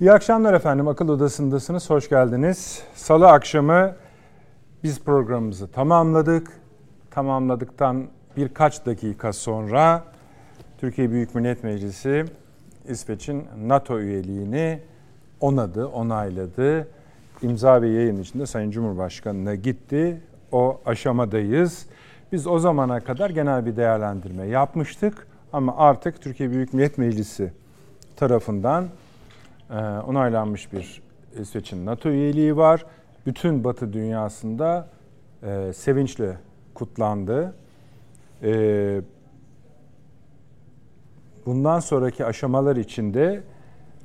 İyi akşamlar efendim. Akıl Odası'ndasınız. Hoş geldiniz. Salı akşamı biz programımızı tamamladık. Tamamladıktan birkaç dakika sonra Türkiye Büyük Millet Meclisi İsveç'in NATO üyeliğini onadı, onayladı. İmza ve yayın içinde Sayın Cumhurbaşkanı'na gitti. O aşamadayız. Biz o zamana kadar genel bir değerlendirme yapmıştık ama artık Türkiye Büyük Millet Meclisi tarafından onaylanmış bir İsveç'in NATO üyeliği var. Bütün Batı dünyasında e, sevinçle kutlandı. E, bundan sonraki aşamalar içinde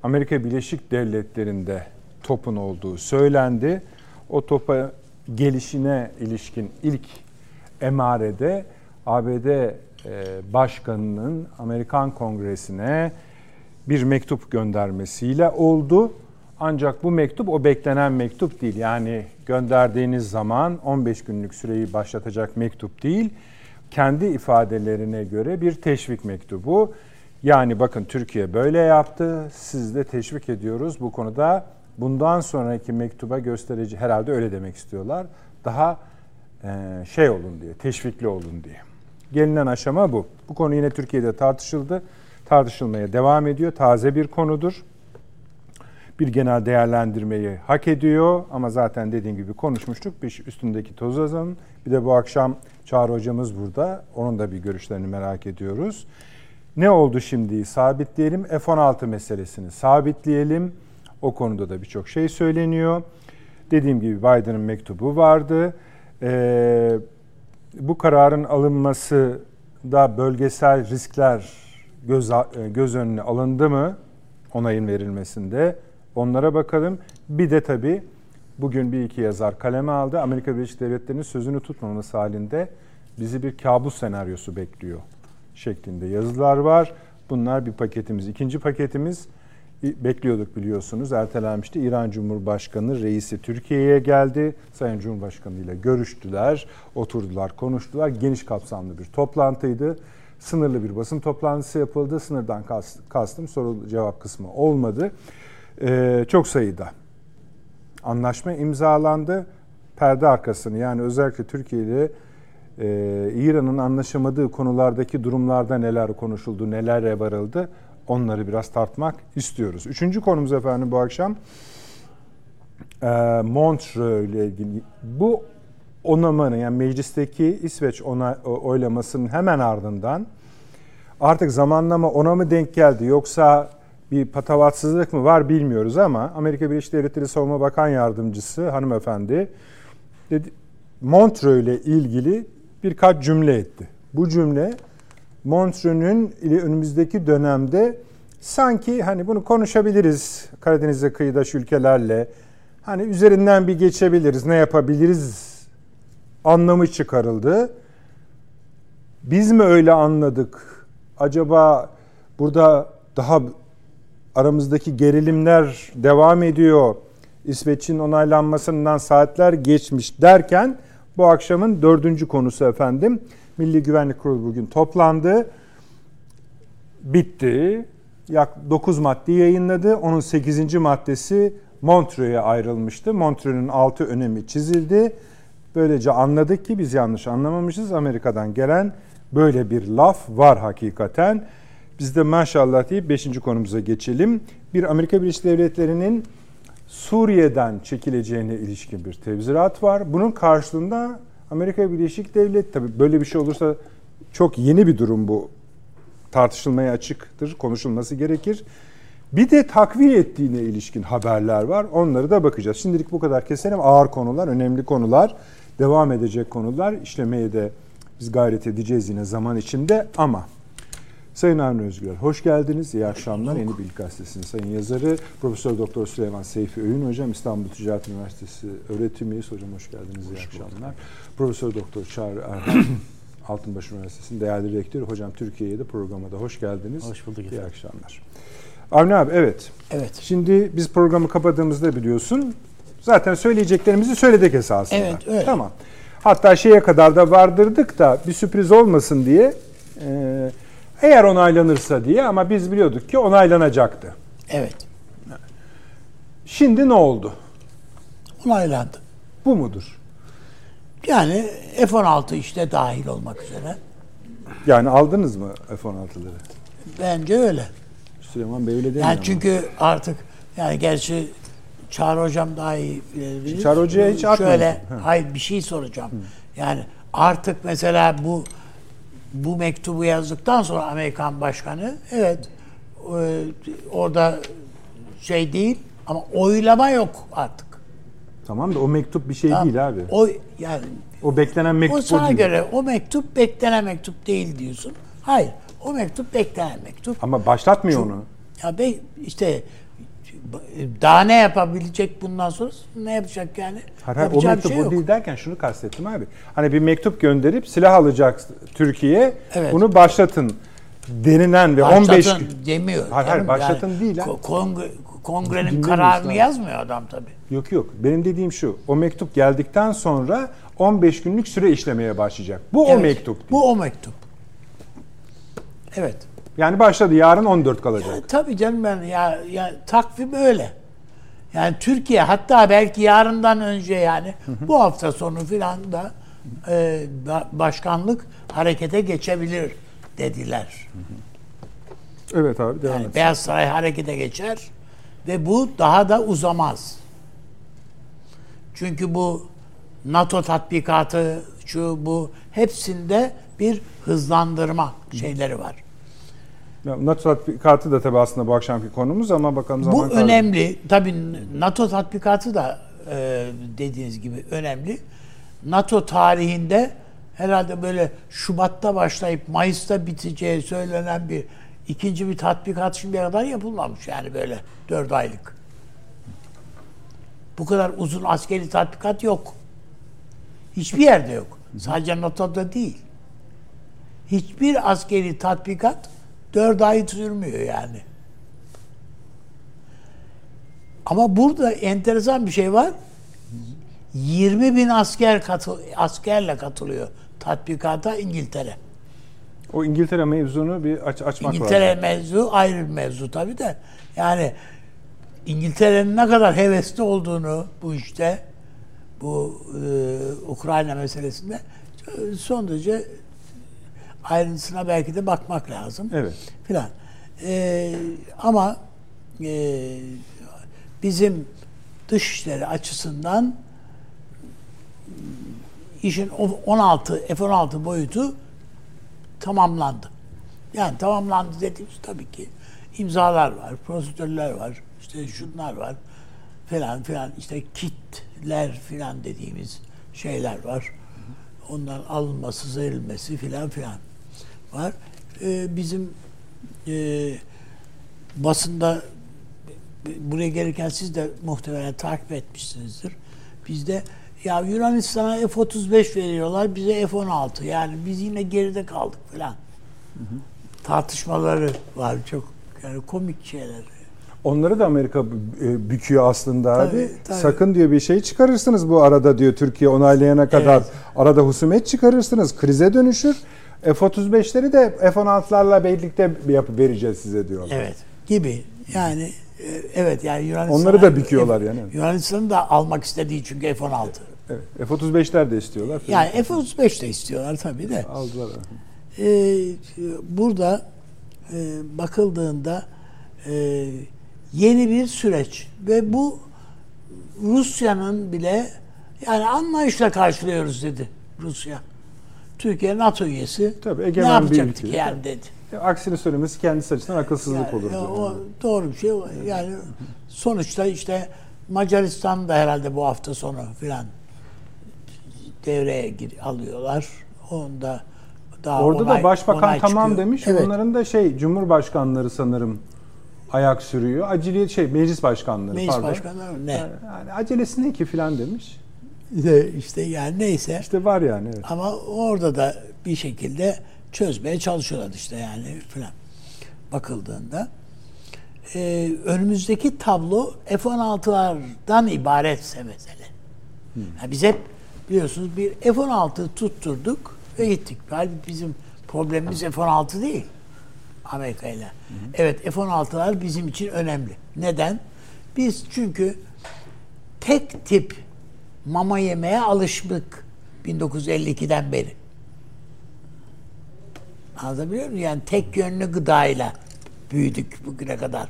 Amerika Birleşik Devletleri'nde topun olduğu söylendi. O topa gelişine ilişkin ilk emarede ABD e, Başkanı'nın Amerikan Kongresi'ne bir mektup göndermesiyle oldu. Ancak bu mektup o beklenen mektup değil. Yani gönderdiğiniz zaman 15 günlük süreyi başlatacak mektup değil. Kendi ifadelerine göre bir teşvik mektubu. Yani bakın Türkiye böyle yaptı. Siz de teşvik ediyoruz bu konuda. Bundan sonraki mektuba gösterici herhalde öyle demek istiyorlar. Daha e, şey olun diye, teşvikli olun diye. Gelinen aşama bu. Bu konu yine Türkiye'de tartışıldı. Tartışılmaya devam ediyor. Taze bir konudur. Bir genel değerlendirmeyi hak ediyor ama zaten dediğim gibi konuşmuştuk. Bir üstündeki toz azalın. Bir de bu akşam Çağrı hocamız burada. Onun da bir görüşlerini merak ediyoruz. Ne oldu şimdi? Sabitleyelim. F-16 meselesini sabitleyelim. O konuda da birçok şey söyleniyor. Dediğim gibi Biden'ın mektubu vardı. Ee, bu kararın alınması da bölgesel riskler göz, göz önüne alındı mı onayın verilmesinde onlara bakalım. Bir de tabii bugün bir iki yazar kaleme aldı. Amerika Birleşik Devletleri'nin sözünü tutmaması halinde bizi bir kabus senaryosu bekliyor şeklinde yazılar var. Bunlar bir paketimiz. İkinci paketimiz bekliyorduk biliyorsunuz. Ertelenmişti. İran Cumhurbaşkanı reisi Türkiye'ye geldi. Sayın Cumhurbaşkanı ile görüştüler, oturdular, konuştular. Geniş kapsamlı bir toplantıydı. Sınırlı bir basın toplantısı yapıldı. Sınırdan kastım soru cevap kısmı olmadı. Ee, çok sayıda anlaşma imzalandı. Perde arkasını yani özellikle Türkiye ile e, İran'ın anlaşamadığı konulardaki durumlarda neler konuşuldu, neler varıldı onları biraz tartmak istiyoruz. Üçüncü konumuz efendim bu akşam e, Montreux ile ilgili. Bu onamanın yani meclisteki İsveç ona, oylamasının hemen ardından artık zamanlama ona mı denk geldi yoksa bir patavatsızlık mı var bilmiyoruz ama Amerika Birleşik Devletleri Savunma Bakan Yardımcısı hanımefendi dedi, Montreux ile ilgili birkaç cümle etti. Bu cümle Montreux'ün önümüzdeki dönemde sanki hani bunu konuşabiliriz Karadeniz'e kıyıdaş ülkelerle. Hani üzerinden bir geçebiliriz, ne yapabiliriz anlamı çıkarıldı. Biz mi öyle anladık? Acaba burada daha aramızdaki gerilimler devam ediyor. İsveç'in onaylanmasından saatler geçmiş derken bu akşamın dördüncü konusu efendim. Milli Güvenlik Kurulu bugün toplandı. Bitti. Yak 9 madde yayınladı. Onun 8. maddesi Montreux'e ayrılmıştı. Montreux'un altı önemi çizildi. Böylece anladık ki biz yanlış anlamamışız. Amerika'dan gelen böyle bir laf var hakikaten. Biz de maşallah deyip 5. konumuza geçelim. Bir Amerika Birleşik Devletleri'nin Suriye'den çekileceğine ilişkin bir tevzirat var. Bunun karşılığında Amerika Birleşik Devletleri tabii böyle bir şey olursa çok yeni bir durum bu. Tartışılmaya açıktır, konuşulması gerekir. Bir de takviye ettiğine ilişkin haberler var. Onları da bakacağız. Şimdilik bu kadar keselim. Ağır konular, önemli konular, devam edecek konular. işlemeye de biz gayret edeceğiz yine zaman içinde ama Sayın Avni Özgür, hoş geldiniz. İyi akşamlar. Yeni Bilgi Gazetesi'nin sayın yazarı Profesör Doktor Süleyman Seyfi Öğün Hocam, İstanbul Ticaret Üniversitesi öğretim üyesi. Hocam hoş geldiniz. İyi hoş akşamlar. Bulduk. Profesör Doktor Çağrı Erhan, Altınbaş Üniversitesi'nin değerli rektörü. Hocam Türkiye'ye de programa da hoş geldiniz. Hoş bulduk. İyi akşamlar. Avni abi evet. Evet. Şimdi biz programı kapadığımızda biliyorsun zaten söyleyeceklerimizi söyledik esasında. Evet öyle. Tamam. Hatta şeye kadar da vardırdık da bir sürpriz olmasın diye e, eğer onaylanırsa diye ama biz biliyorduk ki onaylanacaktı. Evet. Şimdi ne oldu? Onaylandı. Bu mudur? Yani F-16 işte dahil olmak üzere. Yani aldınız mı F-16'ları? Bence öyle. Süleyman Bey öyle demiyor Yani çünkü artık yani gerçi Çağrı Hocam daha iyi bilir. Çağrı Hoca'ya hiç atmamışsın. Şöyle, Ha. hayır bir şey soracağım. Yani artık mesela bu bu mektubu yazdıktan sonra Amerikan Başkanı evet e, orada şey değil ama oylama yok artık. Tamam da o mektup bir şey Tamam. değil abi. O yani O beklenen mektup o sana değil. göre o mektup beklenen mektup değil diyorsun. Hayır. O mektup beklenen mektup. Ama başlatmıyor onu. Ya be işte daha ne yapabilecek bundan sonra? Ne yapacak yani? Hayır, hayır, o mektup şey o değil derken şunu kastettim abi. Hani bir mektup gönderip silah alacak Türkiye Evet. bunu başlatın denilen ve 15 Başlatın gün demiyor. Hayır, hayır, başlatın değil ha. ko- Kongre, kongrenin kararını abi. yazmıyor adam tabii. Yok yok. Benim dediğim şu. O mektup geldikten sonra 15 günlük süre işlemeye başlayacak. Bu o Evet, mektup. değil. Bu o mektup. Evet. Yani başladı yarın 14 kalacak. Ya, tabii canım ben ya, ya takvim öyle. Yani Türkiye hatta belki yarından önce yani bu hafta sonu filan da e, ba- başkanlık harekete geçebilir dediler. Evet abi devam Yani et. Beyaz Saray harekete geçer ve bu daha da uzamaz. Çünkü bu NATO tatbikatı şu bu hepsinde bir hızlandırma şeyleri var. NATO tatbikatı da tabii aslında bu akşamki konumuz ama bakalım zaman Bu kaldı. önemli. Tabii NATO tatbikatı da e, dediğiniz gibi önemli. NATO tarihinde herhalde böyle Şubat'ta başlayıp Mayıs'ta biteceği söylenen bir ikinci bir tatbikat şimdiye kadar yapılmamış yani böyle dört aylık. Bu kadar uzun askeri tatbikat yok. Hiçbir yerde yok. Sadece NATO'da değil. Hiçbir askeri tatbikat dört ay sürmüyor yani. Ama burada enteresan bir şey var. 20 bin asker katı, askerle katılıyor tatbikata İngiltere. O İngiltere mevzunu bir aç, açmak İngiltere lazım. mevzu ayrı bir mevzu tabii de. Yani İngiltere'nin ne kadar hevesli olduğunu bu işte bu e, Ukrayna meselesinde e, son derece ayrıntısına belki de bakmak lazım. Evet. Filan. E, ama e, bizim dışişleri açısından işin o 16 F-16 boyutu tamamlandı. Yani tamamlandı dediğimiz tabii ki imzalar var, prosedürler var, işte şunlar var falan filan işte kitler filan dediğimiz şeyler var. Onların alınması, verilmesi filan filan var. Ee, bizim e, basında buraya gelirken siz de muhtemelen takip etmişsinizdir. Bizde ya Yunanistan'a F-35 veriyorlar, bize F-16. Yani biz yine geride kaldık falan. Tartışmaları var çok yani komik şeyler. Onları da Amerika e, büküyor aslında Tabii, abi. tabii. Sakın diyor bir şey çıkarırsınız bu arada diyor Türkiye onaylayana kadar. Evet. Arada husumet çıkarırsınız. Krize dönüşür. F-35'leri de F-16'larla birlikte yapıp vereceğiz size diyorlar. Evet gibi. Yani e, evet yani Yunanistan Onları da büküyorlar yani. Yunanistan'ın da almak istediği çünkü F-16. Evet. F-35'ler de istiyorlar. Yani F-35 de istiyorlar tabii de. Aldılar. Ee, burada e, bakıldığında e, yeni bir süreç ve bu Rusya'nın bile yani anlayışla karşılıyoruz dedi Rusya. Türkiye NATO üyesi. Tabii, ne egemen bir yapacaktık ülke. yani dedi. E, Aksini söylemesi kendisi açısından akılsızlık Yani, olur. diyor. o doğru bir şey. Yani sonuçta işte Macaristan da herhalde bu hafta sonu filan devreye gir, alıyorlar. Onda daha Orada onay- da başbakan tamam çıkıyor. demiş. Evet. Onların da şey Cumhurbaşkanları sanırım ayak sürüyor. Acele şey meclis başkanları Meclis pardon. başkanları ne? Yani, yani acelesi ne ki filan demiş. İşte, yani neyse. İşte var yani evet. Ama orada da bir şekilde çözmeye çalışıyorlar işte yani filan. Bakıldığında. Ee, önümüzdeki tablo F-16'lardan ibaretse mesele. Yani biz hep biliyorsunuz bir F-16 tutturduk ve gittik. Halbuki bizim problemimiz F-16 değil. Amerika ile. Evet F-16'lar bizim için önemli. Neden? Biz çünkü tek tip mama yemeye alıştık 1952'den beri. Anlatabiliyor muyum? Yani tek yönlü gıdayla büyüdük bugüne kadar.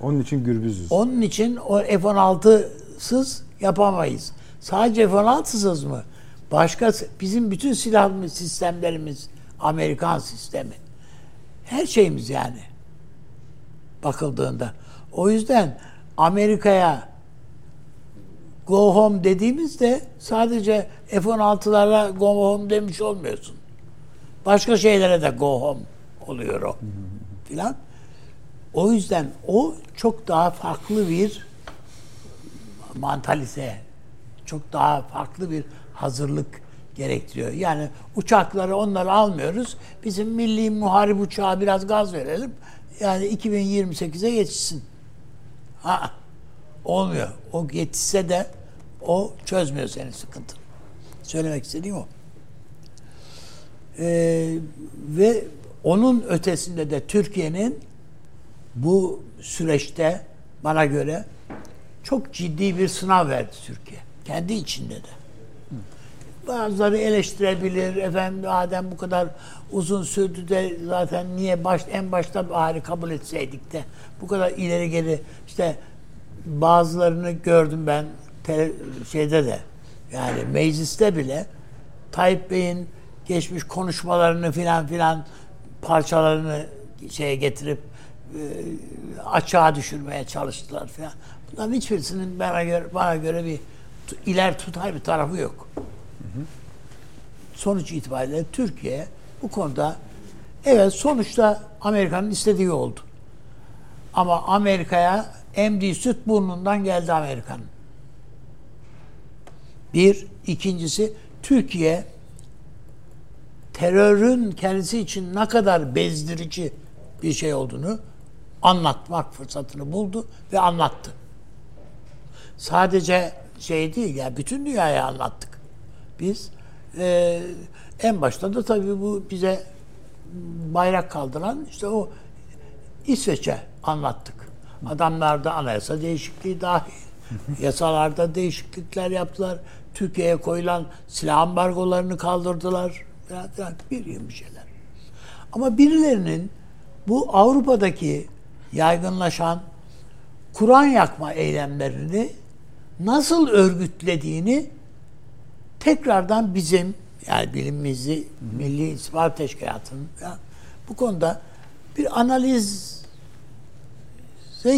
Onun için gürbüzüz. Onun için o F-16'sız yapamayız. Sadece F-16'sız mı? Başka bizim bütün silah sistemlerimiz Amerikan sistemi. Her şeyimiz yani bakıldığında. O yüzden Amerika'ya go home dediğimizde sadece F-16'lara go home demiş olmuyorsun. Başka şeylere de go home oluyor o. Filan. O yüzden o çok daha farklı bir mantalite, çok daha farklı bir hazırlık gerektiriyor. Yani uçakları onları almıyoruz. Bizim milli muharip uçağı biraz gaz verelim. Yani 2028'e geçsin. Ha, olmuyor. O yetişse de o çözmüyor senin sıkıntını. Söylemek istediğim o. Ee, ve onun ötesinde de Türkiye'nin bu süreçte bana göre çok ciddi bir sınav verdi Türkiye. Kendi içinde de. Bazıları eleştirebilir. Efendim Adem bu kadar uzun sürdü de zaten niye baş en başta bari kabul etseydik de bu kadar ileri geri işte bazılarını gördüm ben şeyde de yani mecliste bile Tayyip Bey'in geçmiş konuşmalarını filan filan parçalarını şeye getirip e, açığa düşürmeye çalıştılar filan. Bunların hiçbirisinin bana göre, bana göre bir iler tutar bir tarafı yok. Sonuç itibariyle Türkiye bu konuda evet sonuçta Amerika'nın istediği oldu. Ama Amerika'ya emdiği süt burnundan geldi Amerika'nın. Bir. ikincisi Türkiye terörün kendisi için ne kadar bezdirici bir şey olduğunu anlatmak fırsatını buldu ve anlattı. Sadece şey değil ya yani bütün dünyaya anlattık. Biz e, en başta da tabii bu bize bayrak kaldıran işte o İsveç'e anlattık. Adamlarda anayasa değişikliği dahil. Yasalarda değişiklikler yaptılar. Türkiye'ye koyulan silah ambargolarını kaldırdılar. Falan bir bir şeyler. Ama birilerinin bu Avrupa'daki yaygınlaşan Kur'an yakma eylemlerini nasıl örgütlediğini tekrardan bizim yani bilimimizi Milli İstihbarat Teşkilatı'nın bu konuda bir analize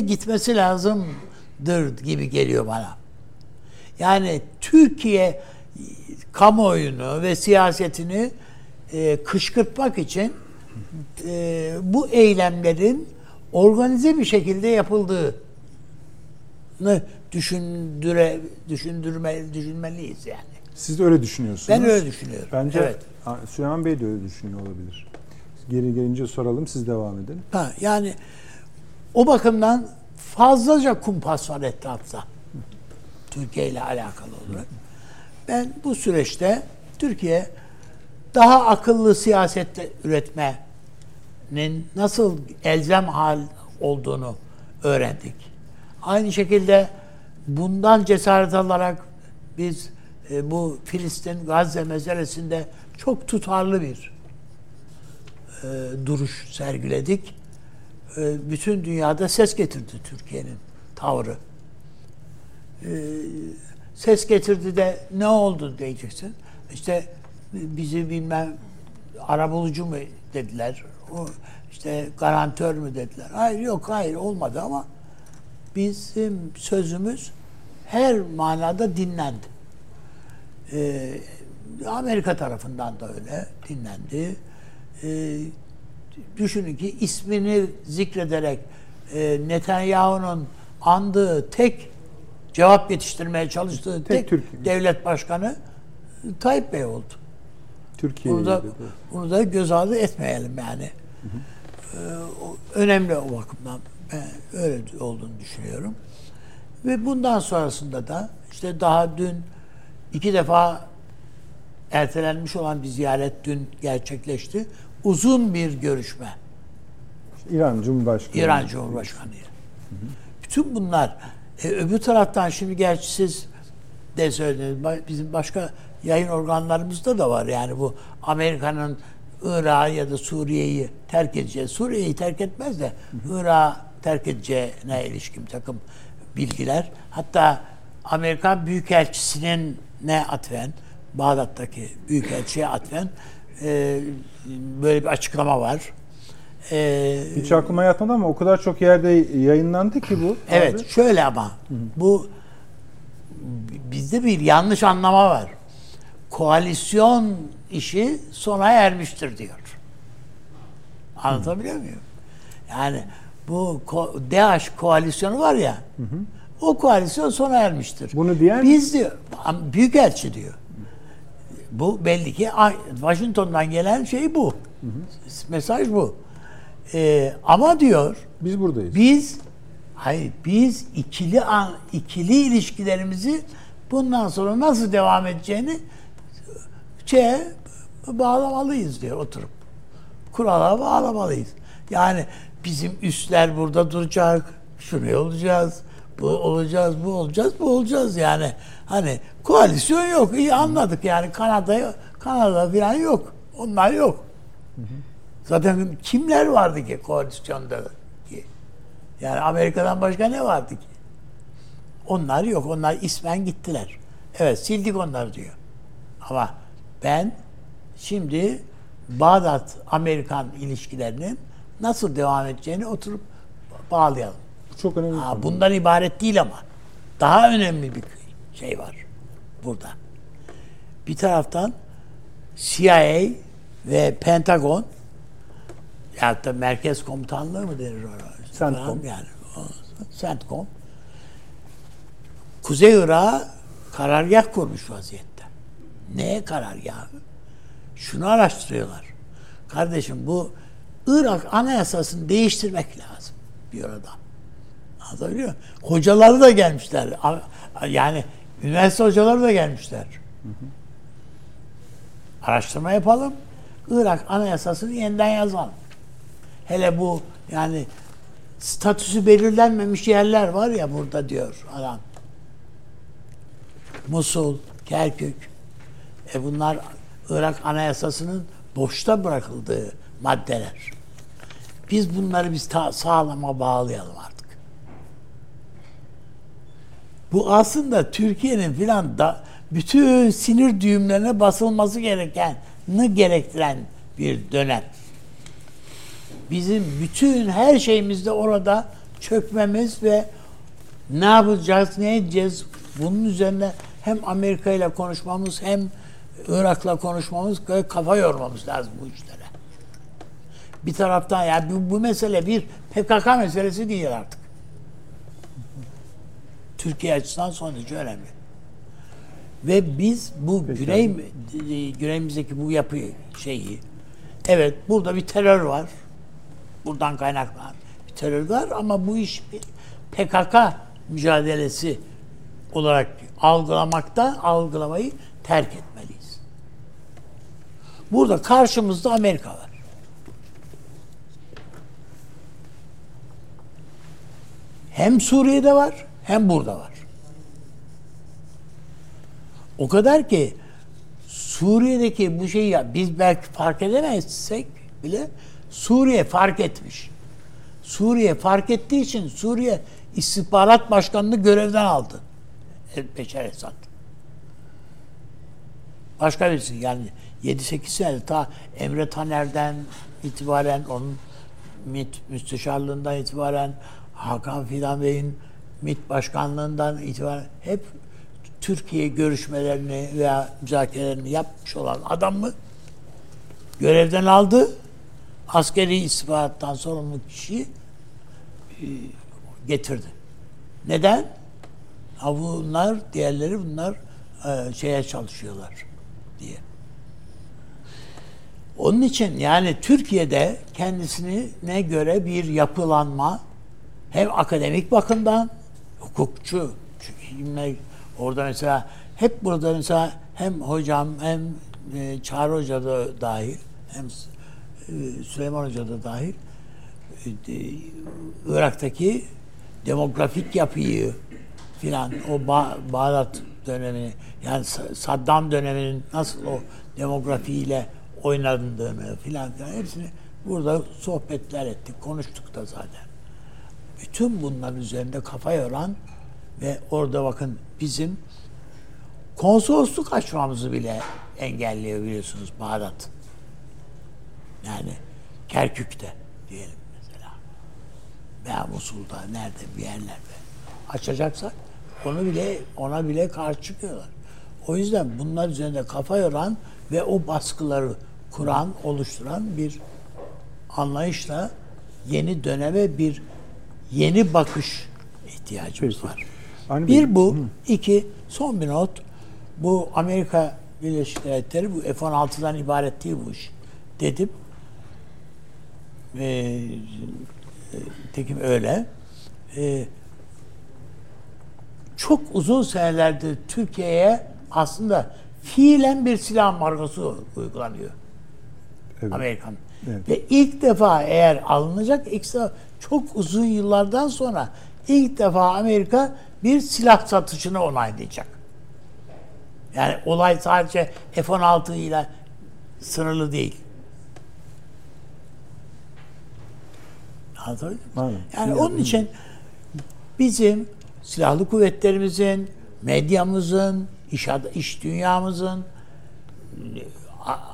gitmesi lazımdır gibi geliyor bana. Yani Türkiye kamuoyunu ve siyasetini e, kışkırtmak için e, bu eylemlerin organize bir şekilde yapıldığını düşündüre düşündürme düşünmeliyiz yani. Siz de öyle düşünüyorsunuz. Ben öyle düşünüyorum. Bence evet. Süleyman Bey de öyle düşünüyor olabilir. Geri gelince soralım, siz devam edin. Ha, yani o bakımdan fazlaca kumpas var etrafta. Türkiye ile alakalı olarak. Ben bu süreçte Türkiye daha akıllı siyaset üretmenin nasıl elzem hal olduğunu öğrendik. Aynı şekilde bundan cesaret alarak biz e, bu Filistin Gazze meselesinde çok tutarlı bir e, duruş sergiledik. E, bütün dünyada ses getirdi Türkiye'nin tavrı. E, ses getirdi de ne oldu diyeceksin. İşte bizi bilmem arabulucu mu dediler. O işte garantör mü dediler. Hayır yok hayır olmadı ama bizim sözümüz her manada dinlendi. Ee, Amerika tarafından da öyle dinlendi. Ee, düşünün ki ismini zikrederek e, Netanyahu'nun andığı tek cevap yetiştirmeye çalıştığı tek, tek Türkiye. devlet başkanı Tayyip Bey oldu. Türkiye bunu da, bunu da göz ardı etmeyelim yani. Hı hı. Ee, önemli o bakımdan ben öyle olduğunu düşünüyorum. Ve bundan sonrasında da işte daha dün iki defa ertelenmiş olan bir ziyaret dün gerçekleşti. Uzun bir görüşme. İran Cumhurbaşkanı. İran Cumhurbaşkanı. Hı hı. Bütün bunlar E, öbür taraftan şimdi gerçi siz de söylediniz. Bizim başka yayın organlarımızda da var. Yani bu Amerika'nın Irak'ı ya da Suriye'yi terk edeceği, Suriye'yi terk etmez de Irak'ı terk edeceğine ilişkin takım bilgiler. Hatta Amerikan Büyükelçisi'nin ne atfen, Bağdat'taki Büyükelçi'ye atfen e, böyle bir açıklama var. E, Hiç aklıma yatmadı ama o kadar çok yerde yayınlandı ki bu. Evet, abi. şöyle ama bu bizde bir yanlış anlama var. Koalisyon işi sona ermiştir diyor. Anlatabiliyor muyum? Yani bu ko- DAEŞ koalisyonu var ya. O koalisyon sona ermiştir. Bunu diyen- biz diyor büyükelçi diyor. Bu belli ki Washington'dan gelen şey bu. Mesaj bu. Ee, ama diyor Biz buradayız. biz hayır biz ikili ikili ilişkilerimizi bundan sonra nasıl devam edeceğini şeye bağlamalıyız diyor oturup. Kurala bağlamalıyız. Yani bizim üstler burada duracak. Şuraya olacağız. Bu olacağız, bu olacağız, bu olacağız yani. Hani koalisyon yok. iyi anladık yani Kanada Kanada falan yok. Onlar yok. Zaten kimler vardı ki koalisyonda ki? Yani Amerika'dan başka ne vardı ki? Onlar yok. Onlar ismen gittiler. Evet sildik onları diyor. Ama ben şimdi Bağdat Amerikan ilişkilerinin nasıl devam edeceğini oturup bağlayalım. Çok önemli. Ha, bundan ibaret değil ama. Daha önemli bir şey var burada. Bir taraftan CIA ve Pentagon da Merkez Komutanlığı mı denir ona? CENTCOM. Falan Yani. CENTCOM. Kuzey Irak'a karargah kurmuş vaziyette. Neye karargahı? Şunu araştırıyorlar. Kardeşim bu Irak anayasasını değiştirmek lazım diyor adam. Anlatabiliyor muyum? Hocaları da gelmişler. Yani üniversite hocaları da gelmişler. Araştırma yapalım. Irak anayasasını yeniden yazalım. Hele bu yani statüsü belirlenmemiş yerler var ya burada diyor adam. Musul, Kerkük. E bunlar Irak anayasasının boşta bırakıldığı maddeler. Biz bunları biz ta- sağlama bağlayalım artık. Bu aslında Türkiye'nin filan da bütün sinir düğümlerine basılması gereken, gerektiren bir dönem. Bizim bütün her şeyimizde orada çökmemiz ve ne yapacağız, ne edeceğiz bunun üzerine hem Amerika ile konuşmamız hem Irak'la konuşmamız kafa yormamız lazım bu işlere. Bir taraftan yani bu, bu mesele bir PKK meselesi değil artık. Türkiye açısından son derece önemli. Ve biz bu Peki güney güneyimizdeki bu yapı şeyi evet burada bir terör var. Buradan kaynaklanan bir terör var ama bu iş bir PKK mücadelesi olarak algılamakta algılamayı terk etmeliyiz. Burada karşımızda Amerika var. Hem Suriye'de var hem burada var. O kadar ki Suriye'deki bu şeyi ya biz belki fark edemezsek bile Suriye fark etmiş. Suriye fark ettiği için Suriye istihbarat başkanını görevden aldı. Beşer Esad. Başka birisi yani 7-8 sene ta Emre Taner'den itibaren onun MİT müsteşarlığından itibaren Hakan Fidan Bey'in MİT başkanlığından itibaren hep Türkiye görüşmelerini veya müzakerelerini yapmış olan adam mı görevden aldı. Askeri istihbarattan sorumlu kişi e, getirdi. Neden? Ha bunlar, diğerleri bunlar e, şeye çalışıyorlar diye. Onun için yani Türkiye'de kendisine ne göre bir yapılanma hem akademik bakımdan hukukçu çünkü orada mesela hep burada mesela hem hocam hem e, Çağrı Hoca da dahil hem Süleyman Hoca da dahil e, Irak'taki demografik yapıyı filan o ba- Bağdat dönemini yani Saddam döneminin nasıl o demografiyle oynandığını filan filan hepsini burada sohbetler ettik, konuştuk da zaten. Bütün bunların üzerinde kafa yoran ve orada bakın bizim konsolosluk açmamızı bile engelliyor biliyorsunuz Bağdat. Yani Kerkük'te diyelim mesela. Veya Musul'da nerede bir yerlerde açacaksak onu bile ona bile karşı çıkıyorlar. O yüzden bunlar üzerinde kafa yoran ve o baskıları kuran, oluşturan bir anlayışla yeni döneme bir yeni bakış ihtiyacımız Peki. var. Aynı bir bu, Hı. iki son bir not. Bu Amerika Birleşik Devletleri bu F-16'dan ibaret değil bu iş. Dedim. Ee, tekim öyle. Ee, çok uzun senelerdir Türkiye'ye aslında fiilen bir silah markası uygulanıyor. Evet. Amerikan. Evet. Ve ilk defa eğer alınacak ilk çok uzun yıllardan sonra ilk defa Amerika bir silah satışını onaylayacak. Yani olay sadece F-16 ile sınırlı değil. Anladın mı? Yani onun için bizim silahlı kuvvetlerimizin, medyamızın, iş, iş dünyamızın,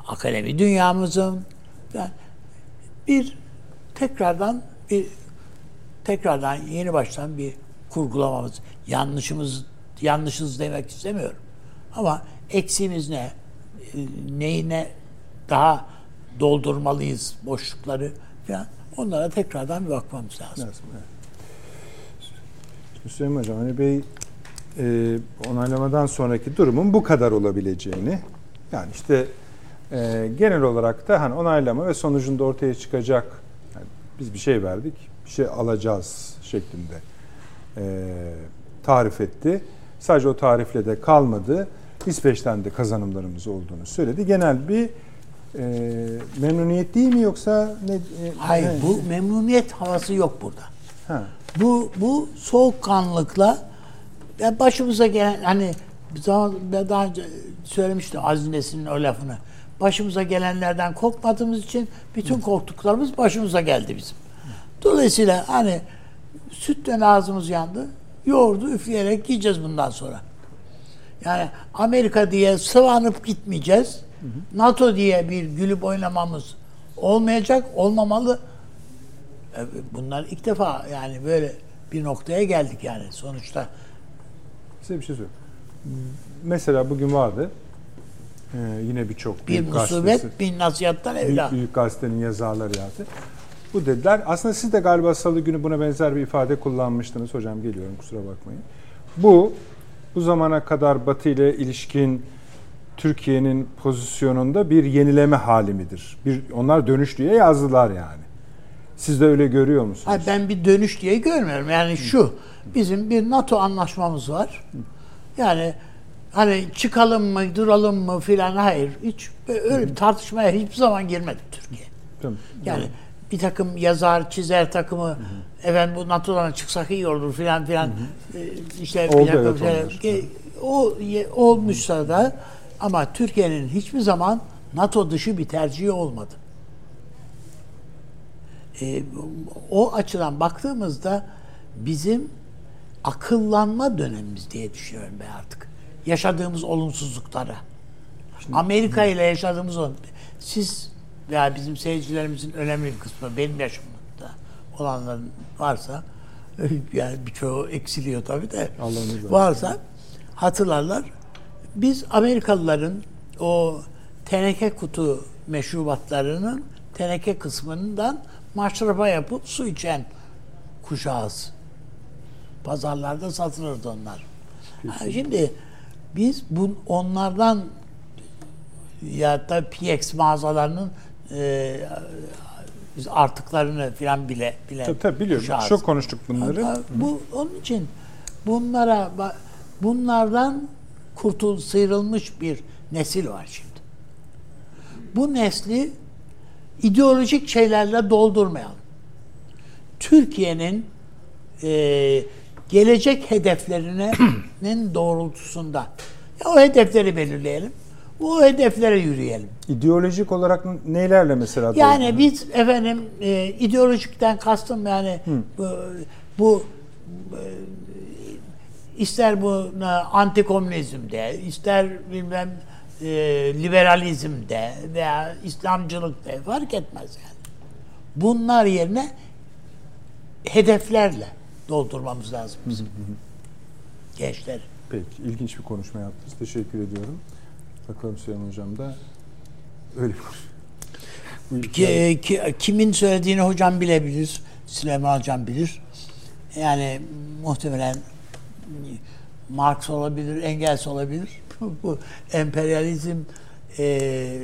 akademi dünyamızın yani bir tekrardan bir tekrardan yeni baştan bir kurgulamamız, yanlışımız yanlışız demek istemiyorum. Ama eksiğimiz ne? Neyine daha doldurmalıyız boşlukları falan. Onlara tekrardan bir bakmamız lazım. lazım evet. Hüseyin Hocam, hani Bey e, onaylamadan sonraki durumun bu kadar olabileceğini, yani işte e, genel olarak da hani onaylama ve sonucunda ortaya çıkacak, yani biz bir şey verdik, bir şey alacağız şeklinde e, tarif etti. Sadece o tarifle de kalmadı. İsveç'ten de kazanımlarımız olduğunu söyledi. Genel bir e, memnuniyet değil mi yoksa ne? E, Hayır, ne? bu memnuniyet havası yok burada. Ha. Bu bu soğukkanlılıkla ya başımıza gelen hani zaman daha önce söylemiştim Aziz Nesin'in o lafını. Başımıza gelenlerden korkmadığımız için bütün korktuklarımız başımıza geldi bizim. Dolayısıyla hani sütten ağzımız yandı. Yoğurdu üfleyerek yiyeceğiz bundan sonra. Yani Amerika diye sıvanıp gitmeyeceğiz. NATO diye bir gülüp oynamamız olmayacak, olmamalı. E, bunlar ilk defa yani böyle bir noktaya geldik yani sonuçta. Size bir şey söyleyeyim. Mesela bugün vardı. Ee, yine birçok bir musibet bin nasihattan evla. Büyük, büyük gazetenin yazarları yazdı. Bu dediler. Aslında siz de galiba salı günü buna benzer bir ifade kullanmıştınız. Hocam geliyorum kusura bakmayın. Bu bu zamana kadar Batı ile ilişkin Türkiye'nin pozisyonunda bir yenileme hali midir? Bir onlar dönüş diye yazdılar yani. Siz de öyle görüyor musunuz? Hayır, ben bir dönüş diye görmüyorum. Yani şu bizim bir NATO anlaşmamız var. Yani hani çıkalım mı, duralım mı filan hayır. Hiç öyle bir tartışmaya hiçbir zaman girmedi Türkiye. Tamam. Yani bir takım yazar, çizer takımı hı hı. efendim bu NATO'dan çıksak iyi olur filan filan hı hı. E, işte Oldu, bir takım evet, şeyler, o olmuşsa da ama Türkiye'nin hiçbir zaman NATO dışı bir tercihi olmadı. E, o açıdan baktığımızda bizim akıllanma dönemimiz diye düşünüyorum ben artık. Yaşadığımız olumsuzluklara. Şimdi, Amerika ile yaşadığımız siz veya bizim seyircilerimizin önemli bir kısmı benim yaşımda olanların varsa yani birçoğu eksiliyor tabii de varsa hatırlarlar. Biz Amerikalıların o teneke kutu meşrubatlarının teneke kısmından maşrapa yapıp su içen kuşağız. Pazarlarda satılırdı onlar. Yani şimdi biz bu onlardan ya da PX mağazalarının e, artıklarını falan bile bile tabii, tabii biliyorum. Kuşağız. Çok konuştuk bunları. Bu onun için bunlara bunlardan kurtul sıyrılmış bir nesil var şimdi. Bu nesli ideolojik şeylerle doldurmayalım. Türkiye'nin e, gelecek hedeflerinin doğrultusunda. Ya o hedefleri belirleyelim. O hedeflere yürüyelim. İdeolojik olarak nelerle mesela? Yani doğru? biz efendim e, ideolojikten kastım yani bu, bu ister bu e, antikomünizmde, ister bilmem e, liberalizmde veya İslamcılıkta fark etmez yani. Bunlar yerine hedeflerle doldurmamız lazım bizim. Gençler. Peki, ilginç bir konuşma yaptınız. Teşekkür ediyorum. Bakalım Süleyman Hocam da öyle ki, ki, kimin söylediğini hocam bilebilir. Süleyman Hocam bilir. Yani muhtemelen Marx olabilir, Engels olabilir. Bu emperyalizm e,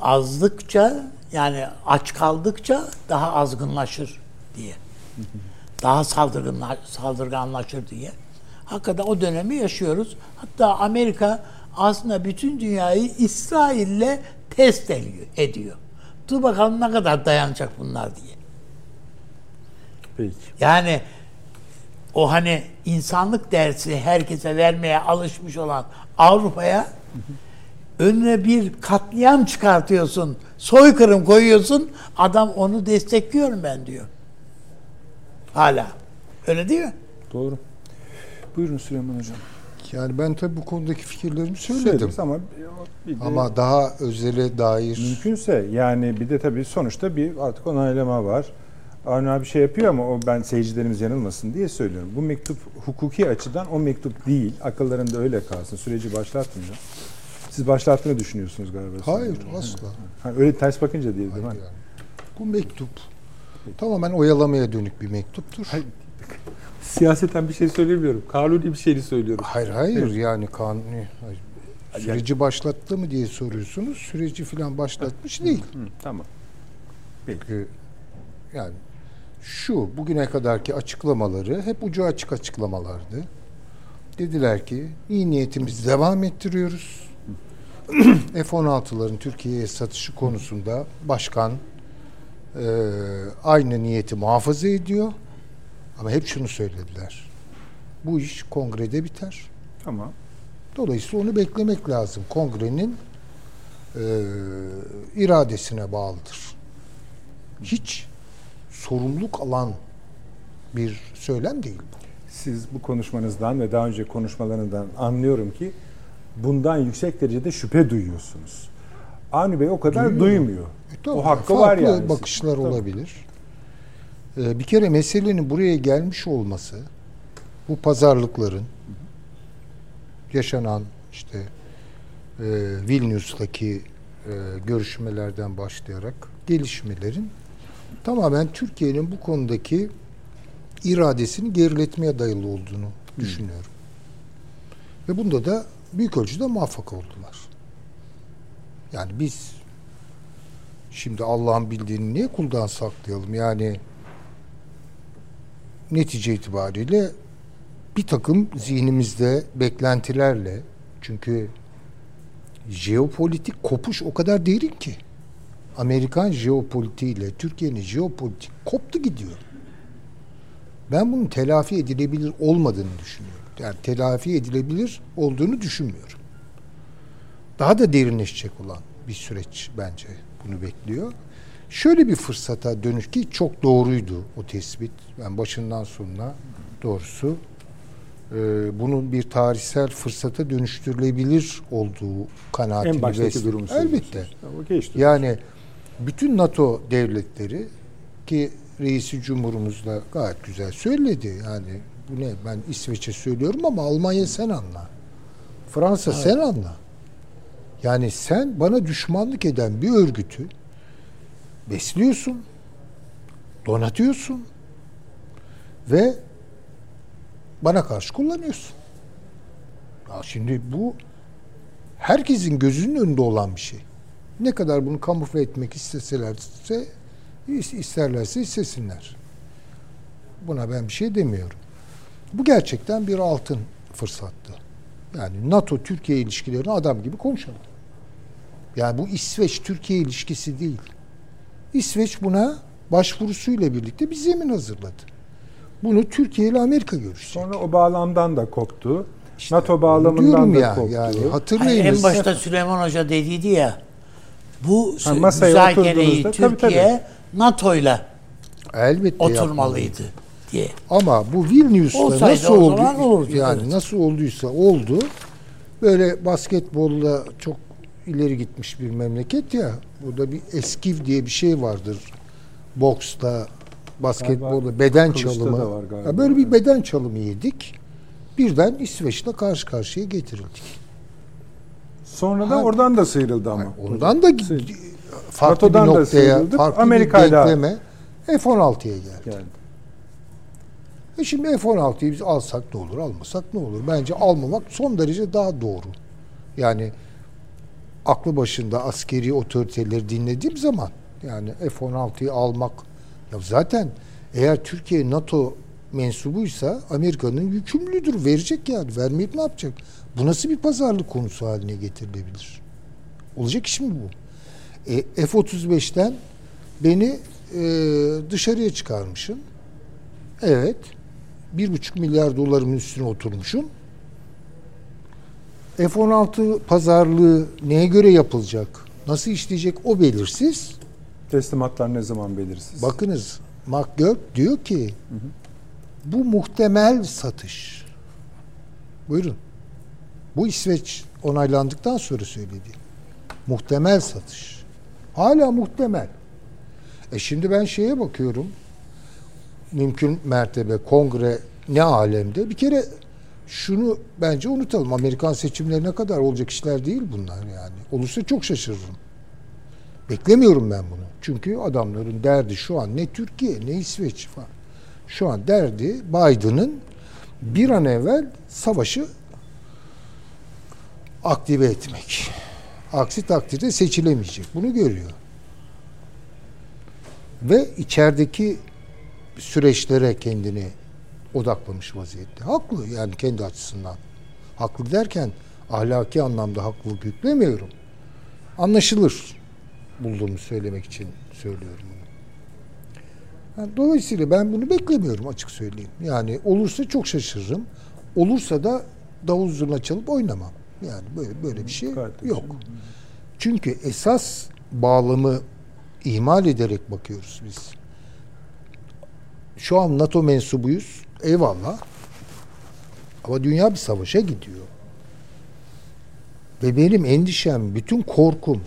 azlıkça yani aç kaldıkça daha azgınlaşır diye. Daha saldırganlar, saldırganlaşır diye. Hakikaten o dönemi yaşıyoruz. Hatta Amerika aslında bütün dünyayı İsrail'le test ediyor. Dur bakalım ne kadar dayanacak bunlar diye. Peki. Yani o hani insanlık dersi herkese vermeye alışmış olan Avrupa'ya önüne bir katliam çıkartıyorsun, soykırım koyuyorsun, adam onu destekliyorum ben diyor. Hala. Öyle değil mi? Doğru. Buyurun Süleyman Hocam. Yani ben tabii bu konudaki fikirlerimi söyledim. ama bir de, ama daha özele dair mümkünse yani bir de tabii sonuçta bir artık onaylama var. Avni abi şey yapıyor ama o ben seyircilerimiz yanılmasın diye söylüyorum. Bu mektup hukuki açıdan o mektup değil. Akıllarında öyle kalsın. Süreci başlatmıyor. Siz başlattığını düşünüyorsunuz galiba. Hayır asla. Ha, öyle ters bakınca değil mi? Yani. Bu mektup tamamen oyalamaya dönük bir mektuptur. Hayır, siyaseten bir şey söylemiyorum. Kanuni bir şeyi söylüyorum. Hayır hayır evet. yani kanuni. Hayır. Süreci başlattı mı diye soruyorsunuz. Süreci falan başlatmış değil. Hı, hı, tamam. Peki. Çünkü yani şu bugüne kadarki açıklamaları hep ucu açık açıklamalardı. Dediler ki iyi niyetimizi devam ettiriyoruz. F-16'ların Türkiye'ye satışı konusunda başkan e, aynı niyeti muhafaza ediyor. Ama hep şunu söylediler. Bu iş kongrede biter. Tamam. Dolayısıyla onu beklemek lazım. Kongrenin e, iradesine bağlıdır. Hiç sorumluluk alan bir söylem değil bu. Siz bu konuşmanızdan ve daha önce konuşmalarından anlıyorum ki bundan yüksek derecede şüphe duyuyorsunuz. Avni Bey o kadar Duyuyor. duymuyor. E, tamam, o hakkı var yani. bakışlar Siz. olabilir. Ee, bir kere meselenin buraya gelmiş olması bu pazarlıkların yaşanan işte e, Vilnius'taki e, görüşmelerden başlayarak gelişmelerin tamamen Türkiye'nin bu konudaki iradesini geriletmeye dayalı olduğunu Hı. düşünüyorum. Ve bunda da büyük ölçüde muvaffak oldular. Yani biz şimdi Allah'ın bildiğini niye kuldan saklayalım? Yani netice itibariyle bir takım zihnimizde beklentilerle çünkü jeopolitik kopuş o kadar derin ki Amerikan jeopolitiğiyle Türkiye'nin jeopolitik koptu gidiyor. Ben bunun telafi edilebilir olmadığını düşünüyorum. Yani telafi edilebilir olduğunu düşünmüyorum. Daha da derinleşecek olan bir süreç bence bunu bekliyor. Şöyle bir fırsata dönüş ki çok doğruydu o tespit. Ben başından sonuna doğrusu e, bunun bir tarihsel fırsata dönüştürülebilir olduğu kanaatini en baştaki durumu Elbette. Yani bütün NATO devletleri ki reisi cumhurumuz da gayet güzel söyledi. Yani bu ne ben İsveç'e söylüyorum ama Almanya sen anla. Fransa evet. sen anla. Yani sen bana düşmanlık eden bir örgütü besliyorsun, donatıyorsun ve bana karşı kullanıyorsun. Ya şimdi bu herkesin gözünün önünde olan bir şey. Ne kadar bunu kamufle etmek isteselerse isterlerse istesinler. Buna ben bir şey demiyorum. Bu gerçekten bir altın fırsattı. Yani NATO Türkiye ilişkilerini adam gibi konuşalım. Yani bu İsveç Türkiye ilişkisi değil. İsveç buna başvurusuyla birlikte bir zemin hazırladı. Bunu Türkiye ile Amerika görüşecek. Sonra o bağlamdan da koptu. İşte NATO bağlamından da ya, koptu. Yani hatırlayınız. en başta Süleyman Hoca dediydi ya bu Ha, masaya müzakereyi tabii, Türkiye NATO'yla Elbette oturmalıydı diye. Ama bu Vilnius'ta nasıl oldu? olurdu, yani evet. nasıl olduysa oldu. Böyle basketbolla çok ileri gitmiş bir memleket ya. Burada bir eskiv diye bir şey vardır. Boksta, basketbolda beden çalımı. da var galiba. Ya böyle bir beden çalımı yedik. Birden İsveç'le karşı karşıya getirildik. Sonra da Ha. oradan da sıyrıldı ama. Ondan da Sıyrıldı. farklı NATO'dan bir da noktaya, sıyrıldık, farklı Amerika'yla- bir denkleme F-16'ya geldi. Yani. E şimdi F-16'yı biz alsak ne olur, almasak ne olur? Bence almamak son derece daha doğru. Yani aklı başında askeri otoriteleri dinlediğim zaman yani F-16'yı almak ya zaten eğer Türkiye NATO mensubuysa Amerika'nın yükümlüdür. Verecek yani. Vermeyip ne yapacak? Bu nasıl bir pazarlık konusu haline getirilebilir? Olacak iş mi bu? E, F-35'ten beni e, dışarıya çıkarmışsın. Evet. Bir buçuk milyar dolarımın üstüne oturmuşum. F-16 pazarlığı neye göre yapılacak? Nasıl işleyecek o belirsiz. Teslimatlar ne zaman belirsiz? Bakınız McGurk diyor ki bu muhtemel satış. Buyurun. Bu İsveç onaylandıktan sonra söyledi. Muhtemel satış. Hala muhtemel. E şimdi ben şeye bakıyorum. Mümkün mertebe kongre ne alemde? Bir kere şunu bence unutalım. Amerikan seçimlerine kadar olacak işler değil bunlar yani. Olursa çok şaşırırım. Beklemiyorum ben bunu. Çünkü adamların derdi şu an ne Türkiye ne İsveç falan. Şu an derdi Biden'ın bir an evvel savaşı aktive etmek. Aksi takdirde seçilemeyecek. Bunu görüyor. Ve içerideki süreçlere kendini odaklamış vaziyette. Haklı yani kendi açısından. Haklı derken ahlaki anlamda haklılık yüklemiyorum. Anlaşılır bulduğumu söylemek için söylüyorum bunu. Yani dolayısıyla ben bunu beklemiyorum açık söyleyeyim. Yani olursa çok şaşırırım. Olursa da davul zurna çalıp oynamam. Yani böyle böyle bir şey de yok. Çünkü esas bağlamı ihmal ederek bakıyoruz biz. Şu an NATO mensubuyuz. Eyvallah. Ama dünya bir savaşa gidiyor. Ve benim endişem, bütün korkum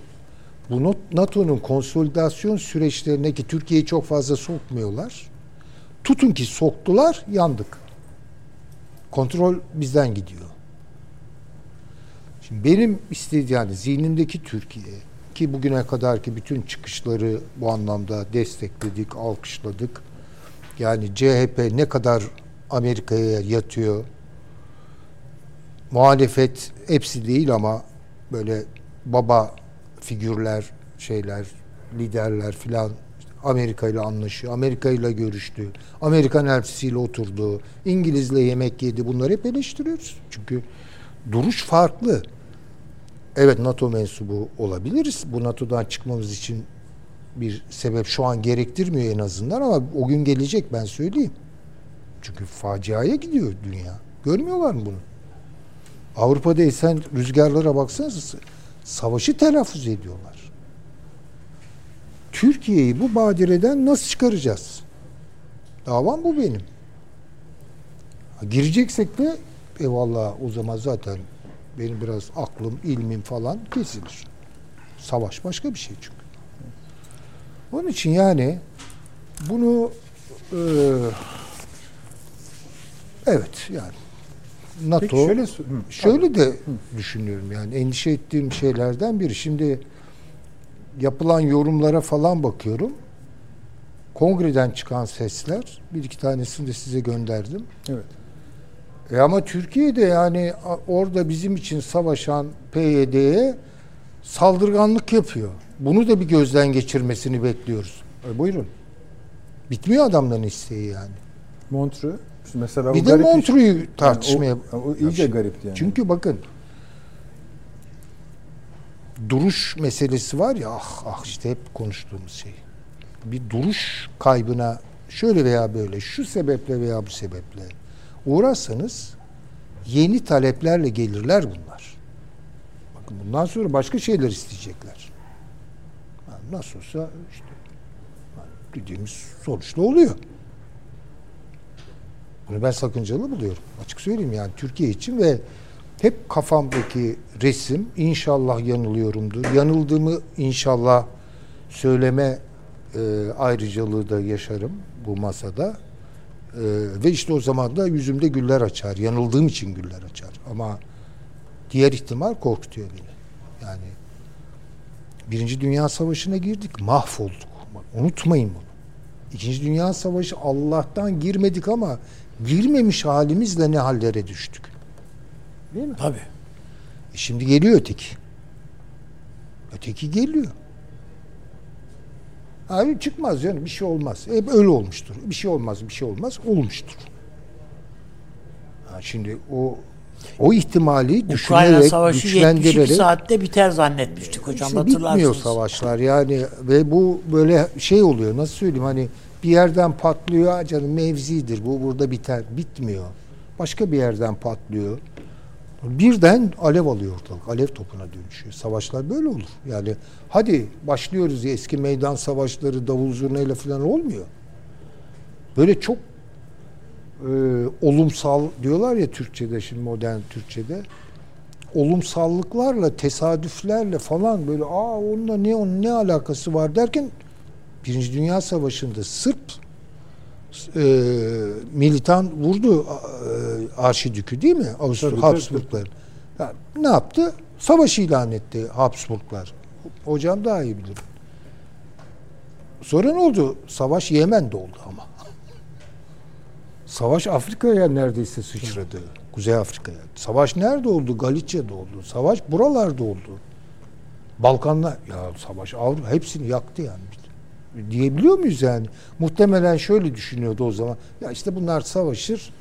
bu NATO'nun konsolidasyon süreçlerine ki Türkiye'yi çok fazla sokmuyorlar. Tutun ki soktular, yandık. Kontrol bizden gidiyor. Şimdi benim istediğim yani zihnimdeki Türkiye ki bugüne kadarki bütün çıkışları bu anlamda destekledik, alkışladık. Yani CHP ne kadar Amerika'ya yatıyor. Muhalefet hepsi değil ama böyle baba figürler, şeyler, liderler filan Amerika ile anlaşıyor. Amerika ile görüştü. Amerikan elçisiyle oturdu. İngilizle yemek yedi. Bunları hep eleştiriyoruz. Çünkü duruş farklı. Evet NATO mensubu olabiliriz. Bu NATO'dan çıkmamız için bir sebep şu an gerektirmiyor en azından ama o gün gelecek ben söyleyeyim. Çünkü faciaya gidiyor dünya. Görmüyorlar mı bunu? Avrupa'da esen rüzgarlara baksanıza savaşı telaffuz ediyorlar. Türkiye'yi bu badireden nasıl çıkaracağız? Davam bu benim. Gireceksek de eyvallah o zaman zaten benim biraz aklım, ilmim falan kesilir. Savaş başka bir şey çünkü. Onun için yani bunu e, evet yani NATO Peki şöyle Şöyle de düşünüyorum yani endişe ettiğim şeylerden biri. Şimdi yapılan yorumlara falan bakıyorum. Kongreden çıkan sesler, bir iki tanesini de size gönderdim. Evet. E ama Türkiye'de yani orada bizim için savaşan PYD'ye saldırganlık yapıyor. Bunu da bir gözden geçirmesini bekliyoruz. E buyurun. Bitmiyor adamların isteği yani. Montreux mesela Bir de iş- Montreux'u tartışmaya... Yani o, o iyice garipti yani. Çünkü bakın duruş meselesi var ya ah ah işte hep konuştuğumuz şey. Bir duruş kaybına şöyle veya böyle, şu sebeple veya bu sebeple uğrarsanız yeni taleplerle gelirler bunlar. Bakın bundan sonra başka şeyler isteyecekler. Yani nasıl olsa işte dediğimiz sonuçta oluyor. Bunu ben sakıncalı buluyorum. Açık söyleyeyim yani Türkiye için ve hep kafamdaki resim inşallah yanılıyorumdur. Yanıldığımı inşallah söyleme e, ayrıcalığı da yaşarım bu masada. E, ve işte o zaman da yüzümde güller açar. Yanıldığım için güller açar. Ama diğer ihtimal korkutuyor beni. Yani Birinci Dünya Savaşı'na girdik, mahvolduk. Unutmayın bunu. İkinci Dünya Savaşı Allah'tan girmedik ama girmemiş halimizle ne hallere düştük. Değil mi? Tabii. E şimdi geliyor öteki. Öteki geliyor. Abi çıkmaz yani bir şey olmaz. Hep öyle olmuştur. Bir şey olmaz, bir şey olmaz. Olmuştur. Ha şimdi o o ihtimali Ukrayna düşünerek, Savaşı 72 güçlendirerek saatte biter zannetmiştik hocam işte bitmiyor hatırlarsınız. savaşlar yani ve bu böyle şey oluyor nasıl söyleyeyim hani bir yerden patlıyor "Aa canım mevzidir bu burada biter bitmiyor. Başka bir yerden patlıyor. Birden alev alıyor ortalık. Alev topuna dönüşüyor. Savaşlar böyle olur. Yani hadi başlıyoruz ya eski meydan savaşları davul zurnayla falan olmuyor. Böyle çok e, olumsal diyorlar ya Türkçe'de şimdi modern Türkçe'de olumsallıklarla, tesadüflerle falan böyle aa onunla ne onun ne alakası var derken Birinci Dünya Savaşı'nda Sırp e, militan vurdu e, Arşidükü değil mi? Avusturya Tabii, tabii, Habsburglar. Ya, ne yaptı? Savaş ilan etti Habsburglar. Hocam daha iyi bilir. Sonra ne oldu? Savaş Yemen'de oldu ama. Savaş Afrika'ya neredeyse sıçradı. Kuzey Afrika'ya. Savaş nerede oldu? Galicia'da oldu. Savaş buralarda oldu. Balkanlar ya savaş Avrupa hepsini yaktı yani. Diyebiliyor muyuz yani? Muhtemelen şöyle düşünüyordu o zaman. Ya işte bunlar savaşır.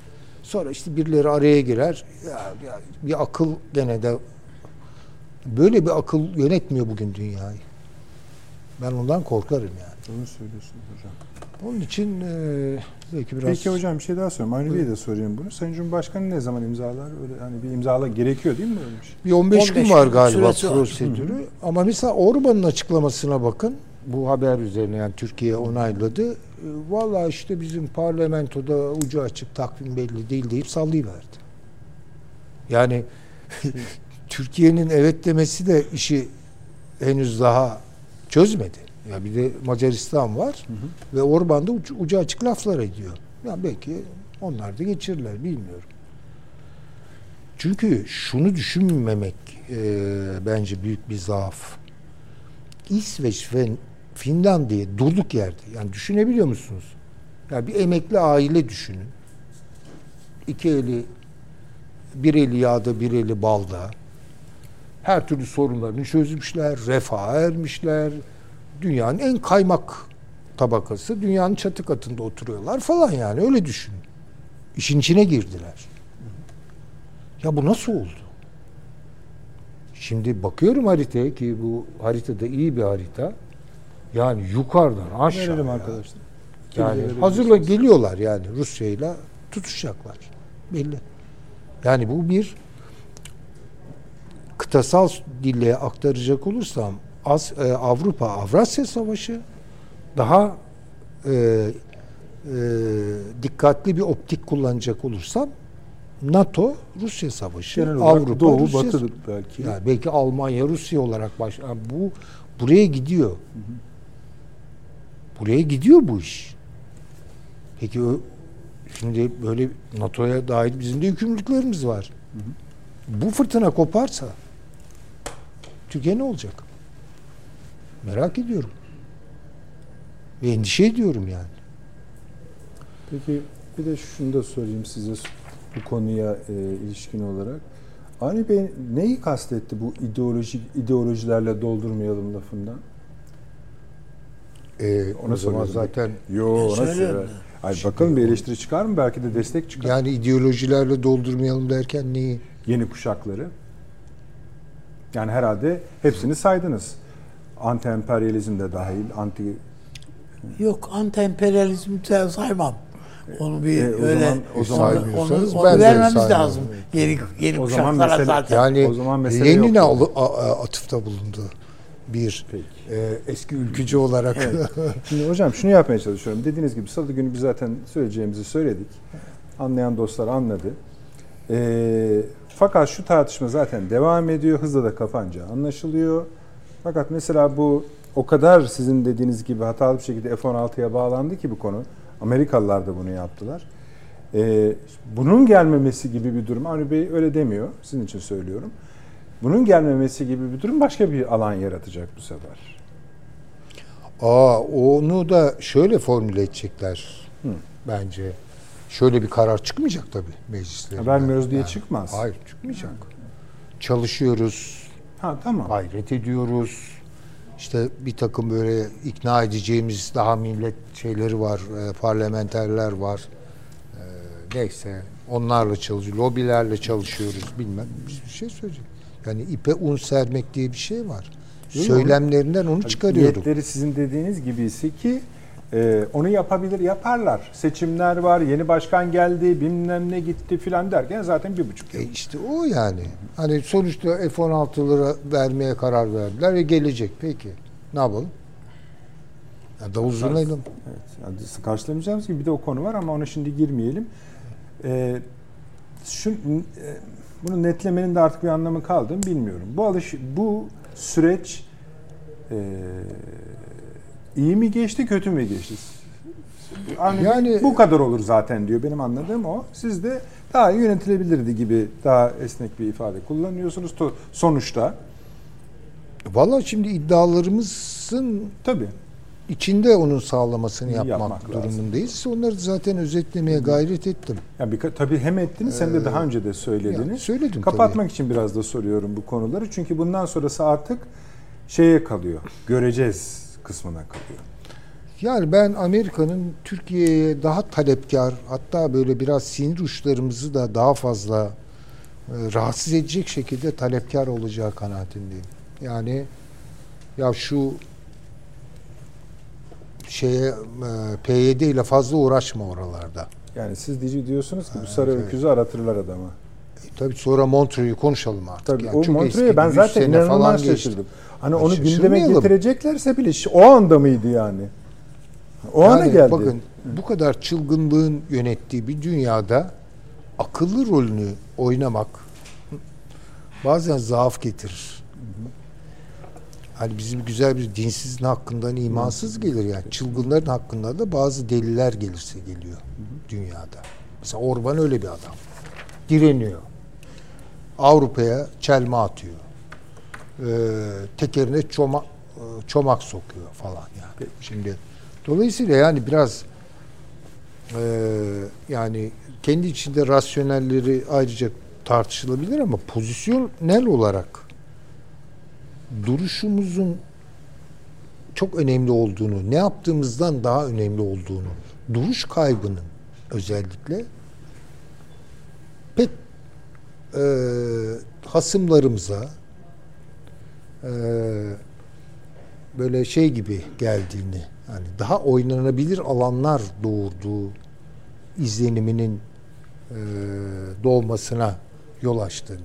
Sonra işte birileri araya girer. Ya, ya bir akıl gene de böyle bir akıl yönetmiyor bugün dünyayı. Ben ondan korkarım yani. Doğru söylüyorsunuz hocam. Onun için e, belki biraz Peki hocam bir şey daha sorayım. Aynı de sorayım bunu. Sayın Cumhurbaşkanı ne zaman imzalar? Öyle hani bir imzala gerekiyor değil mi böyle bir şey? Bir 15, 15 gün var galiba prosedürü. Ama mesela Orban'ın açıklamasına bakın. Bu haber üzerine yani Türkiye onayladı. E, Vallahi işte bizim parlamentoda ucu açık takvim belli değil deyip sallayıverdi. Yani Türkiye'nin evet demesi de işi henüz daha çözmedi. Ya bir de Macaristan var ve Orban da ucu, ucu açık laflar ediyor. Ya belki onlar da geçirirler bilmiyorum. Çünkü şunu düşünmemek e, bence büyük bir zaaf. İsveç ve Finlandiya durduk yerde. Yani düşünebiliyor musunuz? Ya bir emekli aile düşünün. İki eli bir eli yağda bir eli balda. Her türlü sorunlarını çözmüşler, refaha ermişler. Dünyanın en kaymak tabakası, dünyanın çatı katında oturuyorlar falan yani öyle düşünün. İşin içine girdiler. Ya bu nasıl oldu? Şimdi bakıyorum haritaya ki bu haritada iyi bir harita. Yani yukarıdan aşağı. Verelim arkadaşlar. Yani hazırla geliyorlar yani Rusya'yla tutuşacaklar. Belli. Yani bu bir kıtasal dille aktaracak olursam As, e, Avrupa Avrasya Savaşı daha e, e, dikkatli bir optik kullanacak olursam NATO Rusya Savaşı Genel Avrupa Doğu, Rusya Batı belki. yani belki Almanya Rusya olarak baş yani bu buraya gidiyor. Buraya gidiyor bu iş. Peki o, şimdi böyle NATO'ya dair bizim de yükümlülüklerimiz var. Bu fırtına koparsa Türkiye ne olacak? Merak ediyorum. Ve endişe ediyorum yani. Peki bir de şunu da sorayım size bu konuya e, ilişkin olarak. Avni Bey neyi kastetti bu ideolojik ideolojilerle doldurmayalım lafından? Ee, Ona o zaman soruyorum. zaten Yo ona. Ay bakalım bir eleştiri çıkar mı? Belki de destek çıkar. yani ideolojilerle doldurmayalım derken neyi? Yeni kuşakları. Yani herhalde hepsini saydınız. Anti emperyalizm de dahil, anti Yok anti-emperyalizmi de saymam. Onu bir E, o öyle zaman- o zaman onu, onu, ben onu de vermemiz saymam. lazım. Yeni yeni O zaman kuşaklara mesele- zaten. Yani O zaman mesele Lenin'e atıfta bulundu bir Peki. e, eski ülkücü olarak. Şimdi hocam şunu yapmaya çalışıyorum. Dediğiniz gibi salı günü biz zaten söyleyeceğimizi söyledik. Anlayan dostlar anladı. Ee, fakat şu tartışma zaten devam ediyor. Hızla da kapanca anlaşılıyor. Fakat mesela bu o kadar sizin dediğiniz gibi hatalı bir şekilde F-16'ya bağlandı ki bu konu. Amerikalılar da bunu yaptılar. Ee, bunun gelmemesi gibi bir durum. Avni Bey öyle demiyor. Sizin için söylüyorum. Bunun gelmemesi gibi bir durum başka bir alan yaratacak bu sefer. Aa onu da şöyle formüle edecekler Hı. bence. Şöyle bir karar çıkmayacak tabii meclislerinden. Vermiyoruz diye çıkmaz. Hayır çıkmayacak. Çalışıyoruz, Ha tamam. gayret ediyoruz. İşte bir takım böyle ikna edeceğimiz daha millet şeyleri var, e, parlamenterler var. E, neyse onlarla çalışıyoruz, lobilerle çalışıyoruz bilmem. Bir şey söyleyecek. Yani ipe un sermek diye bir şey var. Değil mi? Söylemlerinden onu çıkarıyorum. Niyetleri sizin dediğiniz gibiyse ki e, onu yapabilir, yaparlar. Seçimler var, yeni başkan geldi, bilmem ne gitti filan derken zaten bir buçuk yıl. E işte o yani. Hani sonuçta F-16'ları vermeye karar verdiler ve gelecek. Peki ne yapalım? Ya davul zurnayla? Evet, yani karşılamayacağımız gibi bir de o konu var ama ona şimdi girmeyelim. E, şu, e, bunu netlemenin de artık bir anlamı kaldı mı bilmiyorum. Bu alış, bu süreç e, iyi mi geçti, kötü mü geçti? Yani, Yani- bu kadar olur zaten diyor. Benim anladığım o. Siz de daha iyi yönetilebilirdi gibi daha esnek bir ifade kullanıyorsunuz. Sonuçta Valla şimdi iddialarımızın tabii içinde onun sağlamasını yapmak, Yapmak lazım. durumundayız. Onları zaten özetlemeye gayret ettim. Yani bir, tabii hem ettiniz hem de daha önce de söylediniz. söyledim Kapatmak için biraz da soruyorum bu konuları. Çünkü bundan sonrası artık şeye kalıyor. Göreceğiz kısmına kalıyor. Yani ben Amerika'nın Türkiye'ye daha talepkar hatta böyle biraz sinir uçlarımızı da daha fazla e, rahatsız edecek şekilde talepkar olacağı kanaatindeyim. Yani ya şu şeye e, PYD ile fazla uğraşma oralarda. Yani siz dici diyorsunuz ki bu sarı evet. öküzü aratırlar adama. E, tabii sonra Montreux'u konuşalım artık. Tabii Yani o eski, ben 100 zaten inanılmaz şaşırdım. Hani onu gündeme getireceklerse bile o anda mıydı yani? O ana Yani geldi. Bakın bu kadar çılgınlığın yönettiği bir dünyada akıllı rolünü oynamak bazen zaaf getirir. Hani bizim güzel bir dinsizin hakkından imansız gelir yani. Çılgınların hakkında da bazı deliller gelirse geliyor dünyada. Mesela Orban öyle bir adam. Direniyor. Avrupa'ya çelme atıyor. Ee, tekerine çomak, çomak sokuyor falan yani. Şimdi dolayısıyla yani biraz e, yani kendi içinde rasyonelleri ayrıca tartışılabilir ama pozisyonel olarak duruşumuzun çok önemli olduğunu, ne yaptığımızdan daha önemli olduğunu, duruş kaybının özellikle pek e, hasımlarımıza e, böyle şey gibi geldiğini, yani daha oynanabilir alanlar doğurduğu izleniminin e, doğmasına yol açtığını.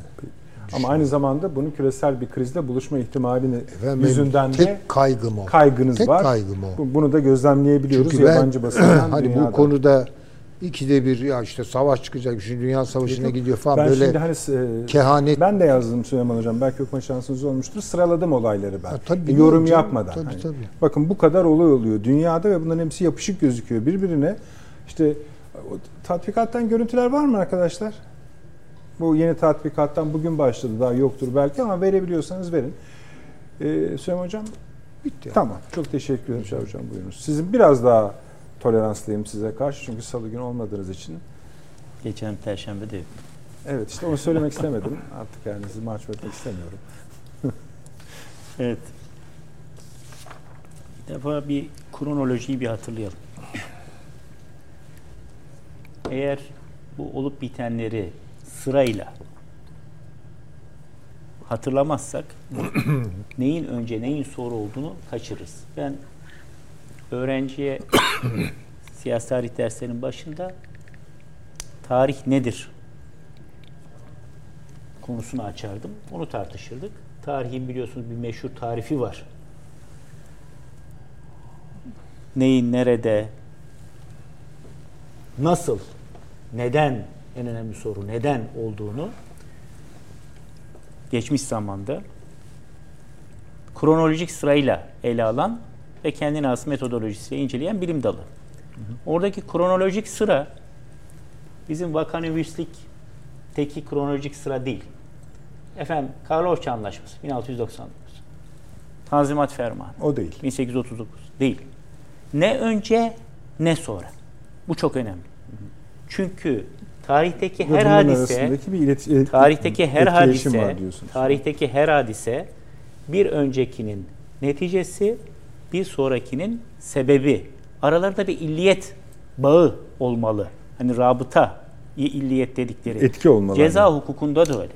Ama aynı zamanda bunu küresel bir krizle buluşma ihtimalini Efendim, yüzünden tek de kaygım o. kaygınız tek var. kaygım o. Bu- Bunu da gözlemleyebiliyoruz Çünkü ben yabancı basından hani dünyada. bu konuda ikide bir ya işte savaş çıkacak, şimdi dünya savaşına Yok, gidiyor falan ben böyle şimdi hani e, kehanet ben de yazdım Süleyman Hocam. Belki okuma şansınız olmuştur. Sıraladım olayları ben. Ha, tabii E, yorum canım. yapmadan. Tabii, Hani, tabii. Bakın bu kadar olay oluyor dünyada ve bunların hepsi yapışık gözüküyor birbirine. İşte o tatbikattan görüntüler var mı arkadaşlar? Bu yeni tatbikattan bugün başladı. Daha yoktur belki ama verebiliyorsanız verin. Ee, Süleyman Hocam bitti. Tamam. Çok teşekkür ederim Şah Hocam. Buyurunuz. Sizin biraz daha toleranslıyım size karşı. Çünkü salı günü olmadığınız için. Geçen perşembe de Evet işte onu söylemek istemedim. Artık yani sizi mahcup etmek istemiyorum. Evet. Bir defa bir kronolojiyi bir hatırlayalım. Eğer bu olup bitenleri sırayla hatırlamazsak neyin önce neyin sonra olduğunu kaçırırız. Ben öğrenciye siyasi tarih derslerinin başında tarih nedir konusunu açardım. Onu tartışırdık. Tarihin biliyorsunuz bir meşhur tarifi var. Neyin nerede, nasıl, neden en önemli soru neden olduğunu geçmiş zamanda kronolojik sırayla ele alan ve kendine has metodolojisiyle inceleyen bilim dalı. Oradaki kronolojik sıra bizim vakanüvislikteki kronolojik sıra değil. Efendim Karlofça Anlaşması 1699. Tanzimat Fermanı O değil. 1839 değil. Ne önce ne sonra. Bu çok önemli. Çünkü tarihteki her hadise bir ileti- tarihteki her hadise tarihteki her hadise bir öncekinin neticesi bir sonrakinin sebebi. Aralarında bir illiyet bağı olmalı. Hani rabıta illiyet dedikleri. Etki olmalı. Ceza hukukunda da öyle.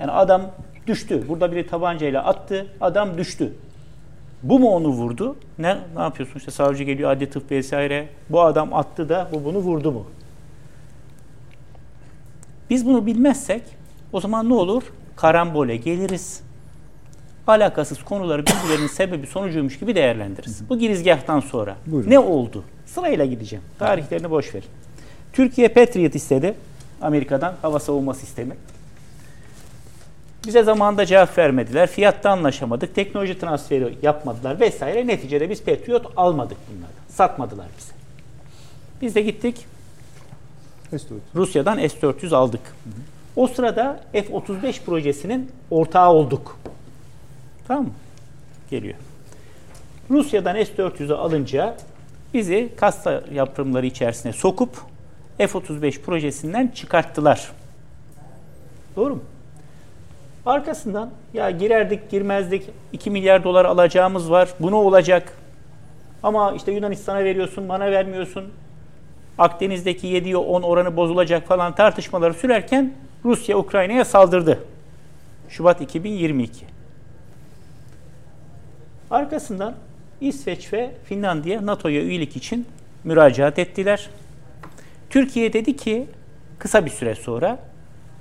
Yani adam düştü. Burada biri tabancayla attı. Adam düştü. Bu mu onu vurdu? Ne ne yapıyorsun? İşte savcı geliyor adli tıp vesaire. Bu adam attı da bu bunu vurdu mu? Biz bunu bilmezsek o zaman ne olur? Karambole geliriz. Alakasız konuları birbirlerinin sebebi sonucuymuş gibi değerlendiririz. Bu girizgahtan sonra. Buyurun. Ne oldu? Sırayla gideceğim. Tarihlerini boş verin. Türkiye Patriot istedi. Amerika'dan hava savunma sistemi. Bize zamanında cevap vermediler. Fiyatta anlaşamadık. Teknoloji transferi yapmadılar vesaire. Neticede biz Patriot almadık bunlardan. Satmadılar bize. Biz de gittik Mesut. Rusya'dan S-400 aldık. O sırada F-35 projesinin ortağı olduk. Tamam mı? Geliyor. Rusya'dan S-400'ü alınca bizi kasta yaptırımları içerisine sokup F-35 projesinden çıkarttılar. Doğru mu? Arkasından ya girerdik girmezdik 2 milyar dolar alacağımız var. Bu ne olacak? Ama işte Yunanistan'a veriyorsun bana vermiyorsun. Akdeniz'deki 7'ye 10 oranı bozulacak falan tartışmaları sürerken Rusya Ukrayna'ya saldırdı. Şubat 2022. Arkasından İsveç ve Finlandiya NATO'ya üyelik için müracaat ettiler. Türkiye dedi ki kısa bir süre sonra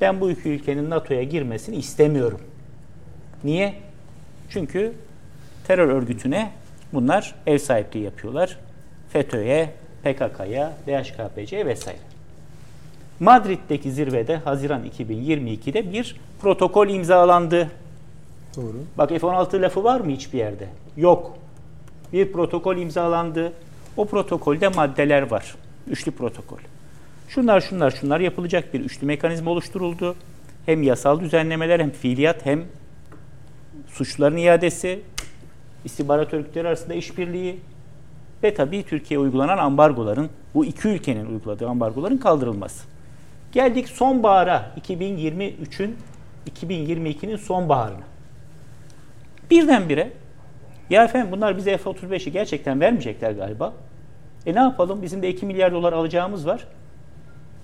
ben bu iki ülkenin NATO'ya girmesini istemiyorum. Niye? Çünkü terör örgütüne bunlar ev sahipliği yapıyorlar. FETÖ'ye, PKK'ya, DHKPC'ye vesaire. Madrid'deki zirvede Haziran 2022'de bir protokol imzalandı. Doğru. Bak F-16 lafı var mı hiçbir yerde? Yok. Bir protokol imzalandı. O protokolde maddeler var. Üçlü protokol. Şunlar şunlar şunlar yapılacak bir üçlü mekanizma oluşturuldu. Hem yasal düzenlemeler hem fiiliyat hem suçların iadesi, istihbarat örgütleri arasında işbirliği ve tabii Türkiye'ye uygulanan ambargoların, bu iki ülkenin uyguladığı ambargoların kaldırılması. Geldik sonbahara 2023'ün 2022'nin sonbaharına. Birdenbire ya efendim bunlar bize F-35'i gerçekten vermeyecekler galiba. E ne yapalım? Bizim de 2 milyar dolar alacağımız var.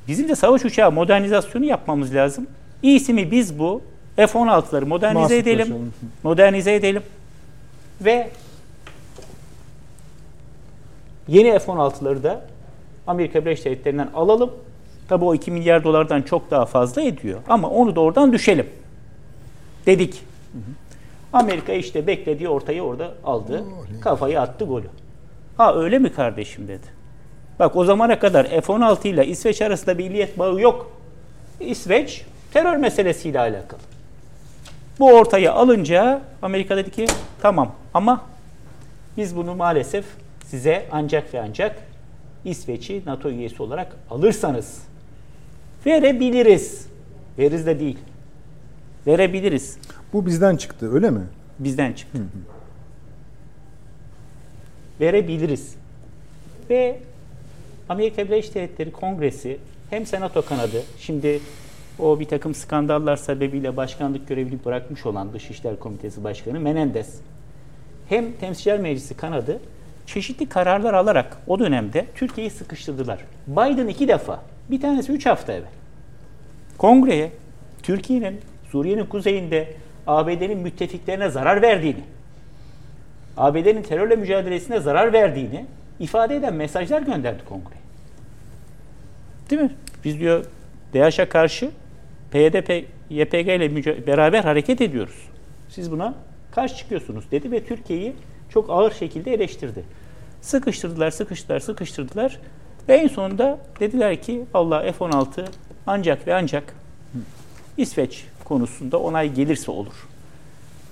Bizim de savaş uçağı modernizasyonu yapmamız lazım. İyisi mi biz bu F-16'ları modernize Mahsus edelim. taşıyalım. Modernize edelim. Ve yeni F-16'ları da Amerika Birleşik Devletleri'nden alalım. Tabii o 2 milyar dolardan çok daha fazla ediyor. Ama onu da oradan düşelim. Dedik. Amerika işte beklediği ortayı orada aldı. Kafayı attı golü. Ha öyle mi kardeşim dedi. Bak o zamana kadar F-16 ile İsveç arasında bir illiyet bağı yok. İsveç terör meselesiyle alakalı. Bu ortaya alınca Amerika dedi ki tamam ama biz bunu maalesef size ancak ve ancak İsveç'i NATO üyesi olarak alırsanız verebiliriz. Veririz de değil. Verebiliriz. Bu bizden çıktı öyle mi? Bizden çıktı. Verebiliriz. Ve Amerika Birleşik Devletleri Kongresi hem Senato kanadı, şimdi o bir takım skandallar sebebiyle başkanlık görevini bırakmış olan Dışişler Komitesi Başkanı Menendez, hem Temsilciler Meclisi kanadı çeşitli kararlar alarak o dönemde Türkiye'yi sıkıştırdılar. Biden iki defa, bir tanesi üç hafta evvel. Kongreye Türkiye'nin Suriye'nin kuzeyinde ABD'nin müttefiklerine zarar verdiğini, ABD'nin terörle mücadelesine zarar verdiğini ifade eden mesajlar gönderdi kongreye. Değil mi? Biz diyor DAEŞ'e karşı PYD, YPG ile beraber hareket ediyoruz. Siz buna karşı çıkıyorsunuz dedi ve Türkiye'yi çok ağır şekilde eleştirdi. Sıkıştırdılar, sıkıştırdılar, sıkıştırdılar. Ve en sonunda dediler ki Allah F-16 ancak ve ancak İsveç konusunda onay gelirse olur.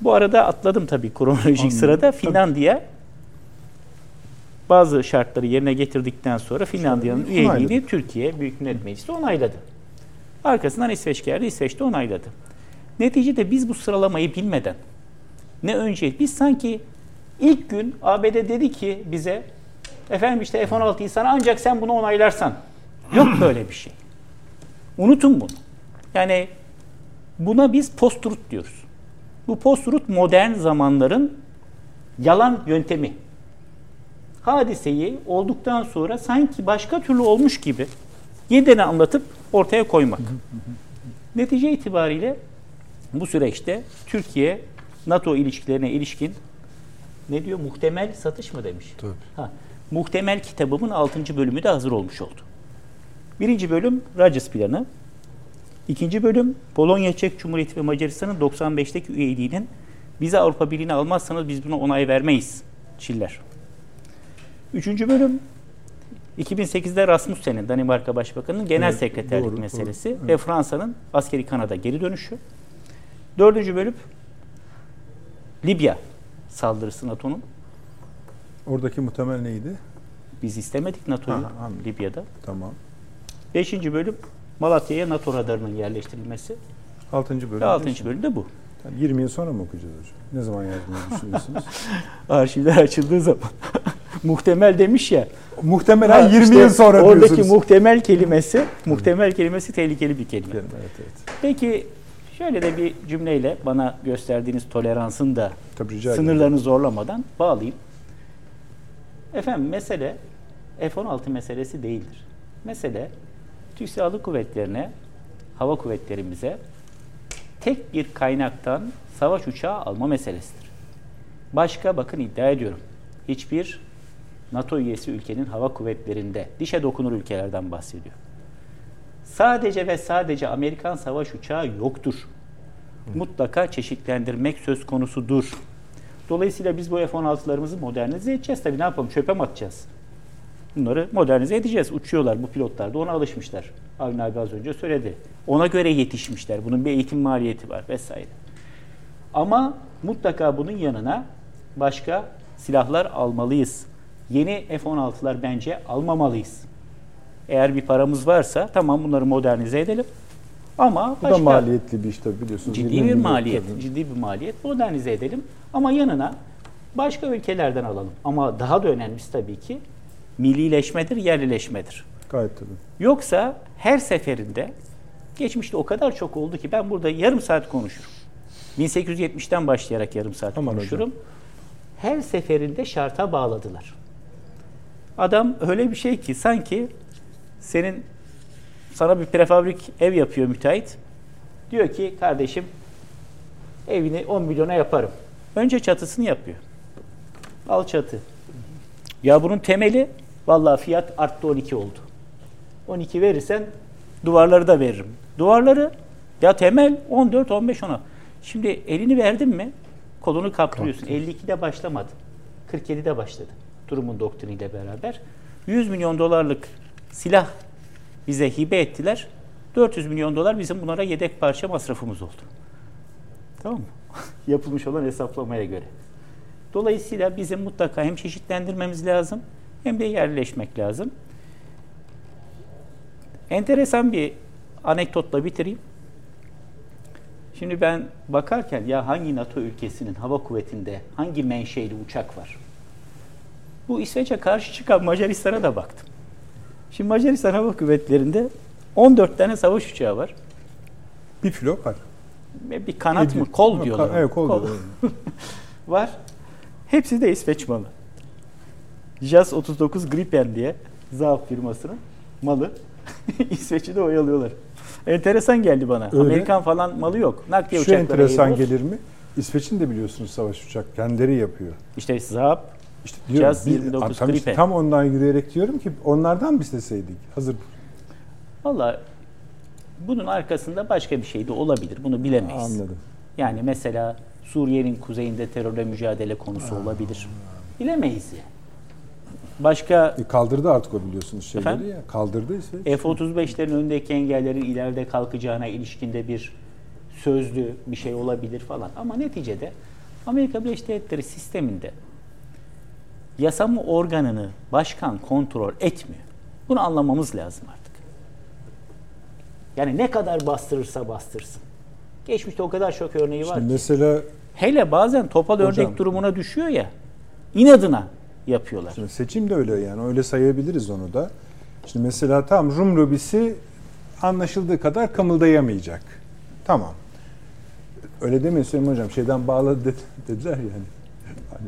Bu arada atladım tabii kronolojik Anladım. sırada. Finlandiya bazı şartları yerine getirdikten sonra Finlandiya'nın üyeliğini Türkiye Büyük Millet Meclisi onayladı. Arkasından İsveç geldi, İsveç de onayladı. Neticede biz bu sıralamayı bilmeden ne önce biz sanki ilk gün ABD dedi ki bize efendim işte F-16'yı sana ancak sen bunu onaylarsan. Yok böyle bir şey. Unutun bunu. Yani buna biz post-truth diyoruz. Bu post-truth modern zamanların yalan yöntemi. Hadiseyi olduktan sonra sanki başka türlü olmuş gibi yeniden anlatıp ortaya koymak. Netice itibariyle bu süreçte Türkiye NATO ilişkilerine ilişkin ne diyor? Muhtemel satış mı demiş? Tabii. Ha, muhtemel kitabımın 6. bölümü de hazır olmuş oldu. Birinci bölüm Racis planı. İkinci bölüm Polonya, Çek Cumhuriyeti ve Macaristan'ın 95'teki üyeliğinin bize Avrupa Birliği'ne almazsanız biz buna onay vermeyiz. Çiller. Üçüncü bölüm 2008'de Rasmussen'in Danimarka Başbakanı'nın genel evet, sekreterlik doğru, meselesi doğru, evet. ve Fransa'nın askeri Kanada geri dönüşü. Dördüncü bölüm Libya saldırısı NATO'nun. Oradaki muhtemel neydi? Biz istemedik NATO'yu Libya'da. Tamam. Beşinci bölüm Malatya'ya NATO radarının yerleştirilmesi. Altıncı bölüm. Ve altıncı bölüm de bu. Yani 20 yıl sonra mı okuyacağız hocam? Ne zaman yazmayı düşünüyorsunuz? Arşivler açıldığı zaman. muhtemel demiş ya. Muhtemelen ha, 20 işte yıl sonra oradaki diyorsunuz. muhtemel kelimesi, muhtemel kelimesi tehlikeli bir kelime. Evet, evet. Peki şöyle de bir cümleyle bana gösterdiğiniz toleransın da Tabii, sınırlarını zorlamadan bağlayayım. Efendim mesele F-16 meselesi değildir. Mesele Türk Silahlı Kuvvetlerine, hava kuvvetlerimize tek bir kaynaktan savaş uçağı alma meselesidir. Başka bakın iddia ediyorum. Hiçbir NATO üyesi ülkenin hava kuvvetlerinde dişe dokunur ülkelerden bahsediyor. Sadece ve sadece Amerikan savaş uçağı yoktur. Mutlaka çeşitlendirmek söz konusudur. Dolayısıyla biz bu F-16'larımızı modernize edeceğiz. Tabii ne yapalım? Çöpe mi atacağız? Bunları modernize edeceğiz. Uçuyorlar bu pilotlar da ona alışmışlar. Avni abi az önce söyledi. Ona göre yetişmişler. Bunun bir eğitim maliyeti var vesaire. Ama mutlaka bunun yanına başka silahlar almalıyız. Yeni F-16'lar bence almamalıyız. Eğer bir paramız varsa tamam bunları modernize edelim. Ama Bu başka, da maliyetli bir iş tabii biliyorsunuz. Ciddi bir maliyet, tabii. ciddi bir maliyet. Modernize edelim. Ama yanına başka ülkelerden alalım. Ama daha da önemlisi tabii ki millileşmedir, yerlileşmedir. Gayet tabii. Yoksa her seferinde geçmişte o kadar çok oldu ki ben burada yarım saat konuşurum. 1870'ten başlayarak yarım saat Aman konuşurum. Hocam. Her seferinde şarta bağladılar. Adam öyle bir şey ki sanki senin sana bir prefabrik ev yapıyor müteahhit. Diyor ki kardeşim evini 10 milyona yaparım. Önce çatısını yapıyor. Al çatı. Ya bunun temeli vallahi fiyat arttı 12 oldu. 12 verirsen duvarları da veririm. Duvarları ya temel 14 15 ona. Şimdi elini verdin mi kolunu kaptırıyorsun. 52'de başlamadı. 47'de başladı. Durumun doktriniyle beraber. 100 milyon dolarlık silah bize hibe ettiler. 400 milyon dolar bizim bunlara yedek parça masrafımız oldu. Tamam mı? Yapılmış olan hesaplamaya göre. Dolayısıyla bizim mutlaka hem çeşitlendirmemiz lazım hem de yerleşmek lazım. Enteresan bir anekdotla bitireyim. Şimdi ben bakarken ya hangi NATO ülkesinin hava kuvvetinde hangi menşeli uçak var? Bu İsveç'e karşı çıkan Macaristan'a da baktım. Şimdi Macaristan Hava Kuvvetleri'nde 14 tane savaş uçağı var. Bir filo var. Bir kanat mı? Kol diyorlar. Evet, kol, kol. var. Hepsi de İsveç malı. JAS 39 Gripen diye Zaaf firmasının malı. İsveç'i de oyalıyorlar. Enteresan geldi bana. Öyle. Amerikan falan malı yok. Nakliye Şu uçakları enteresan gelir mi? İsveç'in de biliyorsunuz savaş uçak kendileri yapıyor. İşte Zaaf İşte diyorum, Caz biz- 29 Abi tam, işte tam ondan yürüyerek diyorum ki onlardan mı isteseydik? Hazır Valla bunun arkasında başka bir şey de olabilir. Bunu bilemeyiz. anladım. Yani mesela Suriye'nin kuzeyinde terörle mücadele konusu olabilir. Bilemeyiz yani. Başka E, kaldırdı artık o biliyorsunuz şeyleri Efendim? ya. Kaldırdı İsveç. F-35'lerin önündeki engellerin ileride kalkacağına ilişkinde bir sözlü bir şey olabilir falan. Ama neticede Amerika Birleşik Devletleri sisteminde yasama organını başkan kontrol etmiyor. Bunu anlamamız lazım artık. Yani ne kadar bastırırsa bastırsın. Geçmişte o kadar çok örneği var Şimdi ki. mesela Hele bazen topal Hocam. örnek durumuna düşüyor ya. inadına yapıyorlar. Şimdi seçim de öyle yani öyle sayabiliriz onu da. Şimdi mesela tam Rum lobisi anlaşıldığı kadar kımıldayamayacak. Tamam. Öyle demeyin Süleyman Hocam şeyden bağladı dedi- dediler yani. Hani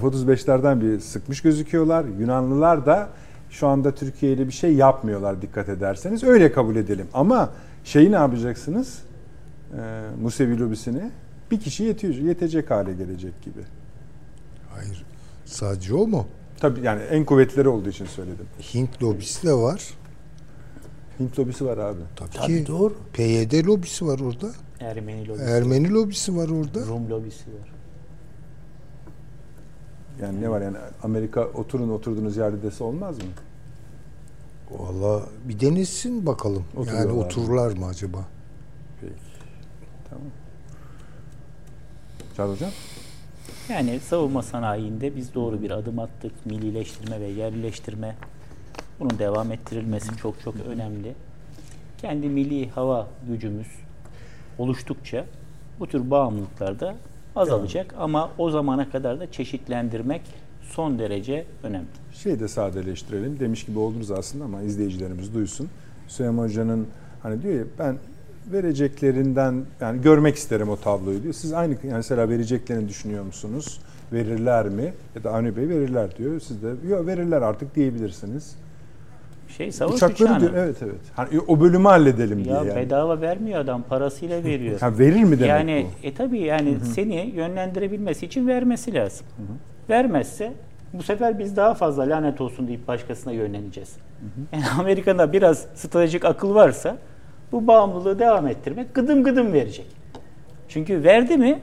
F-35'lerden bir sıkmış gözüküyorlar. Yunanlılar da şu anda Türkiye ile bir şey yapmıyorlar dikkat ederseniz. Öyle kabul edelim. Ama şeyi ne yapacaksınız? Ee, Musevi lobisini bir kişi yetiyor, yetecek hale gelecek gibi. Hayır. Sadece o mu? Tabii yani en kuvvetleri olduğu için söyledim. Hint lobisi de var. Hint lobisi var abi. Tabii, Tabii ki. doğru. PYD lobisi var orada. Ermeni lobisi, Ermeni lobisi var orada. Rum lobisi var. Yani ne var yani Amerika oturun oturduğunuz yerde dese olmaz mı? Valla bir denilsin bakalım. Yani Oturuyorlar mı? otururlar mı acaba? Peki. Tamam. Çağrı Hocam? Yani savunma sanayinde biz doğru bir adım attık. Millileştirme ve yerleştirme. Bunun devam ettirilmesi çok çok önemli. Kendi milli hava gücümüz oluştukça bu tür bağımlılıklar azalacak ama o zamana kadar da çeşitlendirmek son derece önemli. Şey de sadeleştirelim. Demiş gibi oldunuz aslında ama izleyicilerimiz duysun. Süleyman Hoca'nın hani diyor ya ben vereceklerinden yani görmek isterim o tabloyu diyor. Siz aynı yani mesela vereceklerini düşünüyor musunuz? Verirler mi? Ya da Avni Bey verirler diyor. Siz de yok verirler artık diyebilirsiniz. Şey savaş Uçakları uçağını. diyor. Evet evet. Hani o bölümü halledelim diye Ya yani. bedava vermiyor adam parasıyla veriyor. Ha, verir mi demek yani bu? e tabii yani seni yönlendirebilmesi için vermesi lazım. Vermezse bu sefer biz daha fazla lanet olsun deyip başkasına yönleneceğiz. Yani Amerika'da biraz stratejik akıl varsa bu bağımlılığı devam ettirmek gıdım gıdım verecek. Çünkü verdi mi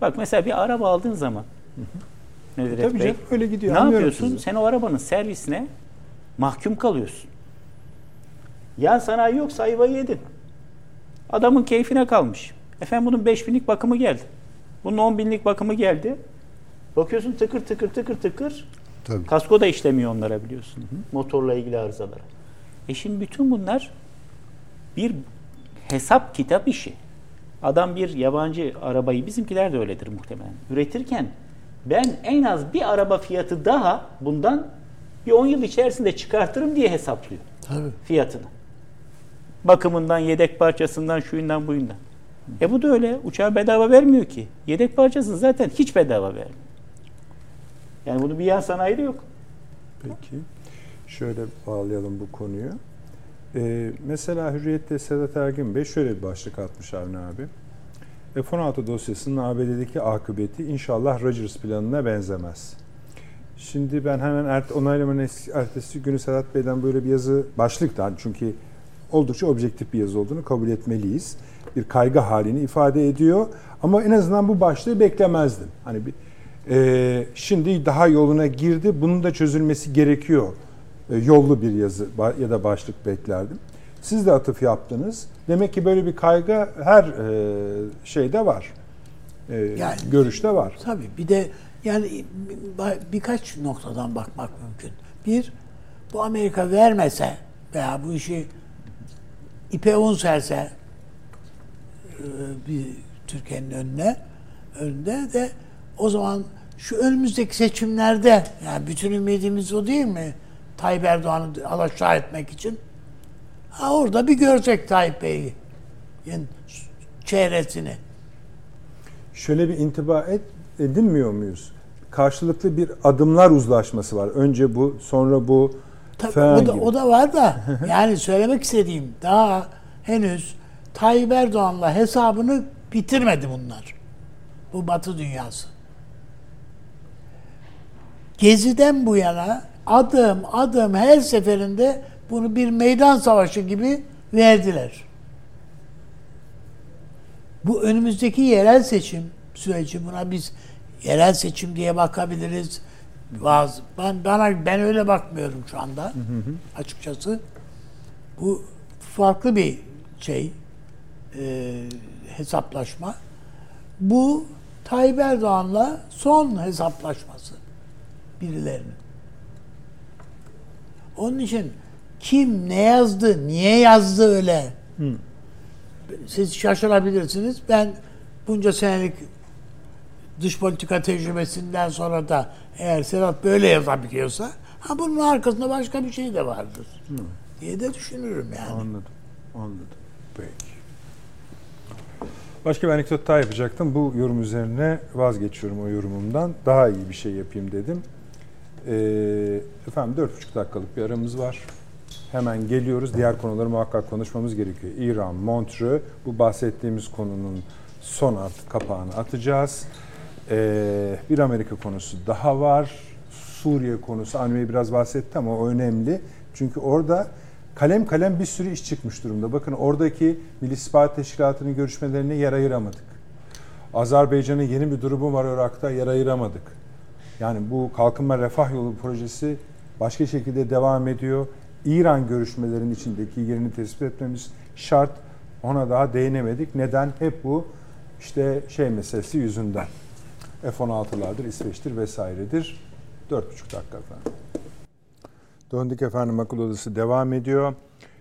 bak mesela bir araba aldığın zaman Nedret Tabii Bey, canım öyle gidiyor. ne yapıyorsun? sizi. Sen o arabanın servisine mahkum kalıyorsun. Yan sanayi yoksa ayvayı yedin. Adamın keyfine kalmış. Efendim bunun 5 binlik bakımı geldi. Bunun 10 binlik bakımı geldi. Bakıyorsun tıkır tıkır tıkır tıkır. Tabii. Kasko da işlemiyor onlara biliyorsun. Motorla ilgili arızalara. E şimdi bütün bunlar bir hesap kitap işi. Adam bir yabancı arabayı, bizimkiler de öyledir muhtemelen. Üretirken ben en az bir araba fiyatı daha bundan bir 10 yıl içerisinde çıkartırım diye hesaplıyor Tabii. fiyatını. Bakımından, yedek parçasından, şuyundan, buyundan. E bu da öyle. Uçağı bedava vermiyor ki. Yedek parçasını zaten hiç bedava vermiyor. Yani bunu bir yan sanayide yok. Peki. Şöyle bağlayalım bu konuyu. Ee, mesela Hürriyet'te Sedat Ergin Bey şöyle bir başlık atmış Avni abi. F-16 dosyasının ABD'deki akıbeti inşallah Rogers planına benzemez. Şimdi ben hemen ert onaylamanın es- ertesi günü Sedat Bey'den böyle bir yazı başlıktan çünkü oldukça objektif bir yazı olduğunu kabul etmeliyiz. Bir kaygı halini ifade ediyor ama en azından bu başlığı beklemezdim. Hani bir e, şimdi daha yoluna girdi. Bunun da çözülmesi gerekiyor. E, yollu bir yazı ya da başlık beklerdim. Siz de atıf yaptınız. Demek ki böyle bir kaygı her e, şeyde var. E, Yani- görüşte var. Tabii bir de yani bir- birkaç noktadan bakmak mümkün. Bir, bu Amerika vermese veya bu işi ipe un serse e, bir Türkiye'nin önüne önünde de o zaman şu önümüzdeki seçimlerde yani bütün ümidimiz o değil mi? Tayyip Erdoğan'ı alaşağı etmek için. Ha orada bir görecek Tayyip Bey'i. Yani çehresini. Şöyle bir intiba et, edinmiyor muyuz? Karşılıklı bir adımlar uzlaşması var. Önce bu, sonra bu Tabii falan o da, gibi. o da var da yani söylemek istediğim daha henüz Tayyip Erdoğan'la hesabını bitirmedi bunlar. Bu Batı dünyası. Gezi'den bu yana adım adım her seferinde bunu bir meydan savaşı gibi verdiler. Bu önümüzdeki yerel seçim süreci buna biz yerel seçim diye bakabiliriz. Bazı ben bana ben öyle bakmıyorum şu anda. Açıkçası bu farklı bir şey e, hesaplaşma. Bu Tayyip Erdoğan'la son hesaplaşması birilerinin. Onun için kim ne yazdı, niye yazdı öyle? Siz şaşırabilirsiniz. Ben bunca senelik dış politika tecrübesinden sonra da eğer Sedat böyle yazabiliyorsa ha bunun arkasında başka bir şey de vardır. diye de düşünürüm yani. Anladım. Anladım. Peki. Başka bir anekdot daha yapacaktım. Bu yorum üzerine vazgeçiyorum o yorumumdan. Daha iyi bir şey yapayım dedim. Ee, efendim dört buçuk dakikalık bir aramız var. Hemen geliyoruz. Diğer konuları muhakkak konuşmamız gerekiyor. İran, Montreux. Bu bahsettiğimiz konunun son artık kapağını atacağız. Ee, bir Amerika konusu daha var. Suriye konusu. Anime biraz bahsetti ama o önemli. Çünkü orada kalem kalem bir sürü iş çıkmış durumda. Bakın oradaki Milli İstihbarat Teşkilatı'nın görüşmelerine yer ayıramadık. Azerbaycan'ın yeni bir durumu var Irak'ta yer ayıramadık. Yani bu Kalkınma Refah Yolu projesi başka şekilde devam ediyor. İran görüşmelerinin içindeki yerini tespit etmemiz şart. Ona daha değinemedik. Neden? Hep bu işte şey meselesi yüzünden. F-16'lardır, İsveç'tir vesairedir. 4,5 dakika efendim. Döndük efendim akıl odası devam ediyor.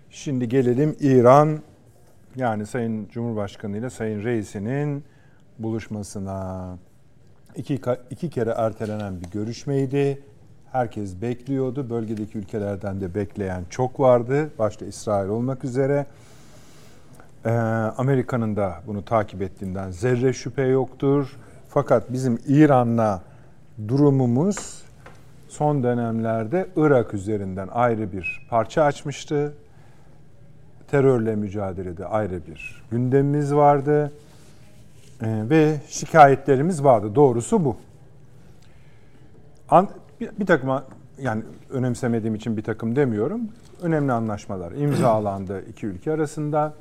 Şimdi gelelim İran yani Sayın Cumhurbaşkanı ile Sayın Reis'inin buluşmasına. İki, iki kere ertelenen bir görüşmeydi. Herkes bekliyordu. Bölgedeki ülkelerden de bekleyen çok vardı. Başta İsrail olmak üzere. Ee, Amerika'nın da bunu takip ettiğinden zerre şüphe yoktur. Fakat bizim İran'la durumumuz son dönemlerde Irak üzerinden ayrı bir parça açmıştı. Terörle mücadelede ayrı bir gündemimiz vardı. Ee, ve şikayetlerimiz vardı. Doğrusu bu. Bir, bir takım yani önemsemediğim için bir takım demiyorum. Önemli anlaşmalar imzalandı iki ülke arasında.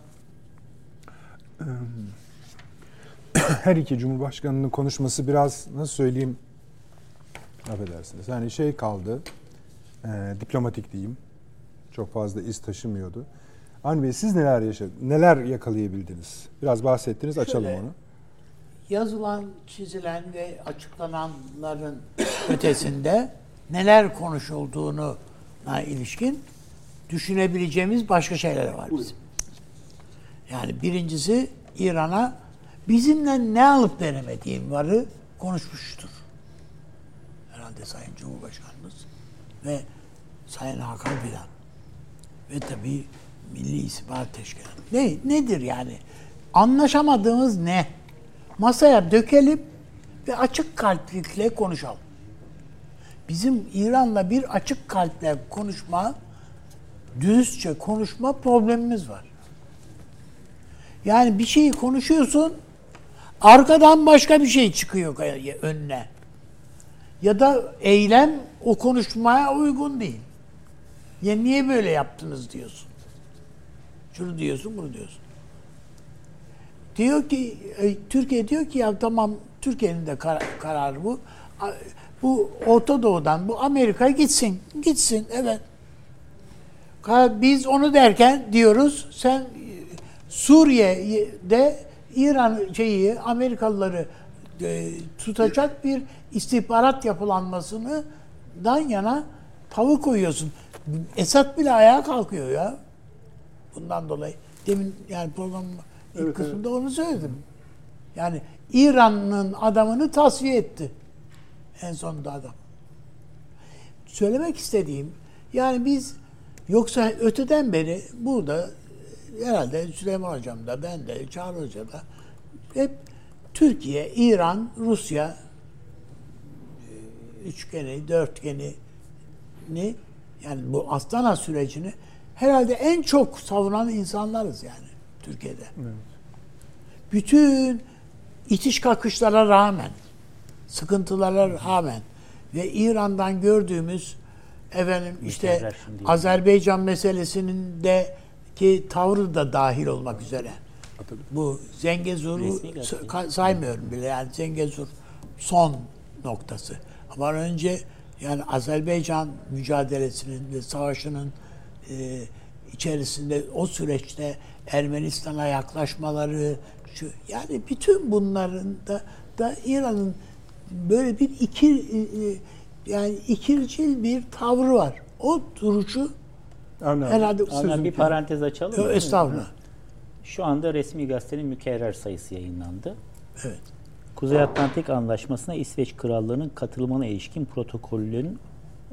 Her iki cumhurbaşkanının konuşması biraz nasıl söyleyeyim affedersiniz. Yani şey kaldı e, diplomatik diyeyim. Çok fazla iz taşımıyordu. Avni Bey siz neler yaşadınız? Neler yakalayabildiniz? Biraz bahsettiniz açalım Şöyle, onu. Yazılan, çizilen ve açıklananların ötesinde neler konuşulduğunu ilişkin düşünebileceğimiz başka şeyler var bizim. Yani birincisi İran'a bizimle ne alıp veremediğim varı konuşmuştur. Herhalde Sayın Cumhurbaşkanımız ve Sayın Hakan Fidan ve tabii Milli İstihbarat Teşkilatı. Ne, nedir yani? Anlaşamadığımız ne? Masaya dökelim ve açık kalplikle konuşalım. Bizim İran'la bir açık kalple konuşma, dürüstçe konuşma problemimiz var. Yani bir şeyi konuşuyorsun, arkadan başka bir şey çıkıyor önüne. Ya da eylem o konuşmaya uygun değil. Ya niye böyle yaptınız diyorsun. Şunu diyorsun, bunu diyorsun. Diyor ki, e, Türkiye diyor ki ya tamam Türkiye'nin de kar- kararı bu. Bu Orta Doğu'dan, bu Amerika'ya gitsin. Gitsin, evet. Biz onu derken diyoruz, sen Suriye'de İran şeyi, Amerikalıları e, tutacak bir istihbarat yapılanmasını dan yana tavı koyuyorsun. Esat bile ayağa kalkıyor ya. Bundan dolayı. Demin yani programın ilk evet, kısmında evet. onu söyledim. Yani İran'ın adamını tasfiye etti. En sonunda adam. Söylemek istediğim yani biz yoksa öteden beri burada herhalde Süleyman Hocam da ben de Çağrı Hoca da hep Türkiye, İran, Rusya üçgeni, dörtgeni ni yani bu Astana sürecini herhalde en çok savunan insanlarız yani Türkiye'de. Evet. Bütün itiş kakışlara rağmen, sıkıntılara rağmen ve İran'dan gördüğümüz efendim işte. Azerbaycan meselesinin de ki tavrı da dahil olmak üzere. Bu Zengezur'u saymıyorum bile yani Zengezur son noktası. Ama önce yani Azerbaycan mücadelesinin ve savaşının e, içerisinde o süreçte Ermenistan'a yaklaşmaları şu yani bütün bunların da da İran'ın böyle bir iki e, e, yani ikircil bir tavrı var. O duruşu Avni abi, Herhalde- Ama bir parantez açalım. mı? estağfurullah. Şu anda resmi gazetenin mükerrer sayısı yayınlandı. Evet. Kuzey Atlantik Anlaşması'na İsveç Krallığı'nın katılımına ilişkin protokollerin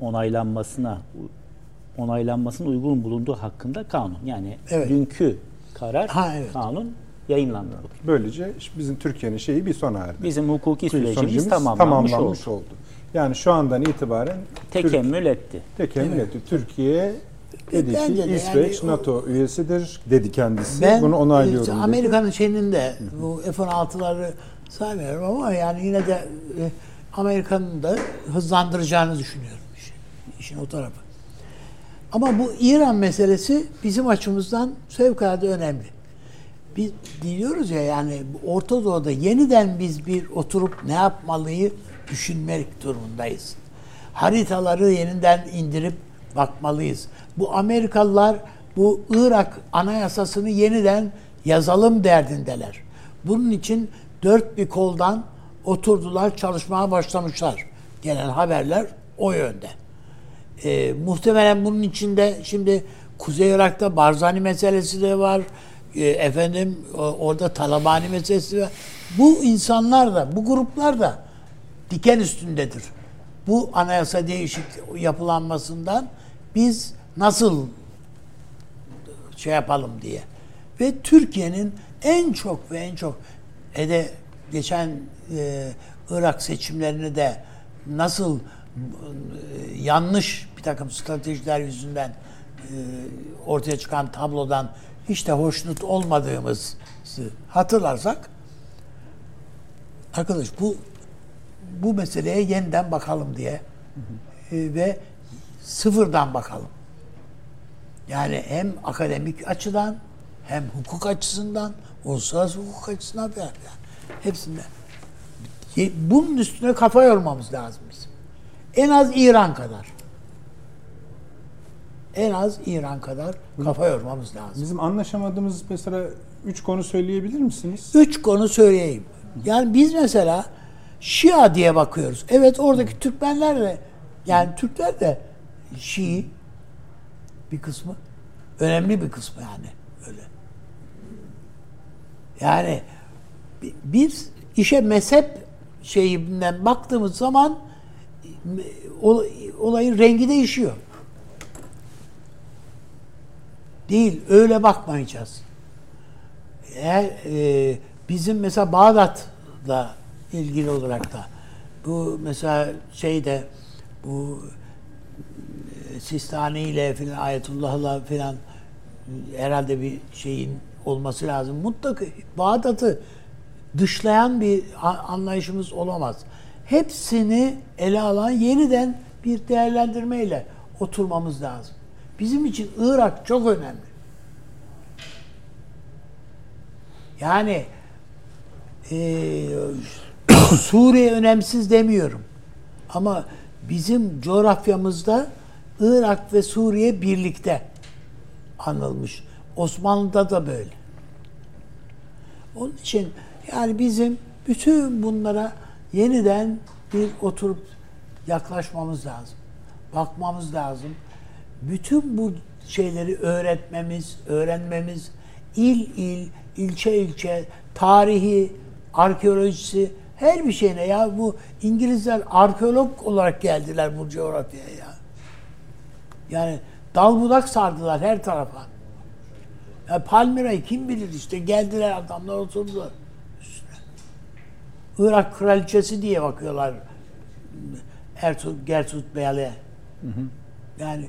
onaylanmasına onaylanmasının uygun bulunduğu hakkında kanun. Yani Evet. dünkü karar Ha, evet. kanun yayınlandı. bugün. Böylece bizim Türkiye'nin şeyi bir sona erdi. Bizim hukuki sürecimiz tamamlanmış, tamamlanmış oldu. oldu. Yani şu andan itibaren Tekemmül etti. tekemmül etti. Türkiye dedi ki Bence de İsveç yani o- NATO üyesidir dedi kendisi. Ben Bunu onaylıyorum. işte. Amerika'nın şeyinin de bu F-16'ları saymıyorum ama yani yine de e, Amerika'nın da hızlandıracağını düşünüyorum işin, işin o tarafı. Ama bu İran meselesi bizim açımızdan fevkalade önemli. Biz diyoruz ya yani Orta Doğu'da yeniden biz bir oturup ne yapmalıyı düşünmek durumundayız. Haritaları yeniden indirip bakmalıyız. Bu Amerikalılar bu Irak anayasasını yeniden yazalım derdindeler. Bunun için dört bir koldan oturdular, çalışmaya başlamışlar. Gelen haberler o yönde. E, muhtemelen bunun içinde şimdi Kuzey Irak'ta Barzani meselesi de var. E, efendim orada Talabani meselesi var. Bu insanlar da, bu gruplar da diken üstündedir. Bu anayasa değişik yapılanmasından biz nasıl şey yapalım diye. Ve Türkiye'nin en çok ve en çok ede geçen e, Irak seçimlerini de nasıl e, yanlış bir takım stratejiler yüzünden e, ortaya çıkan tablodan hiç de hoşnut olmadığımızı hatırlarsak arkadaş bu bu meseleye yeniden bakalım diye e, ve sıfırdan bakalım. Yani hem akademik açıdan hem hukuk açısından, uluslararası hukuk açısından falan filan. Hepsinde. Bunun üstüne kafa yormamız lazım bizim. En az İran kadar. En az İran kadar kafa yormamız lazım. Bizim anlaşamadığımız mesela üç konu söyleyebilir misiniz? Üç konu söyleyeyim. Yani biz mesela Şia diye bakıyoruz. Evet oradaki Türkmenler de yani Türkler de Şii bir kısmı. Önemli bir kısmı yani öyle. Yani bi- biz işe mezhep şeyinden baktığımız zaman ol- olayın rengi değişiyor. Değil, öyle bakmayacağız. Eğer e, bizim mesela Bağdat'la ilgili olarak da bu mesela şeyde bu Sistani ile filan Ayetullah'la filan e, herhalde bir şeyin olması lazım. Mutlaka Bağdat'ı dışlayan bir anlayışımız olamaz. Hepsini ele alan yeniden bir değerlendirmeyle oturmamız lazım. Bizim için Irak çok önemli. Yani eee, Suriye önemsiz demiyorum. Ama bizim coğrafyamızda Irak ve Suriye birlikte anılmış. Osmanlı'da da böyle. Onun için yani bizim bütün bunlara yeniden bir oturup yaklaşmamız lazım. Bakmamız lazım. Bütün bu şeyleri öğretmemiz, öğrenmemiz, il il, ilçe ilçe, tarihi, arkeolojisi, her bir şeyine ya bu İngilizler arkeolog olarak geldiler bu coğrafyaya ya. Yani dal budak sardılar her tarafa. Ya Palmira'yı kim bilir işte geldiler adamlar oturdular üstüne. Irak kraliçesi diye bakıyorlar Ertuğrul, Gertrud Bey'e. Yani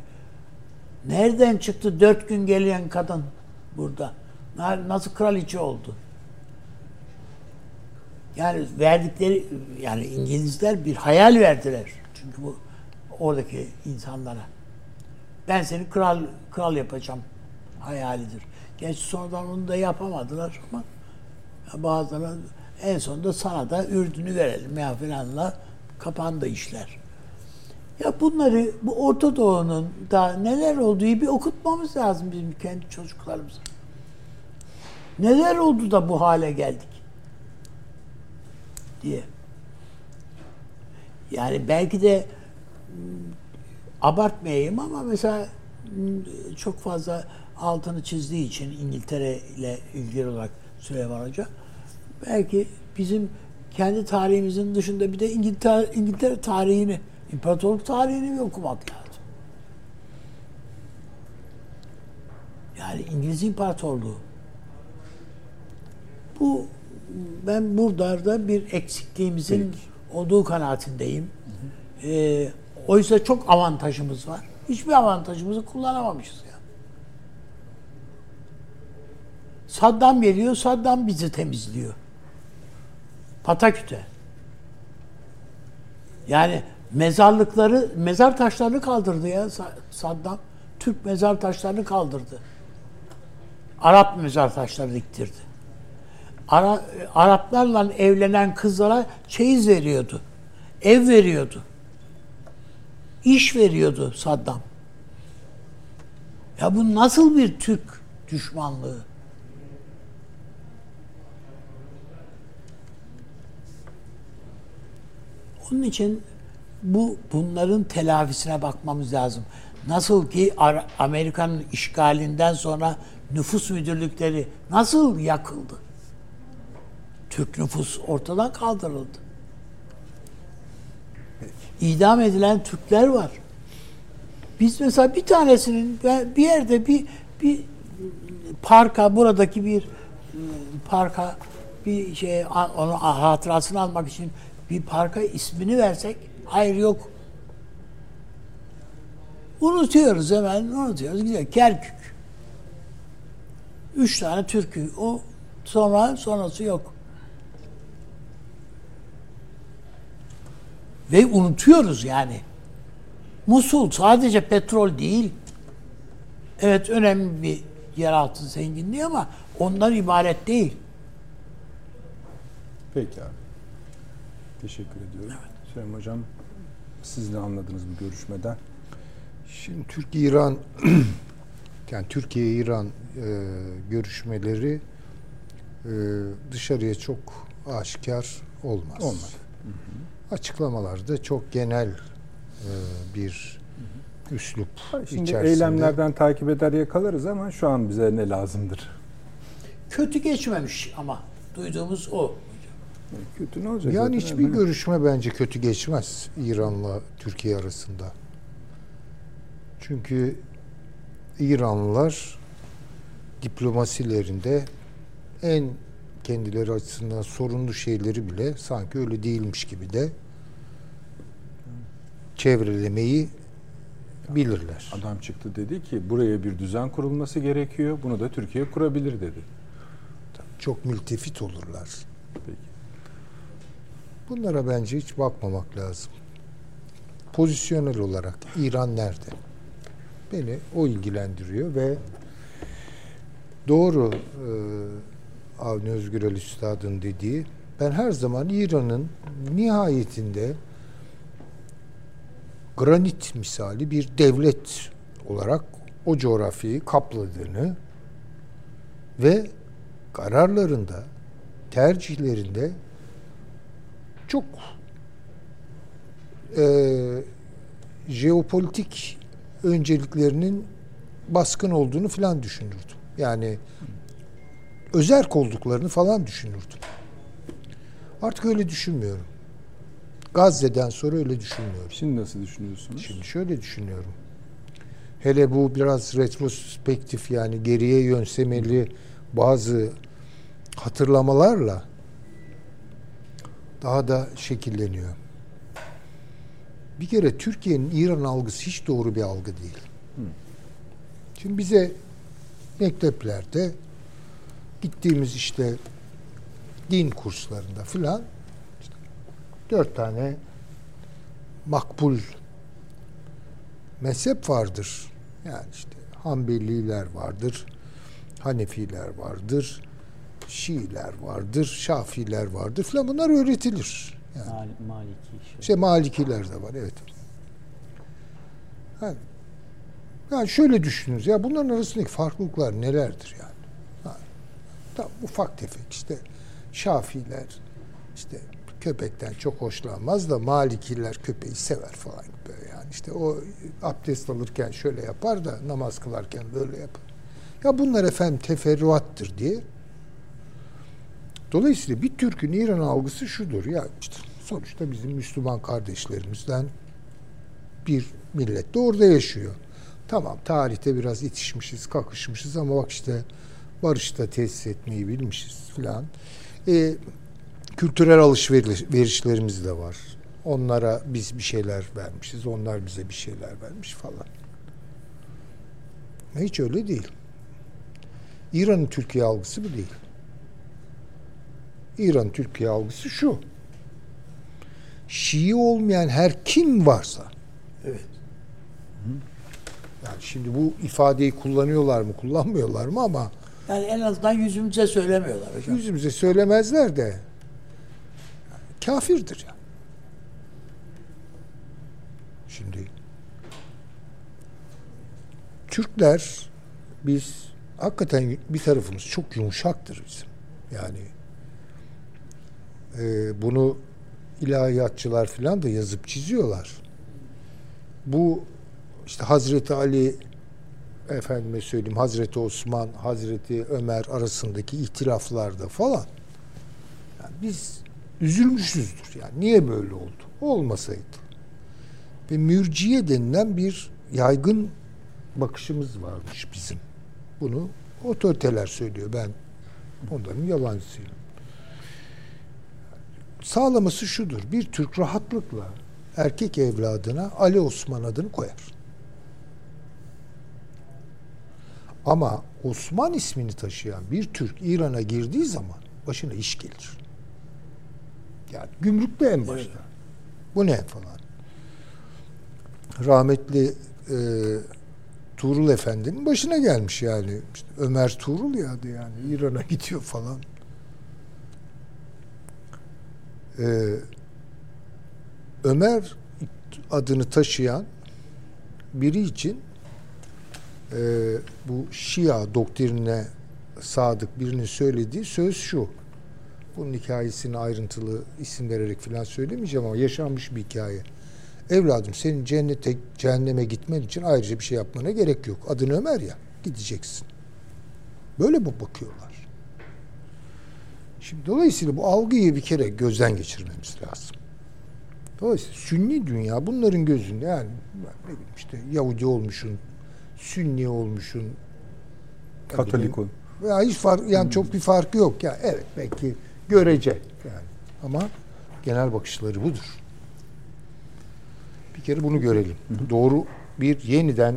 nereden çıktı dört gün gelen kadın burada? Na- Nasıl kraliçe oldu? Yani verdikleri yani İngilizler bir hayal verdiler Çünkü bu oradaki insanlara. Ben seni kral kral yapacağım hayalidir. Gerçi sonradan onu da yapamadılar ama bazıları en sonunda sana da Ürdün'ü verelim ya filanla kapandı işler. Ya bunları bu Orta Doğu'nun da neler olduğu bir okutmamız lazım bizim kendi çocuklarımıza. Neler oldu da bu hale geldik diye. Yani belki de abartmayayım ama mesela çok fazla altını çizdiği için İngiltere ile ilgili olarak Süleyman Hoca belki bizim kendi tarihimizin dışında bir de İngiltere, İngiltere tarihini, imparatorluk tarihini bir okumak lazım. Yani İngiliz İmparatorluğu. Bu ben burada da bir eksikliğimizin olduğu kanaatindeyim. Ee, oysa çok avantajımız var. Hiçbir avantajımızı kullanamamışız ya. Saddam geliyor, Saddam bizi temizliyor. Pataküte. Yani mezarlıkları, mezar taşlarını kaldırdı ya Sa- Saddam. Türk mezar taşlarını kaldırdı. Arap mezar taşları diktirdi. Ara, Araplarla evlenen kızlara çeyiz veriyordu. Ev veriyordu. İş veriyordu Saddam. Ya bu nasıl bir Türk düşmanlığı? Onun için bu bunların telafisine bakmamız lazım. Nasıl ki Amerika'nın işgalinden sonra nüfus müdürlükleri nasıl yakıldı? Türk nüfus ortadan kaldırıldı. İdam edilen Türkler var. Biz mesela bir tanesinin bir yerde bir bir parka buradaki bir e, parka bir şey onun hatırasını almak için bir parka ismini versek hayır yok. Unutuyoruz hemen unutuyoruz. Gidiyor. Kerkük. Üç tane türkü. O sonra sonrası yok. Ve unutuyoruz yani. Musul sadece petrol değil. Evet önemli bir yeraltı zenginliği ama ondan ibaret değil. Peki abi. Teşekkür ediyorum. Süleyman Hocam siz ne anladınız bu görüşmeden? Şimdi Türk-İran yani Türkiye-İran e, görüşmeleri e, dışarıya çok aşikar olmaz. Olmaz. Açıklamalar da çok genel e, bir üslup Şimdi içerisinde. eylemlerden takip eder yakalarız ama şu an bize ne lazımdır? Kötü geçmemiş ama duyduğumuz o. Kötü ne olacak? Yani hiçbir görüşme bence kötü geçmez İran'la Türkiye arasında. Çünkü İranlılar diplomasilerinde en kendileri açısından sorunlu şeyleri bile sanki öyle değilmiş gibi de çevrelemeyi bilirler. Adam çıktı dedi ki buraya bir düzen kurulması gerekiyor. Bunu da Türkiye kurabilir dedi. Çok mültefit olurlar. Peki. Bunlara bence hiç bakmamak lazım. Pozisyonel olarak İran nerede? Beni o ilgilendiriyor ve doğru e, Avni Özgürel Üstad'ın dediği ben her zaman İran'ın nihayetinde granit misali bir devlet olarak o coğrafyayı kapladığını ve kararlarında, tercihlerinde çok e, jeopolitik önceliklerinin baskın olduğunu falan düşünürdüm. Yani özerk olduklarını falan düşünürdüm. Artık öyle düşünmüyorum. Gazze'den sonra öyle düşünmüyorum. Şimdi nasıl düşünüyorsunuz? Şimdi şöyle düşünüyorum. Hele bu biraz retrospektif yani geriye yönsemeli bazı hatırlamalarla daha da şekilleniyor. Bir kere Türkiye'nin İran algısı hiç doğru bir algı değil. Şimdi bize mekteplerde gittiğimiz işte din kurslarında filan işte dört tane makbul mezhep vardır. Yani işte Hanbeliler vardır, Hanefiler vardır, Şiiler vardır, Şafiler vardır falan bunlar öğretilir. Yani Mal, Maliki işte. işte Malikiler de var evet. Yani, yani şöyle düşünürüz ya bunların arasındaki farklılıklar nelerdir yani? Tamam, ufak tefek işte Şafiler işte köpekten çok hoşlanmaz da Malikiler köpeği sever falan böyle yani işte o abdest alırken şöyle yapar da namaz kılarken böyle yapar. Ya bunlar efendim teferruattır diye. Dolayısıyla bir Türk'ün İran algısı şudur ya işte sonuçta bizim Müslüman kardeşlerimizden bir millet de orada yaşıyor. Tamam tarihte biraz itişmişiz, kakışmışız ama bak işte barışta tesis etmeyi bilmişiz filan. E, kültürel alışverişlerimiz de var. Onlara biz bir şeyler vermişiz, onlar bize bir şeyler vermiş falan. Hiç öyle değil. İran'ın Türkiye algısı bu değil. İran Türkiye algısı şu. Şii olmayan her kim varsa Evet. yani şimdi bu ifadeyi kullanıyorlar mı kullanmıyorlar mı ama Yani en azından yüzümüze söylemiyorlar hocam. yüzümüze söylemezler de kafirdir yani. Şimdi Türkler biz hakikaten bir tarafımız çok yumuşaktır bizim. Yani e, bunu ilahiyatçılar falan da yazıp çiziyorlar. Bu işte Hazreti Ali efendime söyleyeyim Hazreti Osman, Hazreti Ömer arasındaki ihtilaflarda falan yani biz üzülmüşüzdür. Yani niye böyle oldu? Olmasaydı. Ve mürciye denilen bir yaygın bakışımız varmış bizim. Bunu otoriteler söylüyor. Ben onların yalancısıyım. Sağlaması şudur. Bir Türk rahatlıkla erkek evladına Ali Osman adını koyar. Ama Osman ismini taşıyan bir Türk İran'a girdiği zaman başına iş gelir. Yani gümrükte en başta. Bu ne falan. Rahmetli e, Tuğrul Efendi'nin başına gelmiş yani. İşte Ömer Tuğrul ya adı yani. İran'a gidiyor falan. Ee, Ömer adını taşıyan biri için e, bu Şia doktrinine sadık birinin söylediği söz şu. Bunun hikayesini ayrıntılı isim vererek falan söylemeyeceğim ama yaşanmış bir hikaye. Evladım senin cennete, cehenneme gitmen için ayrıca bir şey yapmana gerek yok. Adın Ömer ya, gideceksin. Böyle mi bakıyorlar? Şimdi dolayısıyla bu algıyı bir kere gözden geçirmemiz lazım. Dolayısıyla Sünni dünya bunların gözünde yani ne bileyim işte Yahudi olmuşun, Sünni olmuşun, Katolik bileyim, ol. veya hiç fark yani çok bir farkı yok ya. Evet belki görece yani. Ama genel bakışları budur. Bir kere bunu görelim. Doğru bir yeniden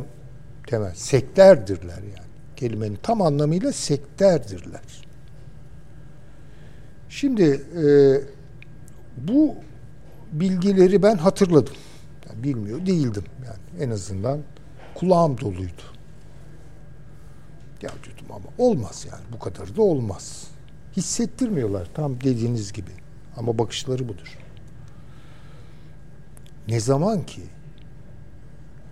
temel. Sekterdirler yani. Kelimenin tam anlamıyla sekterdirler. Şimdi e, bu bilgileri ben hatırladım. Yani bilmiyor değildim yani. En azından kulağım doluydu. Ya dedim ama olmaz yani bu kadar da olmaz. Hissettirmiyorlar tam dediğiniz gibi. Ama bakışları budur. Ne zaman ki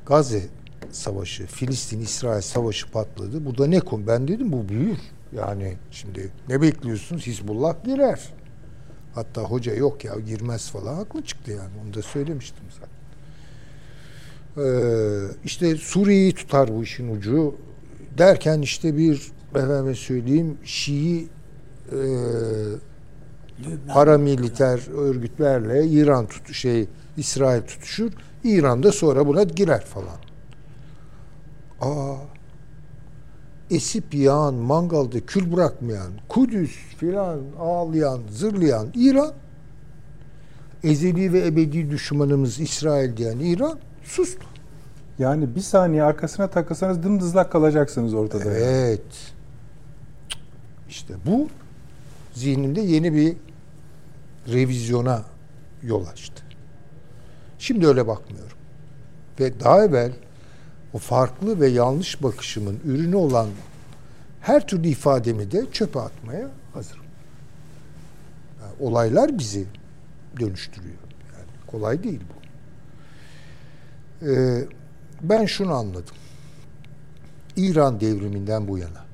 Gazze savaşı, Filistin-İsrail savaşı patladı. Bu da ne konu? Ben dedim bu büyür. Yani şimdi ne bekliyorsunuz? Hizbullah girer. Hatta hoca yok ya girmez falan. Haklı çıktı yani. Onu da söylemiştim zaten. Ee, işte Suriye'yi tutar bu işin ucu derken işte bir efendime söyleyeyim Şii e, paramiliter örgütlerle İran tut şey İsrail tutuşur. İran da sonra buna girer falan. Aa esip yağan, mangalda kül bırakmayan, Kudüs filan ağlayan, zırlayan İran ezeli ve ebedi düşmanımız İsrail diyen İran sustu. Yani bir saniye arkasına takılsanız dımdızlak kalacaksınız ortada. Evet. İşte bu zihnimde yeni bir revizyona yol açtı. Şimdi öyle bakmıyorum. Ve daha evvel o farklı ve yanlış bakışımın ürünü olan her türlü ifademi de çöpe atmaya hazırım. Yani olaylar bizi dönüştürüyor. Yani kolay değil bu. Ee, ben şunu anladım. İran devriminden bu yana.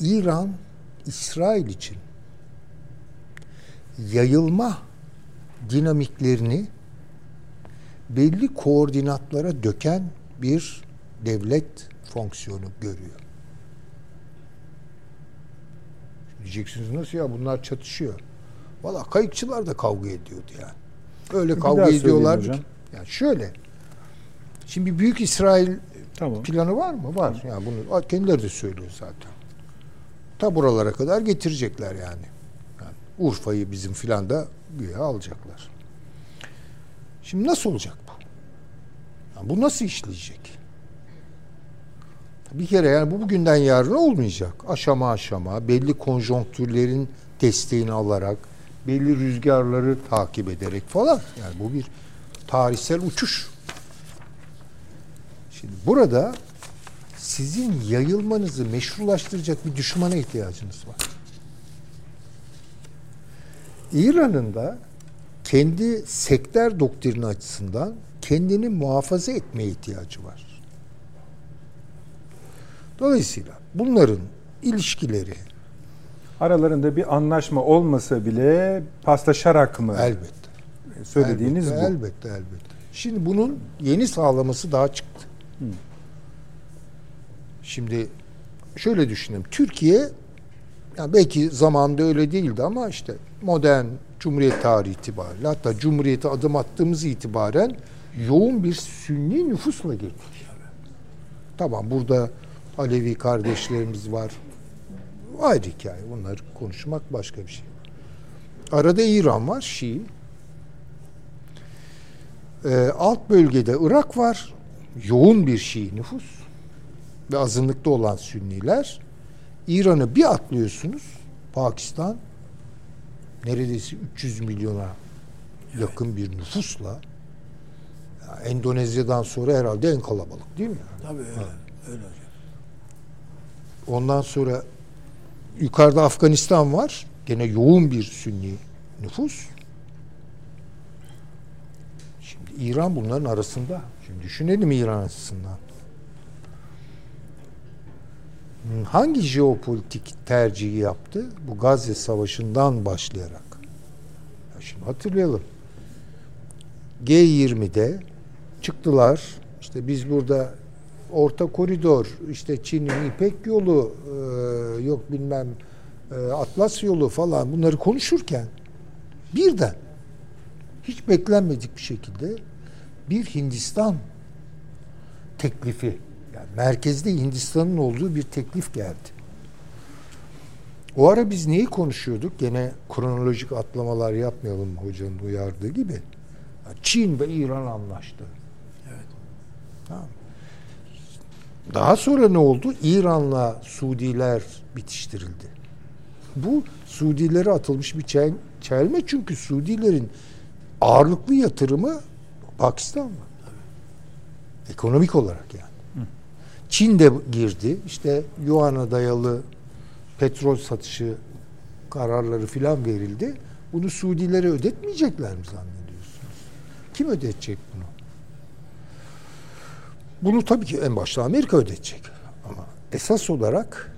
İran, İsrail için yayılma dinamiklerini belli koordinatlara döken bir devlet fonksiyonu görüyor. Diyeceksiniz nasıl ya bunlar çatışıyor. Valla kayıkçılar da kavga ediyordu yani. Öyle kavga ediyorlardı. ki- Yani şöyle. Şimdi Büyük İsrail Tamam. planı var mı? Var. Yani bunu kendileri de söylüyor zaten. Ta buralara kadar getirecekler yani. yani Urfa'yı bizim filan da güya alacaklar. Şimdi nasıl olacak bu? Yani bu nasıl işleyecek? Bir kere yani bu bugünden yarına olmayacak. Aşama aşama belli konjonktürlerin desteğini alarak belli rüzgarları takip ederek falan. Yani bu bir tarihsel uçuş. Şimdi burada sizin yayılmanızı meşrulaştıracak bir düşmana ihtiyacınız var. İran'ın da kendi sektör doktrini açısından kendini muhafaza etmeye ihtiyacı var. Dolayısıyla bunların ilişkileri Aralarında bir anlaşma olmasa bile paslaşarak mı elbette söylediğiniz elbette, bu? Elbette elbette. Şimdi bunun yeni sağlaması daha çıktı. Şimdi şöyle düşünelim. Türkiye yani belki zamanında öyle değildi ama işte modern Cumhuriyet tarihi itibariyle hatta Cumhuriyet'e adım attığımız itibaren yoğun bir Sünni nüfusla geçtik. Tamam burada Alevi kardeşlerimiz var. Ayrı hikaye. Bunları konuşmak başka bir şey. Arada İran var, Şii. Ee, alt bölgede Irak var. Yoğun bir Şii nüfus ve azınlıkta olan Sünniler. İran'ı bir atlıyorsunuz. Pakistan neredeyse 300 milyona yakın bir nüfusla ya Endonezya'dan sonra herhalde en kalabalık değil mi? Tabii öyle. Öyle. Ondan sonra yukarıda Afganistan var. Gene yoğun bir Sünni nüfus. Şimdi İran bunların arasında. Şimdi düşünelim İran açısından. Hmm, Hangi jeopolitik tercihi yaptı? Bu Gazze Savaşı'ndan başlayarak. Ya şimdi hatırlayalım. G20'de çıktılar. İşte biz burada orta koridor, işte Çin'in İpek yolu, e, yok bilmem e, Atlas yolu falan bunları konuşurken birden hiç beklenmedik bir şekilde bir Hindistan teklifi yani merkezde Hindistan'ın olduğu bir teklif geldi. O ara biz neyi konuşuyorduk? Gene kronolojik atlamalar yapmayalım hocanın uyardığı gibi. Çin ve İran anlaştı. Evet. Tamam. Daha sonra ne oldu? İran'la Suudiler bitiştirildi. Bu Suudilere atılmış bir çel- çelme çünkü Suudilerin ağırlıklı yatırımı Pakistan'la. Ekonomik olarak yani. Çin de girdi. İşte Yuan'a dayalı petrol satışı kararları filan verildi. Bunu Suudilere ödetmeyecekler mi zannediyorsunuz? Kim ödetecek bunu? Bunu tabii ki en başta Amerika ödeyecek. Ama esas olarak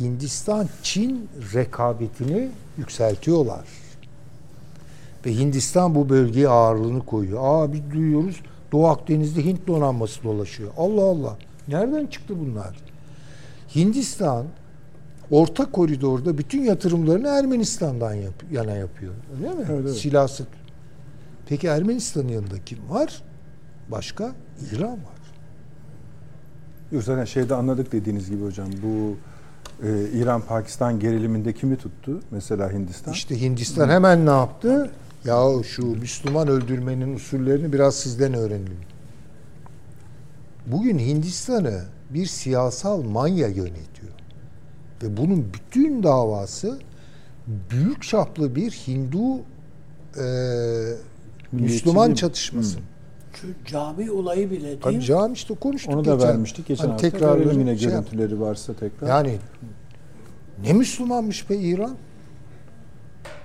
Hindistan-Çin rekabetini yükseltiyorlar. Ve Hindistan bu bölgeye ağırlığını koyuyor. Aa biz duyuyoruz Doğu Akdeniz'de Hint donanması dolaşıyor. Allah Allah. Nereden çıktı bunlar? Hindistan orta koridorda bütün yatırımlarını Ermenistan'dan yap, yana yapıyor. Öyle mi? Evet, evet. Silahsız. Peki Ermenistan'ın yanında kim var? Başka? İran var. Yok zaten şeyde anladık dediğiniz gibi hocam. Bu e, İran-Pakistan geriliminde kimi tuttu? Mesela Hindistan. İşte Hindistan hemen ne yaptı? Ya şu Müslüman öldürmenin usullerini biraz sizden öğrenelim. Bugün Hindistan'ı bir siyasal manya yönetiyor. Ve bunun bütün davası büyük çaplı bir Hindu e, Müslüman çatışması. Şu cami olayı bile değil Tabii mi? cami işte konuştuk Onu da geçen. vermiştik geçen Hani hafta. tekrar yine şey yap- görüntüleri varsa tekrar. Yani ne Müslümanmış be İran?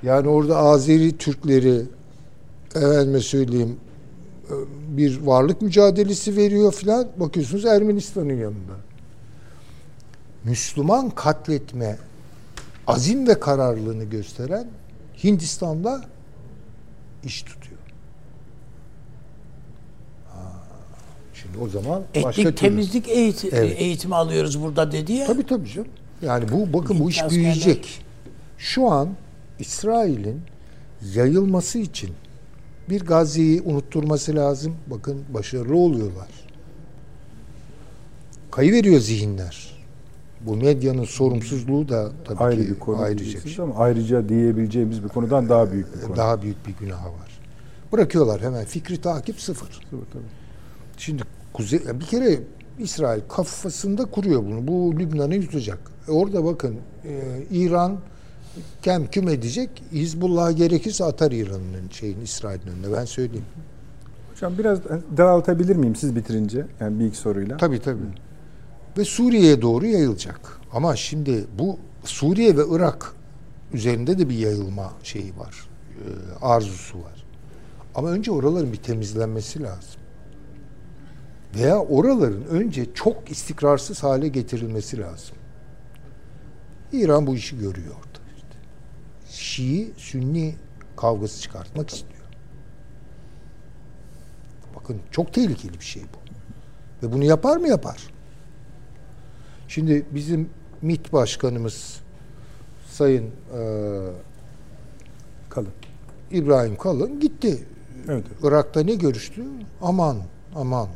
Yani orada Azeri Türkleri efendime söyleyeyim bir varlık mücadelesi veriyor filan. Bakıyorsunuz Ermenistan'ın yanında. Müslüman katletme azim ve kararlılığını gösteren Hindistan'da iş tutuyor. Ha, Şimdi o zaman başka Etnik türlü- temizlik eğiti- Evet. eğitimi alıyoruz burada dedi ya. Tabii tabii canım. Yani bu bakın bu iş Askerler- büyüyecek. Şu an İsrail'in yayılması için bir Gazze'yi unutturması lazım. Bakın başarılı oluyorlar. Kayıveriyor zihinler. Bu medyanın sorumsuzluğu da tabii ayrı ki bir konu ayrıca bir şey. ama ayrıca diyebileceğimiz bir konudan daha büyük bir konu. Daha büyük bir günahı var. Bırakıyorlar hemen. Fikri takip sıfır. Tabii, tabii. Şimdi kuzey bir kere İsrail kafasında kuruyor bunu. Bu Lübnan'ı yutacak. E orada bakın e, İran kem küm edecek. Hizbullah'a gerekirse atar İran'ın şeyin İsrail'in önüne. Ben söyleyeyim. Hocam biraz daraltabilir miyim siz bitirince? Yani bir iki soruyla. Tabii tabii. Ve Suriye'ye doğru yayılacak. Ama şimdi bu Suriye ve Irak üzerinde de bir yayılma şeyi var. e, arzusu var. Ama önce oraların bir temizlenmesi lazım. Veya oraların önce çok istikrarsız hale getirilmesi lazım. İran bu işi görüyor. Şii, Sünni kavgası çıkartmak istiyor. Bakın çok tehlikeli bir şey bu. Ve bunu yapar mı? Yapar. Şimdi bizim MİT başkanımız Sayın eee, Kalın. İbrahim Kalın gitti. Evet. Irak'ta ne görüştü? Aman, aman.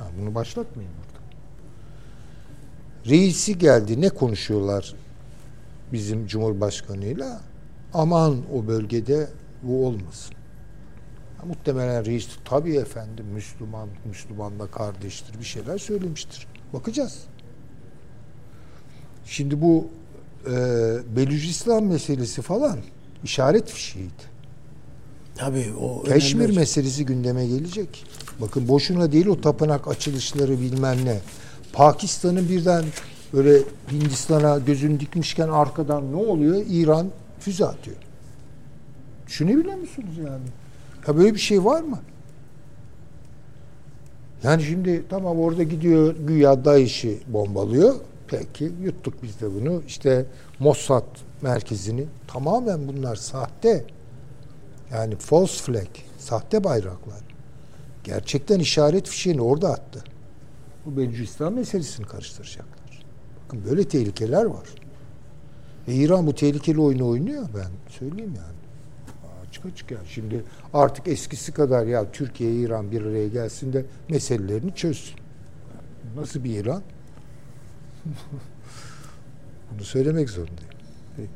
Ya bunu başlatmayın burada. Reisi geldi. Ne konuşuyorlar bizim Cumhurbaşkanıyla? Aman o bölgede bu olmasın. Muhtemelen reis tabii efendim Müslüman, Müslümanla kardeştir bir şeyler söylemiştir. Bakacağız. Şimdi bu e, Belucistan meselesi falan işaret fişeğiydi. Tabii o Keşmir önemli. meselesi gündeme gelecek. Bakın boşuna değil o tapınak açılışları bilmem ne. Pakistan'ın birden böyle Hindistan'a gözünü dikmişken arkadan ne oluyor? İran füze atıyor. Düşünebiliyor musunuz yani? Ya böyle bir şey var mı? Yani şimdi tamam orada gidiyor güya DAEŞ'i bombalıyor. Peki yuttuk biz de bunu. İşte Mossad merkezini tamamen bunlar sahte. Yani false flag, sahte bayraklar. Gerçekten işaret fişeğini orada attı. Bu Belucistan meselesini karıştıracaklar. Bakın böyle tehlikeler var. Ve İran bu tehlikeli oyunu oynuyor ben söyleyeyim yani. Açık açık yani. Şimdi artık eskisi kadar ya Türkiye İran bir araya gelsin de meselelerini çözsün. Nasıl bir İran? Bunu söylemek zorundayım. Peki.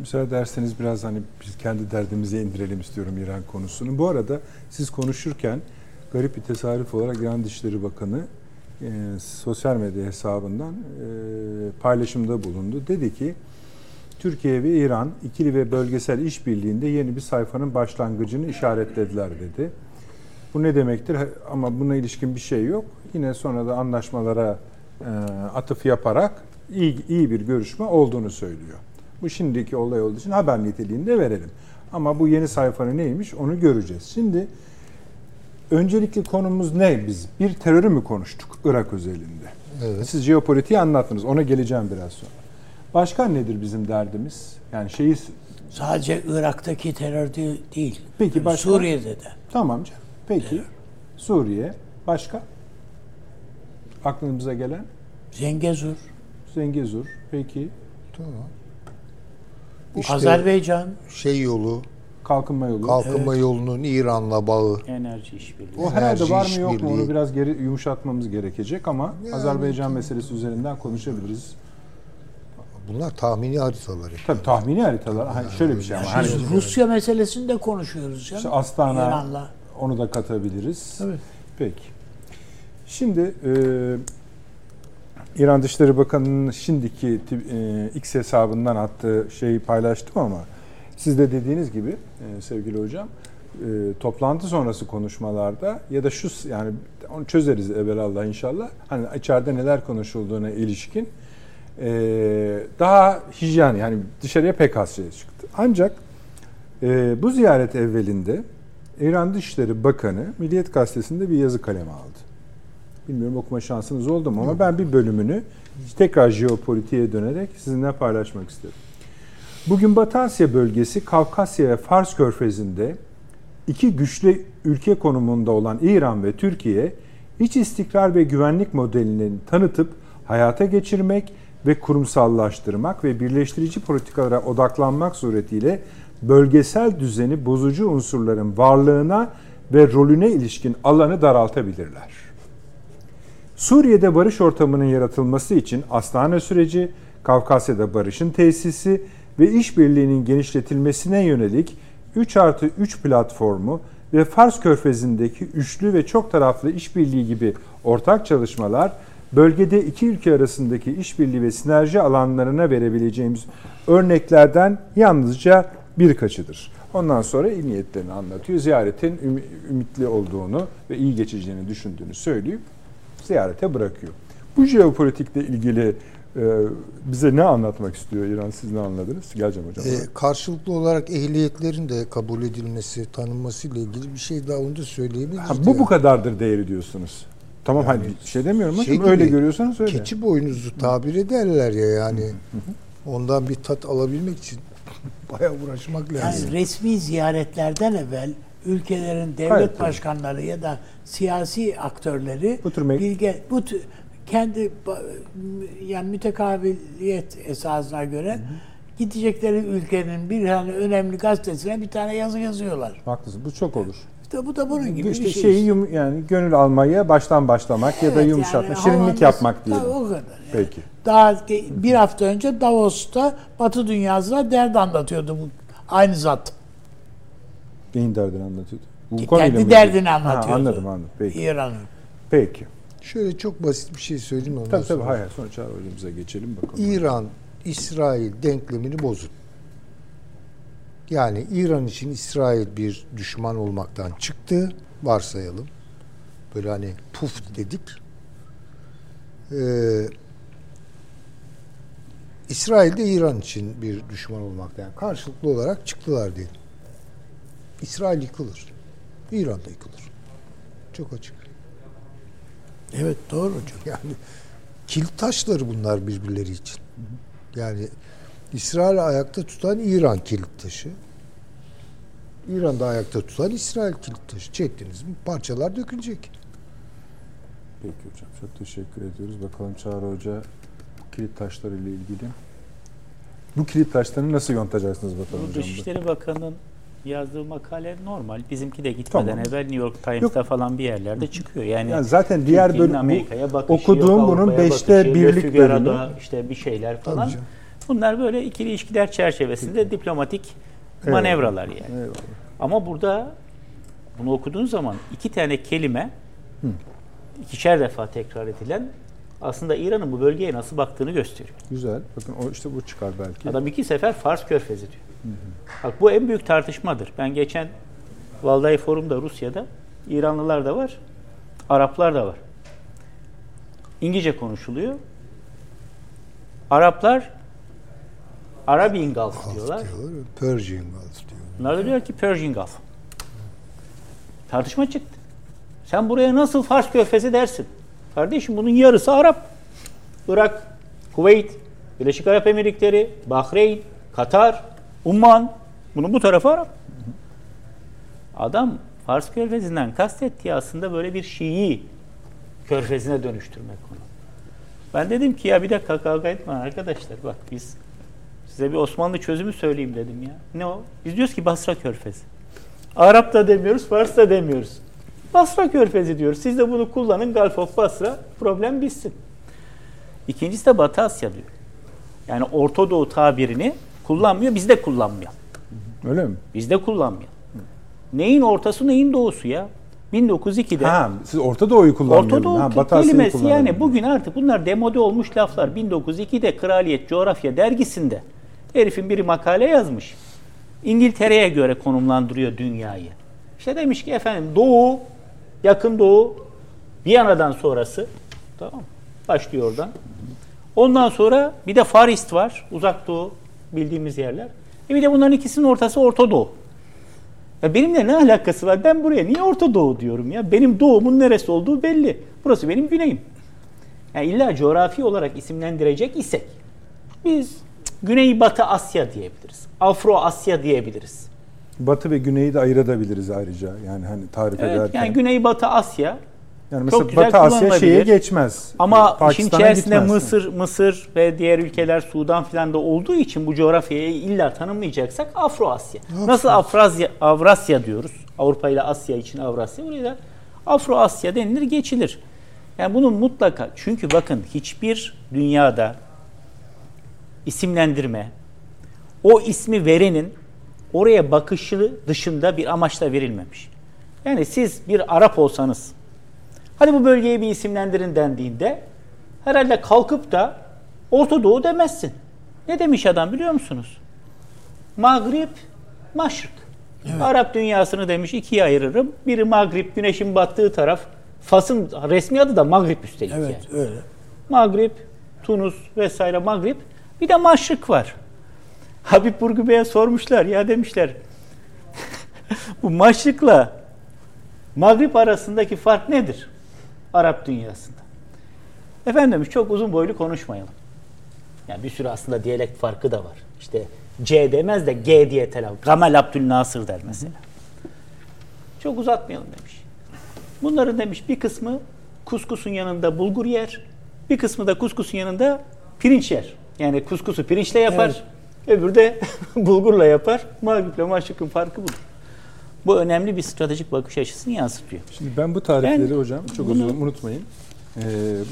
Müsaade ederseniz biraz hani biz kendi derdimize indirelim istiyorum İran konusunu. Bu arada siz konuşurken garip bir tesadüf olarak İran Dışişleri Bakanı e, sosyal medya hesabından e, paylaşımda bulundu. Dedi ki Türkiye ve İran ikili ve bölgesel işbirliğinde yeni bir sayfanın başlangıcını işaretlediler dedi. Bu ne demektir? Ama buna ilişkin bir şey yok. Yine sonra da anlaşmalara e, atıf yaparak iyi, iyi bir görüşme olduğunu söylüyor. Bu şimdiki olay olduğu için haber niteliğinde verelim. Ama bu yeni sayfanın neymiş onu göreceğiz. Şimdi öncelikli konumuz ne biz? Bir terörü mü konuştuk Irak özelinde? Evet. Siz jeopolitiği anlattınız. Ona geleceğim biraz sonra. Başka nedir bizim derdimiz? Yani şeyi Sadece Irak'taki terör de- değil. Peki başka? Suriye'de de. Tamam canım. Peki. Suriye. Başka? Aklınıza gelen? Zengezur, Zengezur. Peki. Tamam. bu İşte- Azerbaycan, Şey yolu, Kalkınma yolu. kalkınma yolunun İran'la bağı. Enerji işbirliği. O herhalde enerji var mı yok mu onu biraz geri yumuşatmamız gerekecek ama Yani- Azerbaycan meselesi üzerinden konuşabiliriz. Bunlar tahmini haritalar. hep. Tabii tahmini haritalar. Hani şöyle bir şey ama hani Rusya meselesini de konuşuyoruz canım. işte Astana İran'la. onu da katabiliriz. Tabii. Peki. Şimdi e, İran Dışişleri Bakanı'nın şimdiki e, X hesabından attığı şeyi paylaştım ama siz de dediğiniz gibi e, sevgili hocam toplantı sonrası konuşmalarda ya da şu yani onu çözeriz evvelallah inşallah. Hani içeride neler konuşulduğuna ilişkin e, daha hijyen yani dışarıya pek az şey çıktı. Ancak e, bu ziyaret evvelinde İran Dışişleri Bakanı Milliyet Gazetesi'nde bir yazı kaleme aldı. Bilmiyorum okuma şansınız oldu mu ama ben bir bölümünü tekrar jeopolitiğe dönerek sizinle paylaşmak istedim. Bugün Batı Asya bölgesi Kafkasya ve Fars Körfezi'nde iki güçlü ülke konumunda olan İran ve Türkiye iç istikrar ve güvenlik modelini tanıtıp hayata geçirmek ve kurumsallaştırmak ve birleştirici politikalara odaklanmak suretiyle bölgesel düzeni bozucu unsurların varlığına ve rolüne ilişkin alanı daraltabilirler. Suriye'de barış ortamının yaratılması için Astana süreci, Kafkasya'da barışın tesisi ve işbirliğinin genişletilmesine yönelik 3 artı 3 platformu ve Fars Körfezi'ndeki üçlü ve çok taraflı işbirliği gibi ortak çalışmalar bölgede iki ülke arasındaki işbirliği ve sinerji alanlarına verebileceğimiz örneklerden yalnızca birkaçıdır. Ondan sonra iyi niyetlerini anlatıyor. Ziyaretin ümitli olduğunu ve iyi geçeceğini düşündüğünü söyleyip ziyarete bırakıyor. Bu jeopolitikle ilgili bize ne anlatmak istiyor İran? Siz ne anladınız? Geleceğim hocam. E, karşılıklı olarak ehliyetlerin de kabul edilmesi, tanınması ile ilgili bir şey daha onu da söyleyebiliriz. Ha, bu bu kadardır değeri diyorsunuz. Tamam yani, hani bir şey demiyorum şey öyle görüyorsanız öyle. Keçi boynuzu tabir ederler ya yani. Ondan bir tat alabilmek için bayağı uğraşmak lazım. Yani resmi ziyaretlerden evvel ülkelerin devlet Hayır, başkanları ya da siyasi aktörleri bu tür bilge bu tür, kendi yani mütekabiliyet esasına göre hı hı. gidecekleri ülkenin bir tane önemli gazetesine bir tane yazı yazıyorlar. Haklısın. Bu çok olur. İşte bu da bunun gibi işte bir şey. Şeyi yum, yani gönül almaya baştan başlamak evet, ya da yumuşatma, yani, şirinlik yapmak diyelim. O kadar. Yani. Peki. Daha bir hafta önce Davos'ta Batı dünyasına dert anlatıyordu bu aynı zat. Neyin derdini anlatıyordu? Kendi derdini anlatıyordu. Ha, anladım anladım. Peki. İran'ın. Peki. Şöyle çok basit bir şey söyleyeyim ondan tabii, sonra. Tabii hayır sonra Çağrı hocamıza geçelim bakalım. İran, İsrail denklemini bozun. Yani İran için İsrail bir düşman olmaktan çıktı. Varsayalım. Böyle hani puf dedik. Ee, İsrail de İran için bir düşman olmaktan yani karşılıklı olarak çıktılar diyelim. İsrail yıkılır. İran da yıkılır. Çok açık. Evet doğru hocam. Yani kilit taşları bunlar birbirleri için. Yani İsrail ayakta tutan İran kilit taşı. İran'da ayakta tutan İsrail kilit taşı. Çektiniz mi parçalar dökülecek. Peki hocam çok teşekkür ediyoruz. Bakalım Çağrı Hoca kilit taşları ile ilgili. Bu kilit taşlarını nasıl yontacaksınız bakalım Bu Dışişleri Bakanı'nın yazdığı makale normal. Bizimki de gitmeden tamam. evvel New York Times'ta Yok. falan bir yerlerde çıkıyor. Yani, yani zaten diğer bölüm okuduğum yok, bunun beşte birlik bölümü. işte bir şeyler falan. Bunlar böyle ikili ilişkiler çerçevesinde diplomatik Eyvallah. manevralar yani. Eyvallah. Ama burada bunu okuduğun zaman iki tane kelime Hı. ikişer defa tekrar edilen aslında İran'ın bu bölgeye nasıl baktığını gösteriyor. Güzel. Bakın o işte bu çıkar belki. Adam iki sefer Fars Körfezi diyor. Bak bu en büyük tartışmadır. Ben geçen Valdai Forum'da Rusya'da İranlılar da var, Araplar da var. İngilizce konuşuluyor. Araplar Arabian Gulf diyorlar. diyorlar. Persian Gulf diyor. Bunlar da diyor ki Persian Gulf. Tartışma çıktı. Sen buraya nasıl Fars Körfezi dersin? Kardeşim bunun yarısı Arap. Irak, Kuveyt, Birleşik Arap Emirlikleri, Bahreyn, Katar, Umman. Bunun bu tarafı Arap. Adam Fars Körfezi'nden kastettiği aslında böyle bir Şii körfezine dönüştürmek onu. Ben dedim ki ya bir dakika kavga etme arkadaşlar bak biz size bir Osmanlı çözümü söyleyeyim dedim ya. Ne o? Biz diyoruz ki Basra Körfezi. Arap da demiyoruz, Fars da demiyoruz. Basra Körfezi diyoruz. Siz de bunu kullanın Gulf of Basra. Problem bitsin. İkincisi de Batı Asya diyor. Yani Orta Doğu tabirini kullanmıyor. Biz de kullanmıyor. Öyle mi? Biz de kullanmıyor. Neyin ortası neyin doğusu ya? 1902'de. Ha, siz Orta Doğu'yu kullanmıyorsunuz. Orta Doğu ha, kelimesi yani bugün artık bunlar demode olmuş laflar. 1902'de Kraliyet Coğrafya dergisinde herifin biri makale yazmış. İngiltere'ye göre konumlandırıyor dünyayı. İşte demiş ki efendim Doğu, Yakın Doğu, Viyana'dan sonrası tamam? Başlıyor oradan. Ondan sonra bir de Farist var. Uzak Doğu bildiğimiz yerler. E bir de bunların ikisinin ortası Orta Doğu. Ya benimle ne alakası var? Ben buraya niye Orta Doğu diyorum ya? Benim doğumun neresi olduğu belli. Burası benim güneyim. Yani illa coğrafi olarak isimlendirecek isek biz Güney Batı Asya diyebiliriz. Afro Asya diyebiliriz. Batı ve Güney'i de ayırabiliriz ayrıca. Yani hani tarif Evet, ederken. yani Güney Batı Asya yani mesela çok güzel Batı Asya şeye geçmez. ama işin Pakistan'a içerisinde gitmez. Mısır, Mısır ve diğer ülkeler Sudan filan da olduğu için bu coğrafyayı illa tanımlayacaksak Afro Asya. Nasıl Afrasya, Avrasya diyoruz. Avrupa ile Asya için Avrasya. Buraya da Afro Asya denilir geçilir. Yani bunun mutlaka çünkü bakın hiçbir dünyada isimlendirme o ismi verenin oraya bakışı dışında bir amaçla verilmemiş. Yani siz bir Arap olsanız hadi bu bölgeyi bir isimlendirin dendiğinde herhalde kalkıp da Orta Doğu demezsin. Ne demiş adam biliyor musunuz? Mağrib, Maşrık. Arap dünyasını demiş ikiye ayırırım. Biri Mağrib, güneşin battığı taraf. Fas'ın resmi adı da Mağrib üstelik Evet yani. öyle. Mağrib, Tunus vesaire Mağrib. Bir de Maşrık var. Habib Burgu Bey'e sormuşlar ya demişler. bu Maşrık'la Mağrib arasındaki fark nedir? Arap dünyasında. Efendim çok uzun boylu konuşmayalım. Yani bir sürü aslında diyalekt farkı da var. İşte C demez de G diye telaffuz. Gamal Abdülnasır der mesela. Çok uzatmayalım demiş. Bunların demiş bir kısmı kuskusun yanında bulgur yer, bir kısmı da kuskusun yanında pirinç yer. Yani kuskusu pirinçle yapar, öbürü de bulgurla yapar. Mağluple maşıkın farkı budur. Bu önemli bir stratejik bakış açısını yansıtıyor. Şimdi ben bu tarifleri Ben hocam çok bunu- uzun unutmayın. Ee,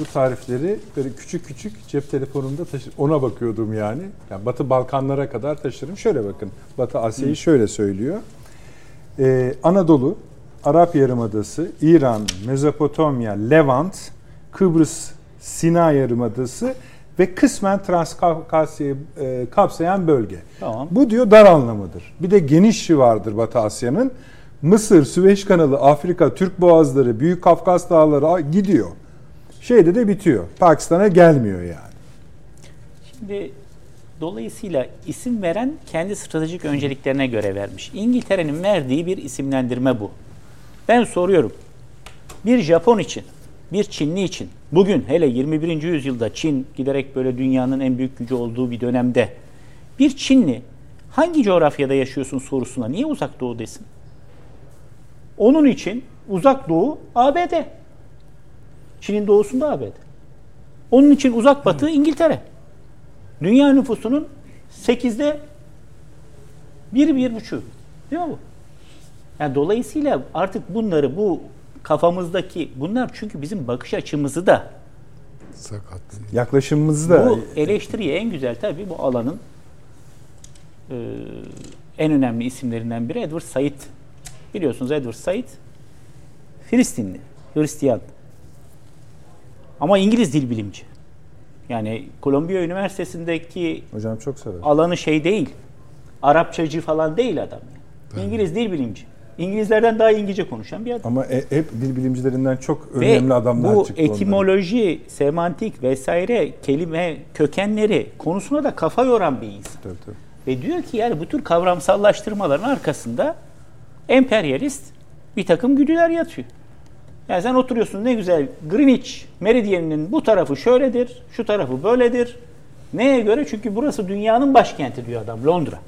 bu tarifleri böyle küçük küçük cep telefonumda taşı ona bakıyordum yani. yani. Batı Balkanlara kadar taşırım. Şöyle bakın. Batı Asya'yı şöyle söylüyor. Ee, Anadolu, Arap Yarımadası, İran, Mezopotamya, Levant, Kıbrıs, Sina Yarımadası ve kısmen Transkafkasya'yı e, kapsayan bölge. Tamam. Bu diyor dar anlamıdır. Bir de genişi vardır Batı Asya'nın. Mısır, Süveyş kanalı, Afrika, Türk boğazları, Büyük Kafkas dağları gidiyor. Şeyde de bitiyor. Pakistan'a gelmiyor yani. Şimdi dolayısıyla isim veren kendi stratejik önceliklerine göre vermiş. İngiltere'nin verdiği bir isimlendirme bu. Ben soruyorum. Bir Japon için, bir Çinli için bugün hele 21. yüzyılda Çin giderek böyle dünyanın en büyük gücü olduğu bir dönemde bir Çinli hangi coğrafyada yaşıyorsun sorusuna niye uzak doğu desin? Onun için uzak doğu ABD. Çin'in doğusunda ABD. Onun için uzak batı İngiltere. Dünya nüfusunun 8'de 1 bir buçuğu. Değil mi bu? Yani dolayısıyla artık bunları bu kafamızdaki bunlar çünkü bizim bakış açımızı da Sakat. Yaklaşımımızı da bu eleştiriyi en güzel tabii bu alanın e, en önemli isimlerinden biri Edward Said. Biliyorsunuz Edward Said Filistinli, Hristiyan. Ama İngiliz dil bilimci. Yani Kolombiya Üniversitesi'ndeki hocam çok sever. alanı şey değil. Arapçacı falan değil adam. yani. İngiliz dil bilimci. İngilizlerden daha İngilizce konuşan bir adam. Ama e- hep dil bilimcilerinden çok Ve önemli adamlar bu çıktı onların. etimoloji, semantik vesaire kelime kökenleri konusuna da kafa yoran bir insan. Tabii, tabii. Ve diyor ki yani bu tür kavramsallaştırmaların arkasında emperyalist bir takım güdüler yatıyor. Yani sen oturuyorsun ne güzel Greenwich meridyeninin bu tarafı şöyledir, şu tarafı böyledir. Neye göre? Çünkü burası dünyanın başkenti diyor adam Londra.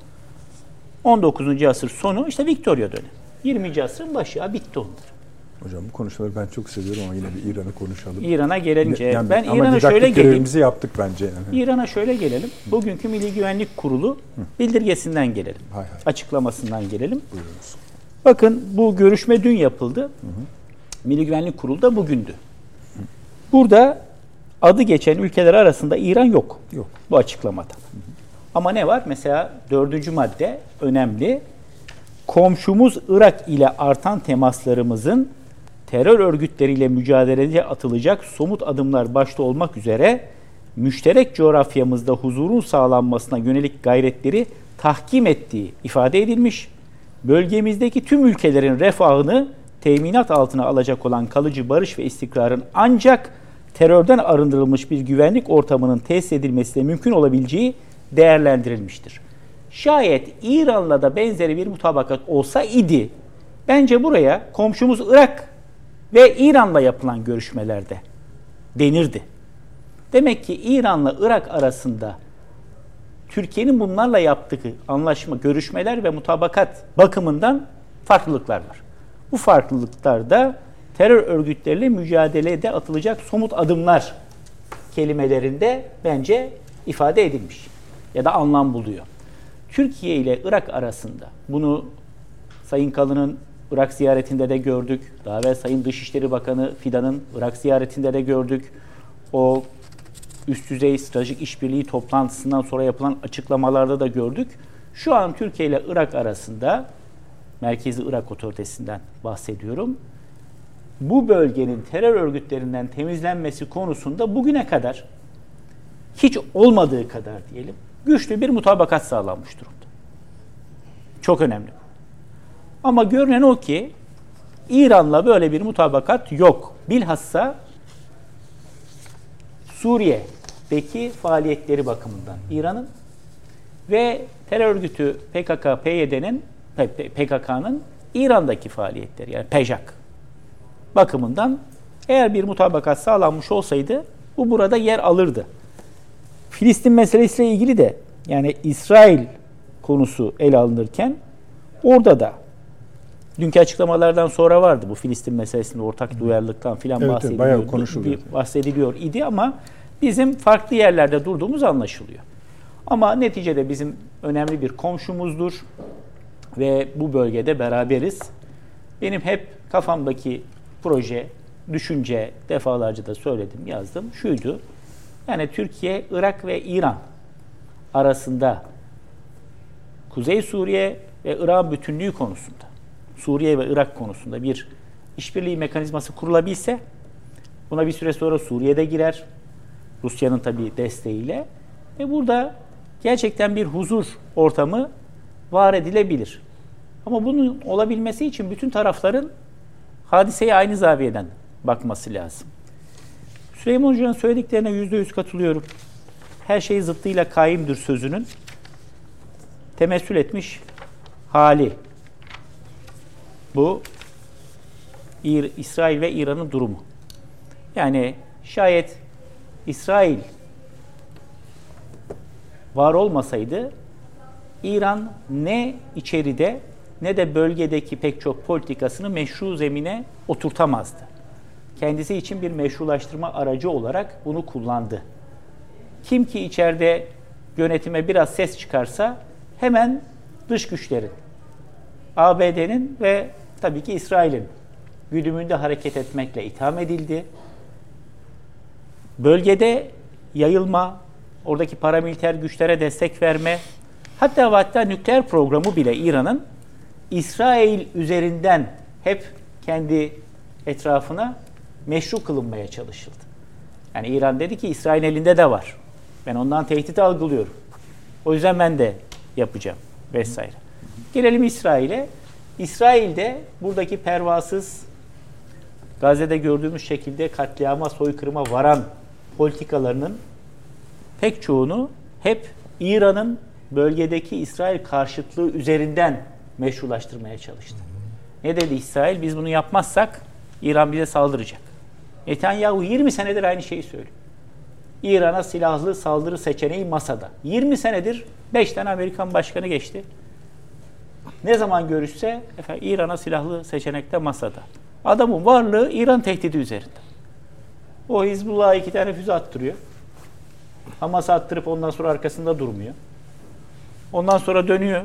19. asır sonu işte Victoria dönemi. 20. asrın başı. Ha, bitti onlar. Hocam bu konuşmaları ben çok seviyorum ama yine bir İran'ı konuşalım. İran'a gelince Yani ben İran'a şöyle görevimizi yaptık bence. Yani. İran'a şöyle gelelim. Bugünkü Milli Güvenlik Kurulu bildirgesinden gelelim. Hay hay. Açıklamasından gelelim. Buyurunuz. Bakın bu görüşme dün yapıldı. Milli Güvenlik Kurulu da bugündü. Burada adı geçen ülkeler arasında İran yok. Yok. Bu açıklamada. Ama ne var? Mesela dördüncü madde önemli. Komşumuz Irak ile artan temaslarımızın terör örgütleriyle mücadelede atılacak somut adımlar başta olmak üzere müşterek coğrafyamızda huzurun sağlanmasına yönelik gayretleri tahkim ettiği ifade edilmiş. bölgemizdeki tüm ülkelerin refahını teminat altına alacak olan kalıcı barış ve istikrarın ancak terörden arındırılmış bir güvenlik ortamının tesis edilmesiyle mümkün olabileceği değerlendirilmiştir. Şayet İran'la da benzeri bir mutabakat olsa idi, bence buraya komşumuz Irak ve İran'la yapılan görüşmelerde denirdi. Demek ki İran'la Irak arasında Türkiye'nin bunlarla yaptığı anlaşma, görüşmeler ve mutabakat bakımından farklılıklar var. Bu farklılıklarda terör örgütleriyle mücadelede atılacak somut adımlar kelimelerinde bence ifade edilmiş ya da anlam buluyor. Türkiye ile Irak arasında bunu Sayın Kalın'ın Irak ziyaretinde de gördük. Daha evvel Sayın Dışişleri Bakanı Fidan'ın Irak ziyaretinde de gördük. O üst düzey stratejik işbirliği toplantısından sonra yapılan açıklamalarda da gördük. Şu an Türkiye ile Irak arasında Merkezi Irak Otoritesi'nden bahsediyorum. Bu bölgenin terör örgütlerinden temizlenmesi konusunda bugüne kadar hiç olmadığı kadar diyelim güçlü bir mutabakat sağlanmış durumda. Çok önemli. Ama görünen o ki İran'la böyle bir mutabakat yok. Bilhassa Suriye'deki faaliyetleri bakımından İran'ın ve terör örgütü PKK, PYD'nin PKK'nın İran'daki faaliyetleri yani PEJAK bakımından eğer bir mutabakat sağlanmış olsaydı bu burada yer alırdı. Filistin meselesiyle ilgili de yani İsrail konusu ele alınırken orada da dünkü açıklamalardan sonra vardı bu Filistin meselesinde ortak duyarlılıktan filan evet, bahsediliyor. bayağı konuşuluyor. bahsediliyor idi ama bizim farklı yerlerde durduğumuz anlaşılıyor. Ama neticede bizim önemli bir komşumuzdur ve bu bölgede beraberiz. Benim hep kafamdaki proje, düşünce defalarca da söyledim, yazdım. Şuydu. Yani Türkiye, Irak ve İran arasında Kuzey Suriye ve Irak bütünlüğü konusunda, Suriye ve Irak konusunda bir işbirliği mekanizması kurulabilse, buna bir süre sonra Suriye'de girer, Rusya'nın tabii desteğiyle ve burada gerçekten bir huzur ortamı var edilebilir. Ama bunun olabilmesi için bütün tarafların hadiseye aynı zaviyeden bakması lazım. Süleyman Hoca'nın söylediklerine yüzde yüz katılıyorum. Her şey zıttıyla kaimdir sözünün temessül etmiş hali. Bu İsrail ve İran'ın durumu. Yani şayet İsrail var olmasaydı İran ne içeride ne de bölgedeki pek çok politikasını meşru zemine oturtamazdı. Kendisi için bir meşrulaştırma aracı olarak bunu kullandı. Kim ki içeride yönetime biraz ses çıkarsa hemen dış güçlerin, ABD'nin ve tabii ki İsrail'in güdümünde hareket etmekle itham edildi. Bölgede yayılma, oradaki paramiliter güçlere destek verme, hatta hatta nükleer programı bile İran'ın İsrail üzerinden hep kendi etrafına meşru kılınmaya çalışıldı. Yani İran dedi ki İsrail elinde de var. Ben ondan tehdit algılıyorum. O yüzden ben de yapacağım vesaire. Gelelim İsrail'e. İsrail'de buradaki pervasız Gazze'de gördüğümüz şekilde katliama, soykırıma varan politikalarının pek çoğunu hep İran'ın bölgedeki İsrail karşıtlığı üzerinden meşrulaştırmaya çalıştı. Ne dedi İsrail? Biz bunu yapmazsak İran bize saldıracak. Netanyahu 20 senedir aynı şeyi söylüyor. İran'a silahlı saldırı seçeneği masada. 20 senedir 5 tane Amerikan başkanı geçti. Ne zaman görüşse efendim İran'a silahlı seçenekte masada. Adamın varlığı İran tehdidi üzerinde. O Hizbullah'a iki tane füze attırıyor. Hamas'a attırıp ondan sonra arkasında durmuyor. Ondan sonra dönüyor.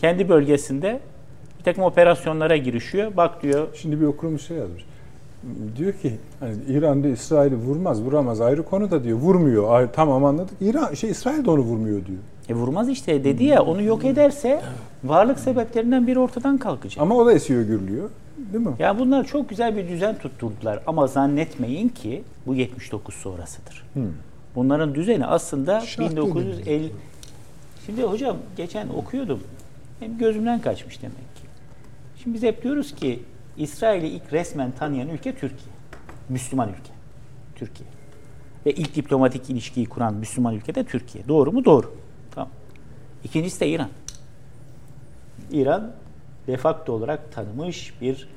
Kendi bölgesinde bir takım operasyonlara girişiyor. Bak diyor. Şimdi bir okurumuz şey yazmış. Diyor ki hani İran diyor İsrail'i vurmaz, vuramaz ayrı konu da diyor. Vurmuyor. Ayrı, tamam anladık. İran şey İsrail de onu vurmuyor diyor. E vurmaz işte dedi ya onu yok ederse varlık sebeplerinden biri ortadan kalkacak. Ama o da esiyor gürlüyor. Değil mi? Ya bunlar çok güzel bir düzen tutturdular ama zannetmeyin ki bu 79 sonrasıdır. Hmm. Bunların düzeni aslında Şart 1950 Şimdi hocam geçen okuyordum. Benim gözümden kaçmış demek ki. Şimdi biz hep diyoruz ki İsrail'i ilk resmen tanıyan ülke Türkiye. Müslüman ülke. Türkiye. Ve ilk diplomatik ilişkiyi kuran Müslüman ülke de Türkiye. Doğru mu? Doğru. Tamam. İkincisi de İran. İran defakto olarak tanımış bir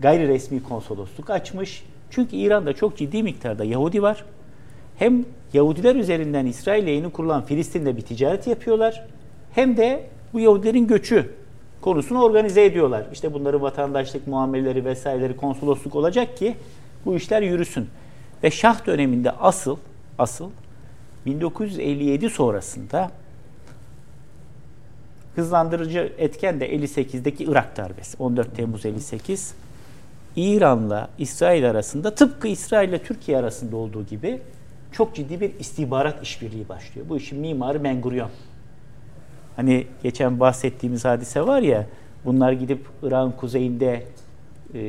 gayri resmi konsolosluk açmış. Çünkü İran'da çok ciddi miktarda Yahudi var. Hem Yahudiler üzerinden İsrail'le yeni kurulan Filistin'de bir ticaret yapıyorlar. Hem de bu Yahudilerin göçü konusunu organize ediyorlar. İşte bunların vatandaşlık muameleleri vesaireleri konsolosluk olacak ki bu işler yürüsün. Ve Şah döneminde asıl asıl 1957 sonrasında hızlandırıcı etken de 58'deki Irak darbesi. 14 Temmuz 58. İran'la İsrail arasında tıpkı İsrail ile Türkiye arasında olduğu gibi çok ciddi bir istihbarat işbirliği başlıyor. Bu işin mimarı Ben Gurion. Hani geçen bahsettiğimiz hadise var ya, bunlar gidip İran kuzeyinde e,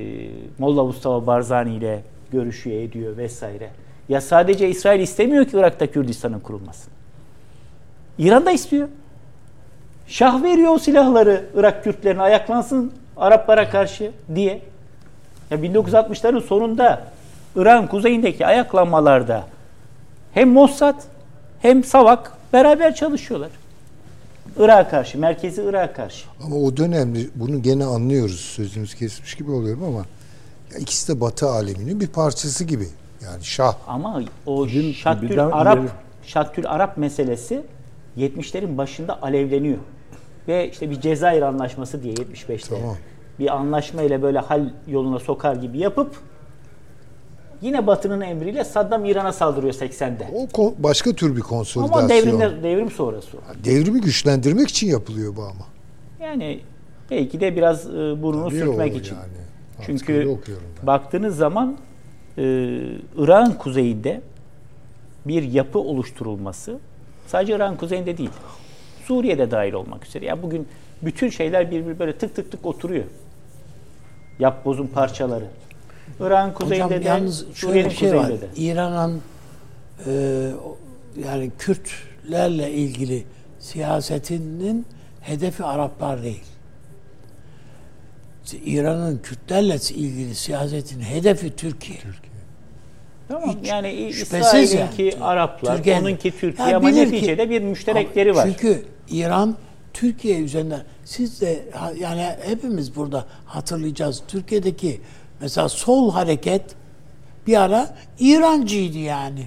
Molla Mustafa Barzani ile görüşüyor, ediyor vesaire. Ya sadece İsrail istemiyor ki Irak'ta Kürdistan'ın kurulmasını. İran da istiyor. Şah veriyor o silahları Irak Kürtlerine ayaklansın Araplara karşı diye. Ya 1960'ların sonunda İran kuzeyindeki ayaklanmalarda hem Mossad hem Savak beraber çalışıyorlar. Irak'a karşı, merkezi Irak'a karşı. Ama o dönemde bunu gene anlıyoruz. Sözünüz kesmiş gibi oluyorum ama ya ikisi de Batı aleminin bir parçası gibi. Yani Şah Ama o Bizim Şattül Arap ileri- Şattül Arap meselesi 70'lerin başında alevleniyor. Ve işte bir Cezayir anlaşması diye 75'te Tamam. bir anlaşma ile böyle hal yoluna sokar gibi yapıp yine Batı'nın emriyle Saddam İran'a saldırıyor 80'de. o başka tür bir konsolidasyon. Ama devrimde, devrim sonrası o. Devrimi güçlendirmek için yapılıyor bu ama. Yani belki de biraz e, burnunu Tabii sürtmek için. yani. Artık Çünkü baktığınız zaman e, Irak'ın kuzeyinde bir yapı oluşturulması sadece Irak'ın kuzeyinde değil. Suriye'de dahil olmak üzere. Yani bugün bütün şeyler birbiri böyle tık tık tık oturuyor. Yap bozun parçaları. Irak'ın kuzeyinde Hocam de, yalnız şöyle bir şey var. İran'ın e, yani Kürtlerle ilgili siyasetinin hedefi Araplar değil. İran'ın Kürtlerle ilgili siyasetin hedefi Türkiye. Tamam. Hiç yani İsrail'inki yani. Araplar, Türkiye- onunki Türkiye Yani ama bilir ki- neticede bir müşterekleri var. Çünkü İran Türkiye üzerinden siz de yani hepimiz burada hatırlayacağız. Türkiye'deki mesela sol hareket bir ara İrancıydı yani.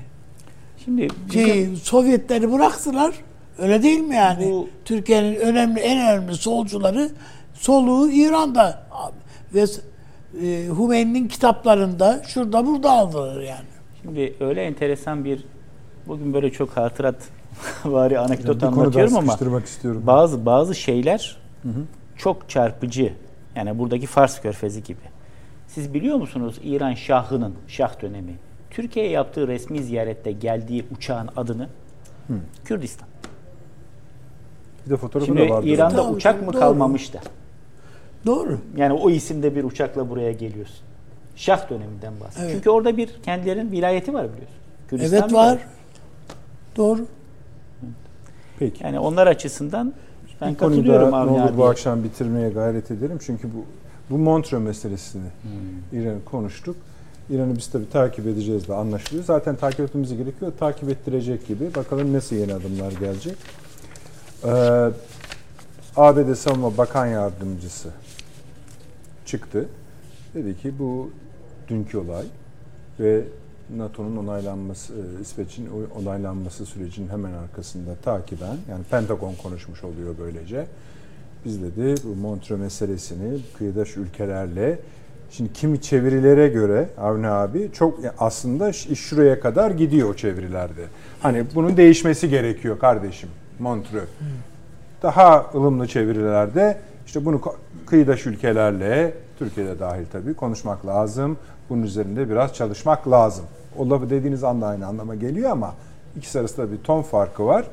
Şimdi Şey, Sovyetleri bıraktılar. Öyle değil mi yani? Bu- Türkiye'nin önemli en önemli solcuları soluğu İran'da ve e, Hümeyni'nin kitaplarında şurada burada aldılar yani. Şimdi öyle enteresan bir bugün böyle çok hatırat vari anekdot daha anlatıyorum ama istiyorum. bazı bazı şeyler çok çarpıcı. Yani buradaki Fars Körfezi gibi. Siz biliyor musunuz İran Şahı'nın Şah dönemi Türkiye'ye yaptığı resmi ziyarette geldiği uçağın adını Kürdistan. Bir de fotoğrafı Şimdi da vardı. İran'da Tamam, uçak mı doğru. kalmamış da. Doğru. Yani o isimde bir uçakla buraya geliyorsun. Şah döneminden bahsediyor. Evet. Çünkü orada bir kendilerinin vilayeti var biliyorsun. Kürdistan Evet var. vilayeti. Doğru. Peki. Yani onlar açısından ben bir konuyu katılıyorum daha ne olur bu abiye. akşam bitirmeye gayret edelim. Çünkü bu bu Montreux meselesini Hmm. İran'ı konuştuk. İran'ı biz tabii takip edeceğiz de anlaşılıyor. Zaten takip etmemiz gerekiyor. Takip ettirecek gibi. Bakalım nasıl yeni adımlar gelecek. Ee, ABD Savunma Bakan Yardımcısı çıktı. Dedi ki bu dünkü olay ve NATO'nun onaylanması, e, İsveç'in onaylanması sürecinin hemen arkasında takiben, yani Pentagon konuşmuş oluyor böylece. Biz dedi bu Montreux meselesini kıyıdaş ülkelerle, şimdi kimi çevirilere göre Avni abi çok aslında iş şuraya kadar gidiyor o çevirilerde. Hani bunun değişmesi gerekiyor kardeşim Montreux daha ılımlı çevirilerde işte bunu kıyıdaş ülkelerle, Türkiye'de dahil tabii konuşmak lazım. Bunun üzerinde biraz çalışmak lazım. O lafı dediğiniz anda aynı anlama geliyor ama ikisi arasında bir ton farkı var.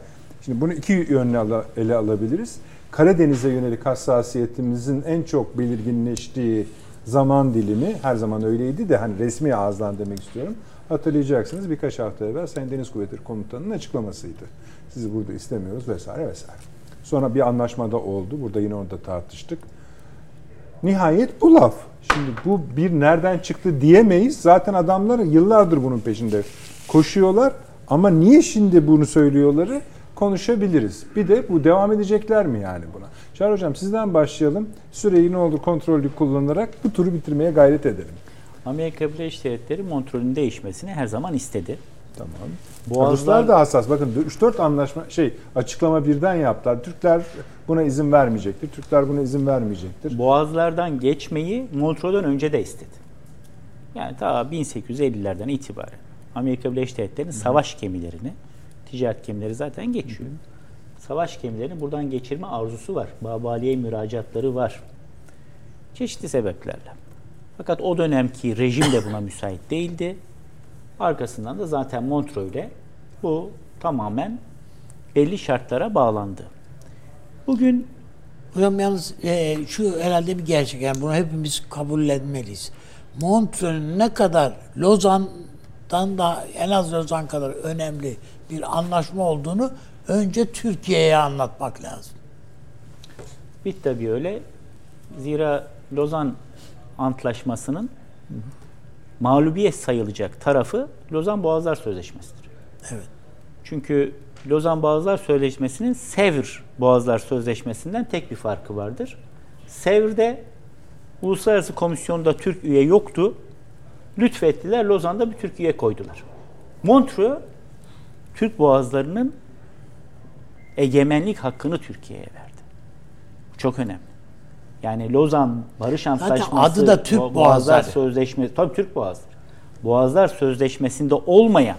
Şimdi bunu iki yönlü ele alabiliriz. Karadeniz'e yönelik hassasiyetimizin en çok belirginleştiği zaman dilimi her zaman öyleydi de hani resmi ağızdan demek istiyorum. Hatırlayacaksınız birkaç hafta evvel Sayın Deniz Kuvvetleri Komutanı'nın açıklamasıydı. Sizi burada istemiyoruz vesaire vesaire. Sonra bir anlaşmada oldu. Burada yine orada tartıştık. Nihayet bu laf. Şimdi bu bir nereden çıktı diyemeyiz. Zaten adamlar yıllardır bunun peşinde koşuyorlar. Ama niye şimdi bunu söylüyorları konuşabiliriz. Bir de bu devam edecekler mi yani buna? Çağrı Hocam sizden başlayalım. Süreyi ne olur kontrollü kullanarak bu turu bitirmeye gayret edelim. Amerika Birleşik Devletleri Montreux'ün değişmesini her zaman istedi. Tamam. Boğazlar- Ruslar da hassas. Bakın 3-4 anlaşma şey açıklama birden yaptılar. Türkler buna izin vermeyecektir. Türkler buna izin vermeyecektir. Boğazlardan geçmeyi Montreux'dan önce de istedi. Yani ta 1850'lerden itibaren Amerika Birleşik Devletleri'nin savaş gemilerini, ticaret gemileri zaten geçiyor. Savaş gemilerini buradan geçirme arzusu var. Babali'ye müracaatları var. Çeşitli sebeplerle. Fakat o dönemki rejim de buna müsait değildi. Arkasından da zaten Montreux ile bu tamamen belli şartlara bağlandı. Bugün Hocam yalnız e, şu herhalde bir gerçek. Yani bunu hepimiz kabullenmeliyiz. Montreux'ün ne kadar Lozan'dan da en az Lozan kadar önemli bir anlaşma olduğunu önce Türkiye'ye anlatmak lazım. Bit tabii öyle. Zira Lozan Antlaşması'nın mağlubiyet sayılacak tarafı Lozan Boğazlar Sözleşmesi'dir. Evet. Çünkü Lozan Boğazlar Sözleşmesi'nin Sevr Boğazlar Sözleşmesi'nden tek bir farkı vardır. Sevr'de Uluslararası Komisyon'da Türk üye yoktu. Lütfettiler, Lozan'da bir Türk üye koydular. Montreux, Türk boğazlarının egemenlik hakkını Türkiye'ye verdi. Çok önemli. Yani Lozan Barış Antlaşması, adı da Türk Bo- Boğazları. Sözleşmesi, tabii Türk Boğazları. Boğazlar Sözleşmesi'nde olmayan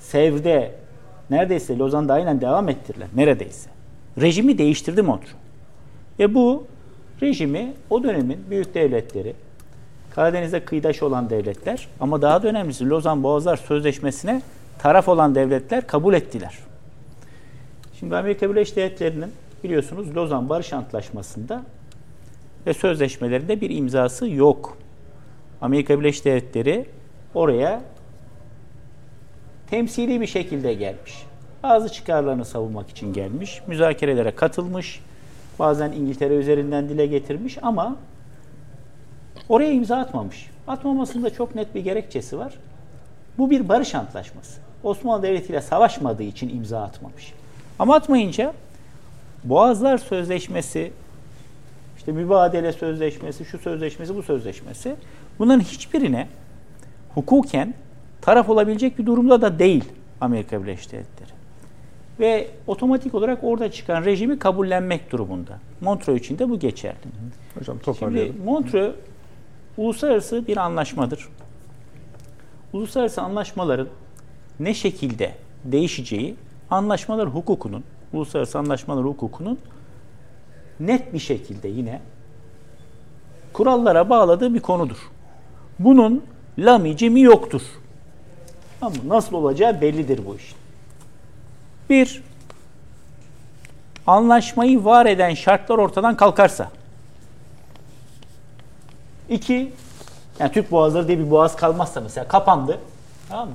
Sevr'de neredeyse Lozan'da aynen devam ettirdiler. Neredeyse. Rejimi değiştirdi Montreux. Ve bu rejimi o dönemin büyük devletleri, Karadeniz'de kıyıdaş olan devletler ama daha da önemlisi Lozan Boğazlar Sözleşmesi'ne taraf olan devletler kabul ettiler. Şimdi Amerika Birleşik Devletleri'nin biliyorsunuz Lozan Barış Antlaşması'nda ve sözleşmelerinde bir imzası yok. Amerika Birleşik Devletleri oraya temsili bir şekilde gelmiş. Bazı çıkarlarını savunmak için gelmiş. Müzakerelere katılmış. Bazen İngiltere üzerinden dile getirmiş ama oraya imza atmamış. Atmamasında çok net bir gerekçesi var. Bu bir barış antlaşması. Osmanlı Devleti ile savaşmadığı için imza atmamış. Ama atmayınca Boğazlar Sözleşmesi, işte mübadele sözleşmesi, şu sözleşmesi, bu sözleşmesi bunların hiçbirine hukuken taraf olabilecek bir durumda da değil Amerika Birleşik Devletleri. Ve otomatik olarak orada çıkan rejimi kabullenmek durumunda. Montreux için de bu geçerli. Hocam Şimdi toparlayalım. Montreux uluslararası bir anlaşmadır. Uluslararası anlaşmaların ne şekilde değişeceği anlaşmalar hukukunun, uluslararası anlaşmalar hukukunun net bir şekilde yine kurallara bağladığı bir konudur. Bunun lami mi yoktur. Ama nasıl olacağı bellidir bu iş. Bir, anlaşmayı var eden şartlar ortadan kalkarsa. İki, yani Türk boğazları diye bir boğaz kalmazsa mesela kapandı. Tamam mı?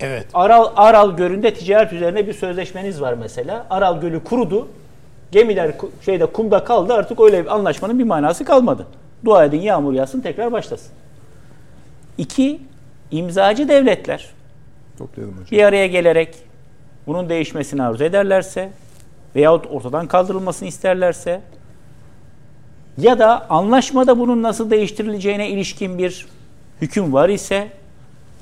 Evet. Aral, Aral Gölü'nde ticaret üzerine bir sözleşmeniz var mesela. Aral Gölü kurudu. Gemiler şeyde kumda kaldı. Artık öyle bir anlaşmanın bir manası kalmadı. Dua edin yağmur yağsın tekrar başlasın. İki, imzacı devletler Toplayalım hocam. bir araya gelerek bunun değişmesini arzu ederlerse veyahut ortadan kaldırılmasını isterlerse ya da anlaşmada bunun nasıl değiştirileceğine ilişkin bir hüküm var ise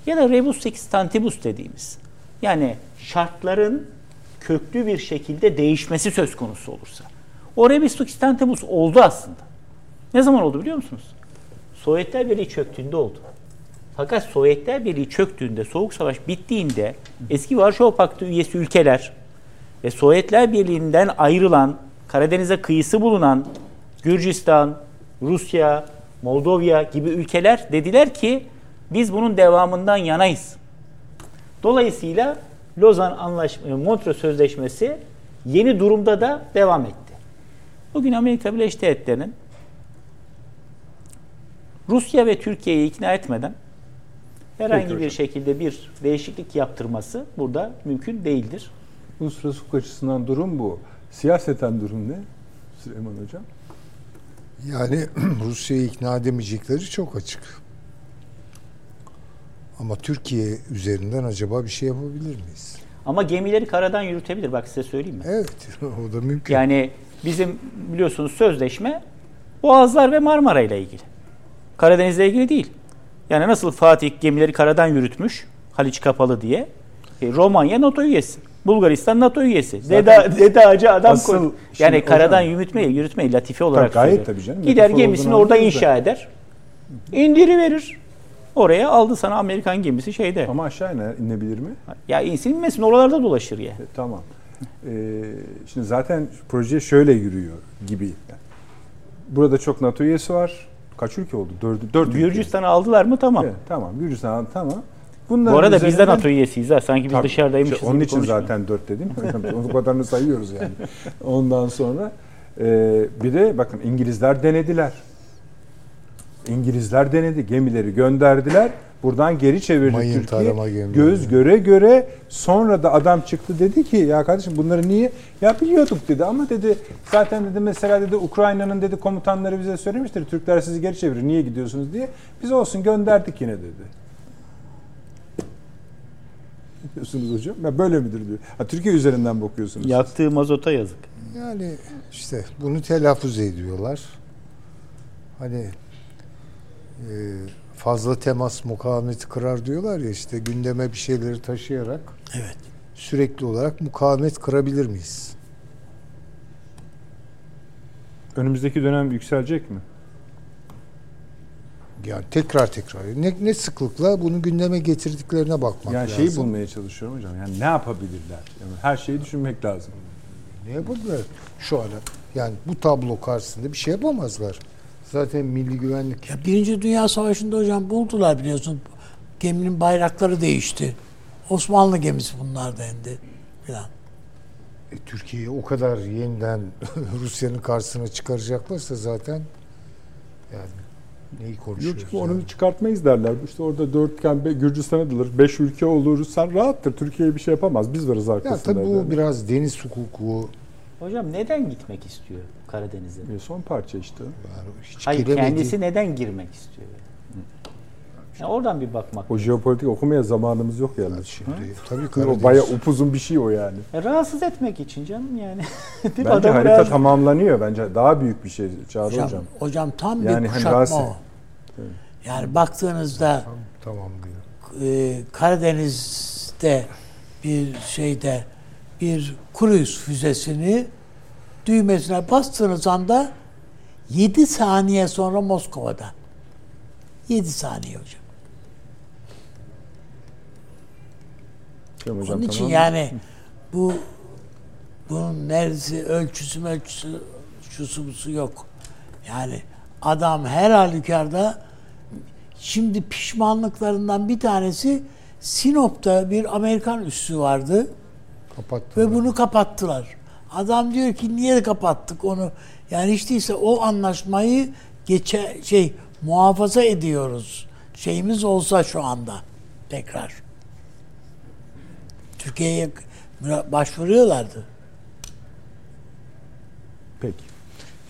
ya da rebus sextantibus dediğimiz yani şartların köklü bir şekilde değişmesi söz konusu olursa. O rebus sextantibus oldu aslında. Ne zaman oldu biliyor musunuz? Sovyetler Birliği çöktüğünde oldu. Fakat Sovyetler Birliği çöktüğünde, Soğuk Savaş bittiğinde eski Varşova Paktı üyesi ülkeler ve Sovyetler Birliği'nden ayrılan, Karadeniz'e kıyısı bulunan Gürcistan, Rusya, Moldova gibi ülkeler dediler ki biz bunun devamından yanayız. Dolayısıyla Lozan Anlaşması, Montreux Sözleşmesi yeni durumda da devam etti. Bugün Amerika Birleşik Devletleri'nin Rusya ve Türkiye'yi ikna etmeden herhangi Peki bir şekilde bir değişiklik yaptırması burada mümkün değildir. Uluslararası hukuk açısından durum bu. Siyaseten durum ne Süleyman Hocam? Yani Rusya'yı ikna edemeyecekleri çok açık. Ama Türkiye üzerinden acaba bir şey yapabilir miyiz? Ama gemileri karadan yürütebilir bak size söyleyeyim mi? Evet, o da mümkün. Yani bizim biliyorsunuz sözleşme Boğazlar ve Marmara ile ilgili. Karadeniz'le ilgili değil. Yani nasıl Fatih gemileri karadan yürütmüş Haliç kapalı diye. E, Romanya NATO üyesi. Bulgaristan NATO üyesi. Dede, dede ağacı adam koy. Yani karadan hocam- yürütmeyi, yürütmeyi latife olarak gayet söylüyorum. tabii canım, Gider gemisini orada inşa eder. İndiri verir. Oraya aldı sana Amerikan gemisi şeyde. Ama aşağı iner, inebilir mi? Ya insin inmesin oralarda dolaşır ya. E, tamam. Ee, şimdi zaten proje şöyle yürüyor gibi. Burada çok NATO üyesi var. Kaç ülke oldu? Dört ülke. Gürcistan'ı aldılar mı tamam. Evet, tamam. Gürcistan tamam. Bu Bunların arada biz de NATO üyesiyiz ha. Sanki biz Tabii. dışarıdaymışız. İşte onun için konuşma. zaten dört dedim. o kadarını sayıyoruz yani. Ondan sonra e, bir de bakın İngilizler denediler. İngilizler denedi. Gemileri gönderdiler. Buradan geri çevirdi Mayın Türkiye. Göz göre göre sonra da adam çıktı dedi ki ya kardeşim bunları niye? Ya biliyorduk dedi ama dedi zaten dedi mesela dedi Ukrayna'nın dedi komutanları bize söylemiştir. Türkler sizi geri çevirir. Niye gidiyorsunuz diye. Biz olsun gönderdik yine dedi. Ne diyorsunuz hocam? Ya böyle midir diyor. Ha, Türkiye üzerinden bakıyorsunuz. Yaktığı mazota yazık. Yani işte bunu telaffuz ediyorlar. Hani fazla temas mukavemeti kırar diyorlar ya işte gündeme bir şeyleri taşıyarak Evet. sürekli olarak mukavemet kırabilir miyiz? Önümüzdeki dönem yükselecek mi? Yani tekrar tekrar ne, ne sıklıkla bunu gündeme getirdiklerine bakmak Yani lazım. şeyi bulmaya çalışıyorum hocam. Yani ne yapabilirler? Yani her şeyi düşünmek lazım. Ne yapabilirler şu an? Yani bu tablo karşısında bir şey yapamazlar. Zaten milli güvenlik Ya Birinci Dünya Savaşı'nda hocam buldular biliyorsun. Geminin bayrakları değişti. Osmanlı gemisi bunlar dendi. Falan. E, Türkiye'yi o kadar yeniden Rusya'nın karşısına çıkaracaklarsa zaten yani neyi Yok konuşuyoruz? çünkü yani? onu çıkartmayız derler. İşte orada dörtgen Gürcistan'a dılır. Beş ülke olur. Sen rahattır. Türkiye bir şey yapamaz. Biz varız Ya arkasında. tabii bu derler. biraz deniz hukuku Hocam neden gitmek istiyor Karadeniz'e? E, son parça işte. yani hiç Hayır giremedi. kendisi neden girmek istiyor? Ya oradan bir bakmak. O jeopolitik okumaya zamanımız yok yalnız. Şimdi tabii O Karadeniz. bayağı upuzun bir şey o yani. E, rahatsız etmek için canım yani. Değil? Bence Adamı harita rahatsız- tamamlanıyor. Bence daha büyük bir şey Çağrı Hocam, hocam. hocam, tam Yani bir hani kuşatma rahatsız- o. Yani baktığınızda Tamam diyor. e, Karadeniz'de bir şeyde bir kruz füzesini düğmesine bastığınız anda 7 saniye sonra Moskova'da. 7 saniye hocam. Tamam hocam, Onun için tamam. yani bu bunun neresi ölçüsü ölçüsü şusu busu yok. Yani adam her halükarda şimdi pişmanlıklarından bir tanesi Sinop'ta bir Amerikan üssü vardı Kapattılar. ve bunu kapattılar. Adam diyor ki niye kapattık onu? Yani hiç değilse o anlaşmayı geçe şey muhafaza ediyoruz. Şeyimiz olsa şu anda tekrar. Türkiye'ye başvuruyorlardı. Peki.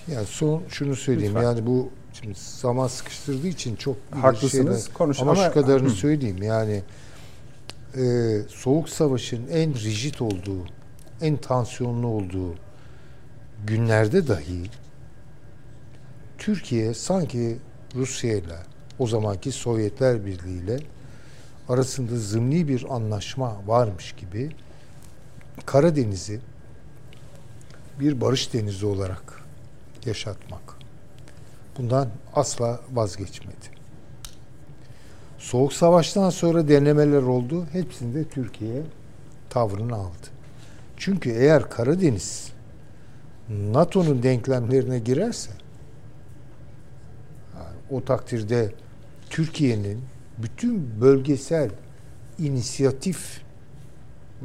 Yani son şunu söyleyeyim. Lütfen. Yani bu şimdi zaman sıkıştırdığı için çok Haklısınız. Konuşun ama, ama- şu kadarını söyleyeyim. Yani e, soğuk savaşın en rigid olduğu, en tansiyonlu olduğu günlerde dahi Türkiye sanki Rusya ile o zamanki Sovyetler Birliği ile arasında zımni bir anlaşma varmış gibi Karadeniz'i bir barış denizi olarak yaşatmak. Bundan asla vazgeçmedi. Soğuk Savaş'tan sonra denemeler oldu. Hepsinde Türkiye tavrını aldı. Çünkü eğer Karadeniz NATO'nun denklemlerine girerse o takdirde Türkiye'nin bütün bölgesel inisiyatif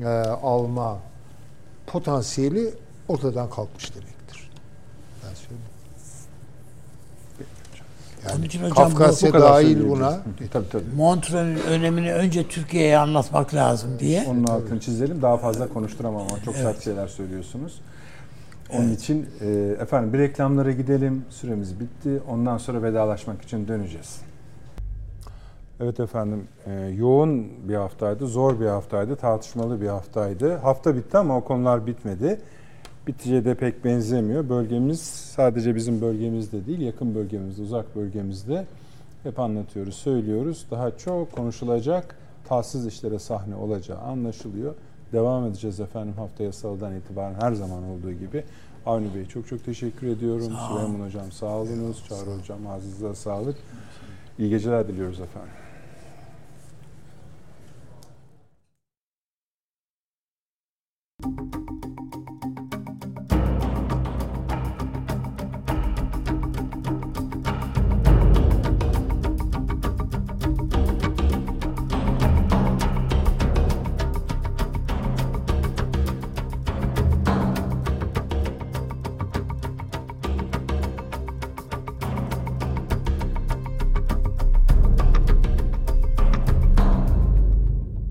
e, alma potansiyeli ortadan kalkmış demektir. Ben söyleyeyim. Onun için hocam Kafkasya Bu dahil buna Tabii tabii. Montreux'ün önemini önce Türkiye'ye anlatmak lazım diye. Onun altını çizelim. Daha fazla konuşturamam ama çok sert şeyler söylüyorsunuz. Onun için e, efendim bir reklamlara gidelim. Süremiz bitti. Ondan sonra vedalaşmak için döneceğiz. Evet efendim e, yoğun bir haftaydı, zor bir haftaydı, tartışmalı bir haftaydı. Hafta bitti ama o konular bitmedi. Bitici'ye de pek benzemiyor. Bölgemiz sadece bizim bölgemizde değil, yakın bölgemizde, uzak bölgemizde hep anlatıyoruz, söylüyoruz. Daha çok konuşulacak, tatsız işlere sahne olacağı anlaşılıyor. Devam edeceğiz efendim haftaya salıdan itibaren her zaman olduğu gibi. Avni Bey çok çok teşekkür ediyorum. Sağ Süleyman Hocam sağ olunuz. Çağrı Hocam ağzınıza sağlık. İyi geceler diliyoruz efendim.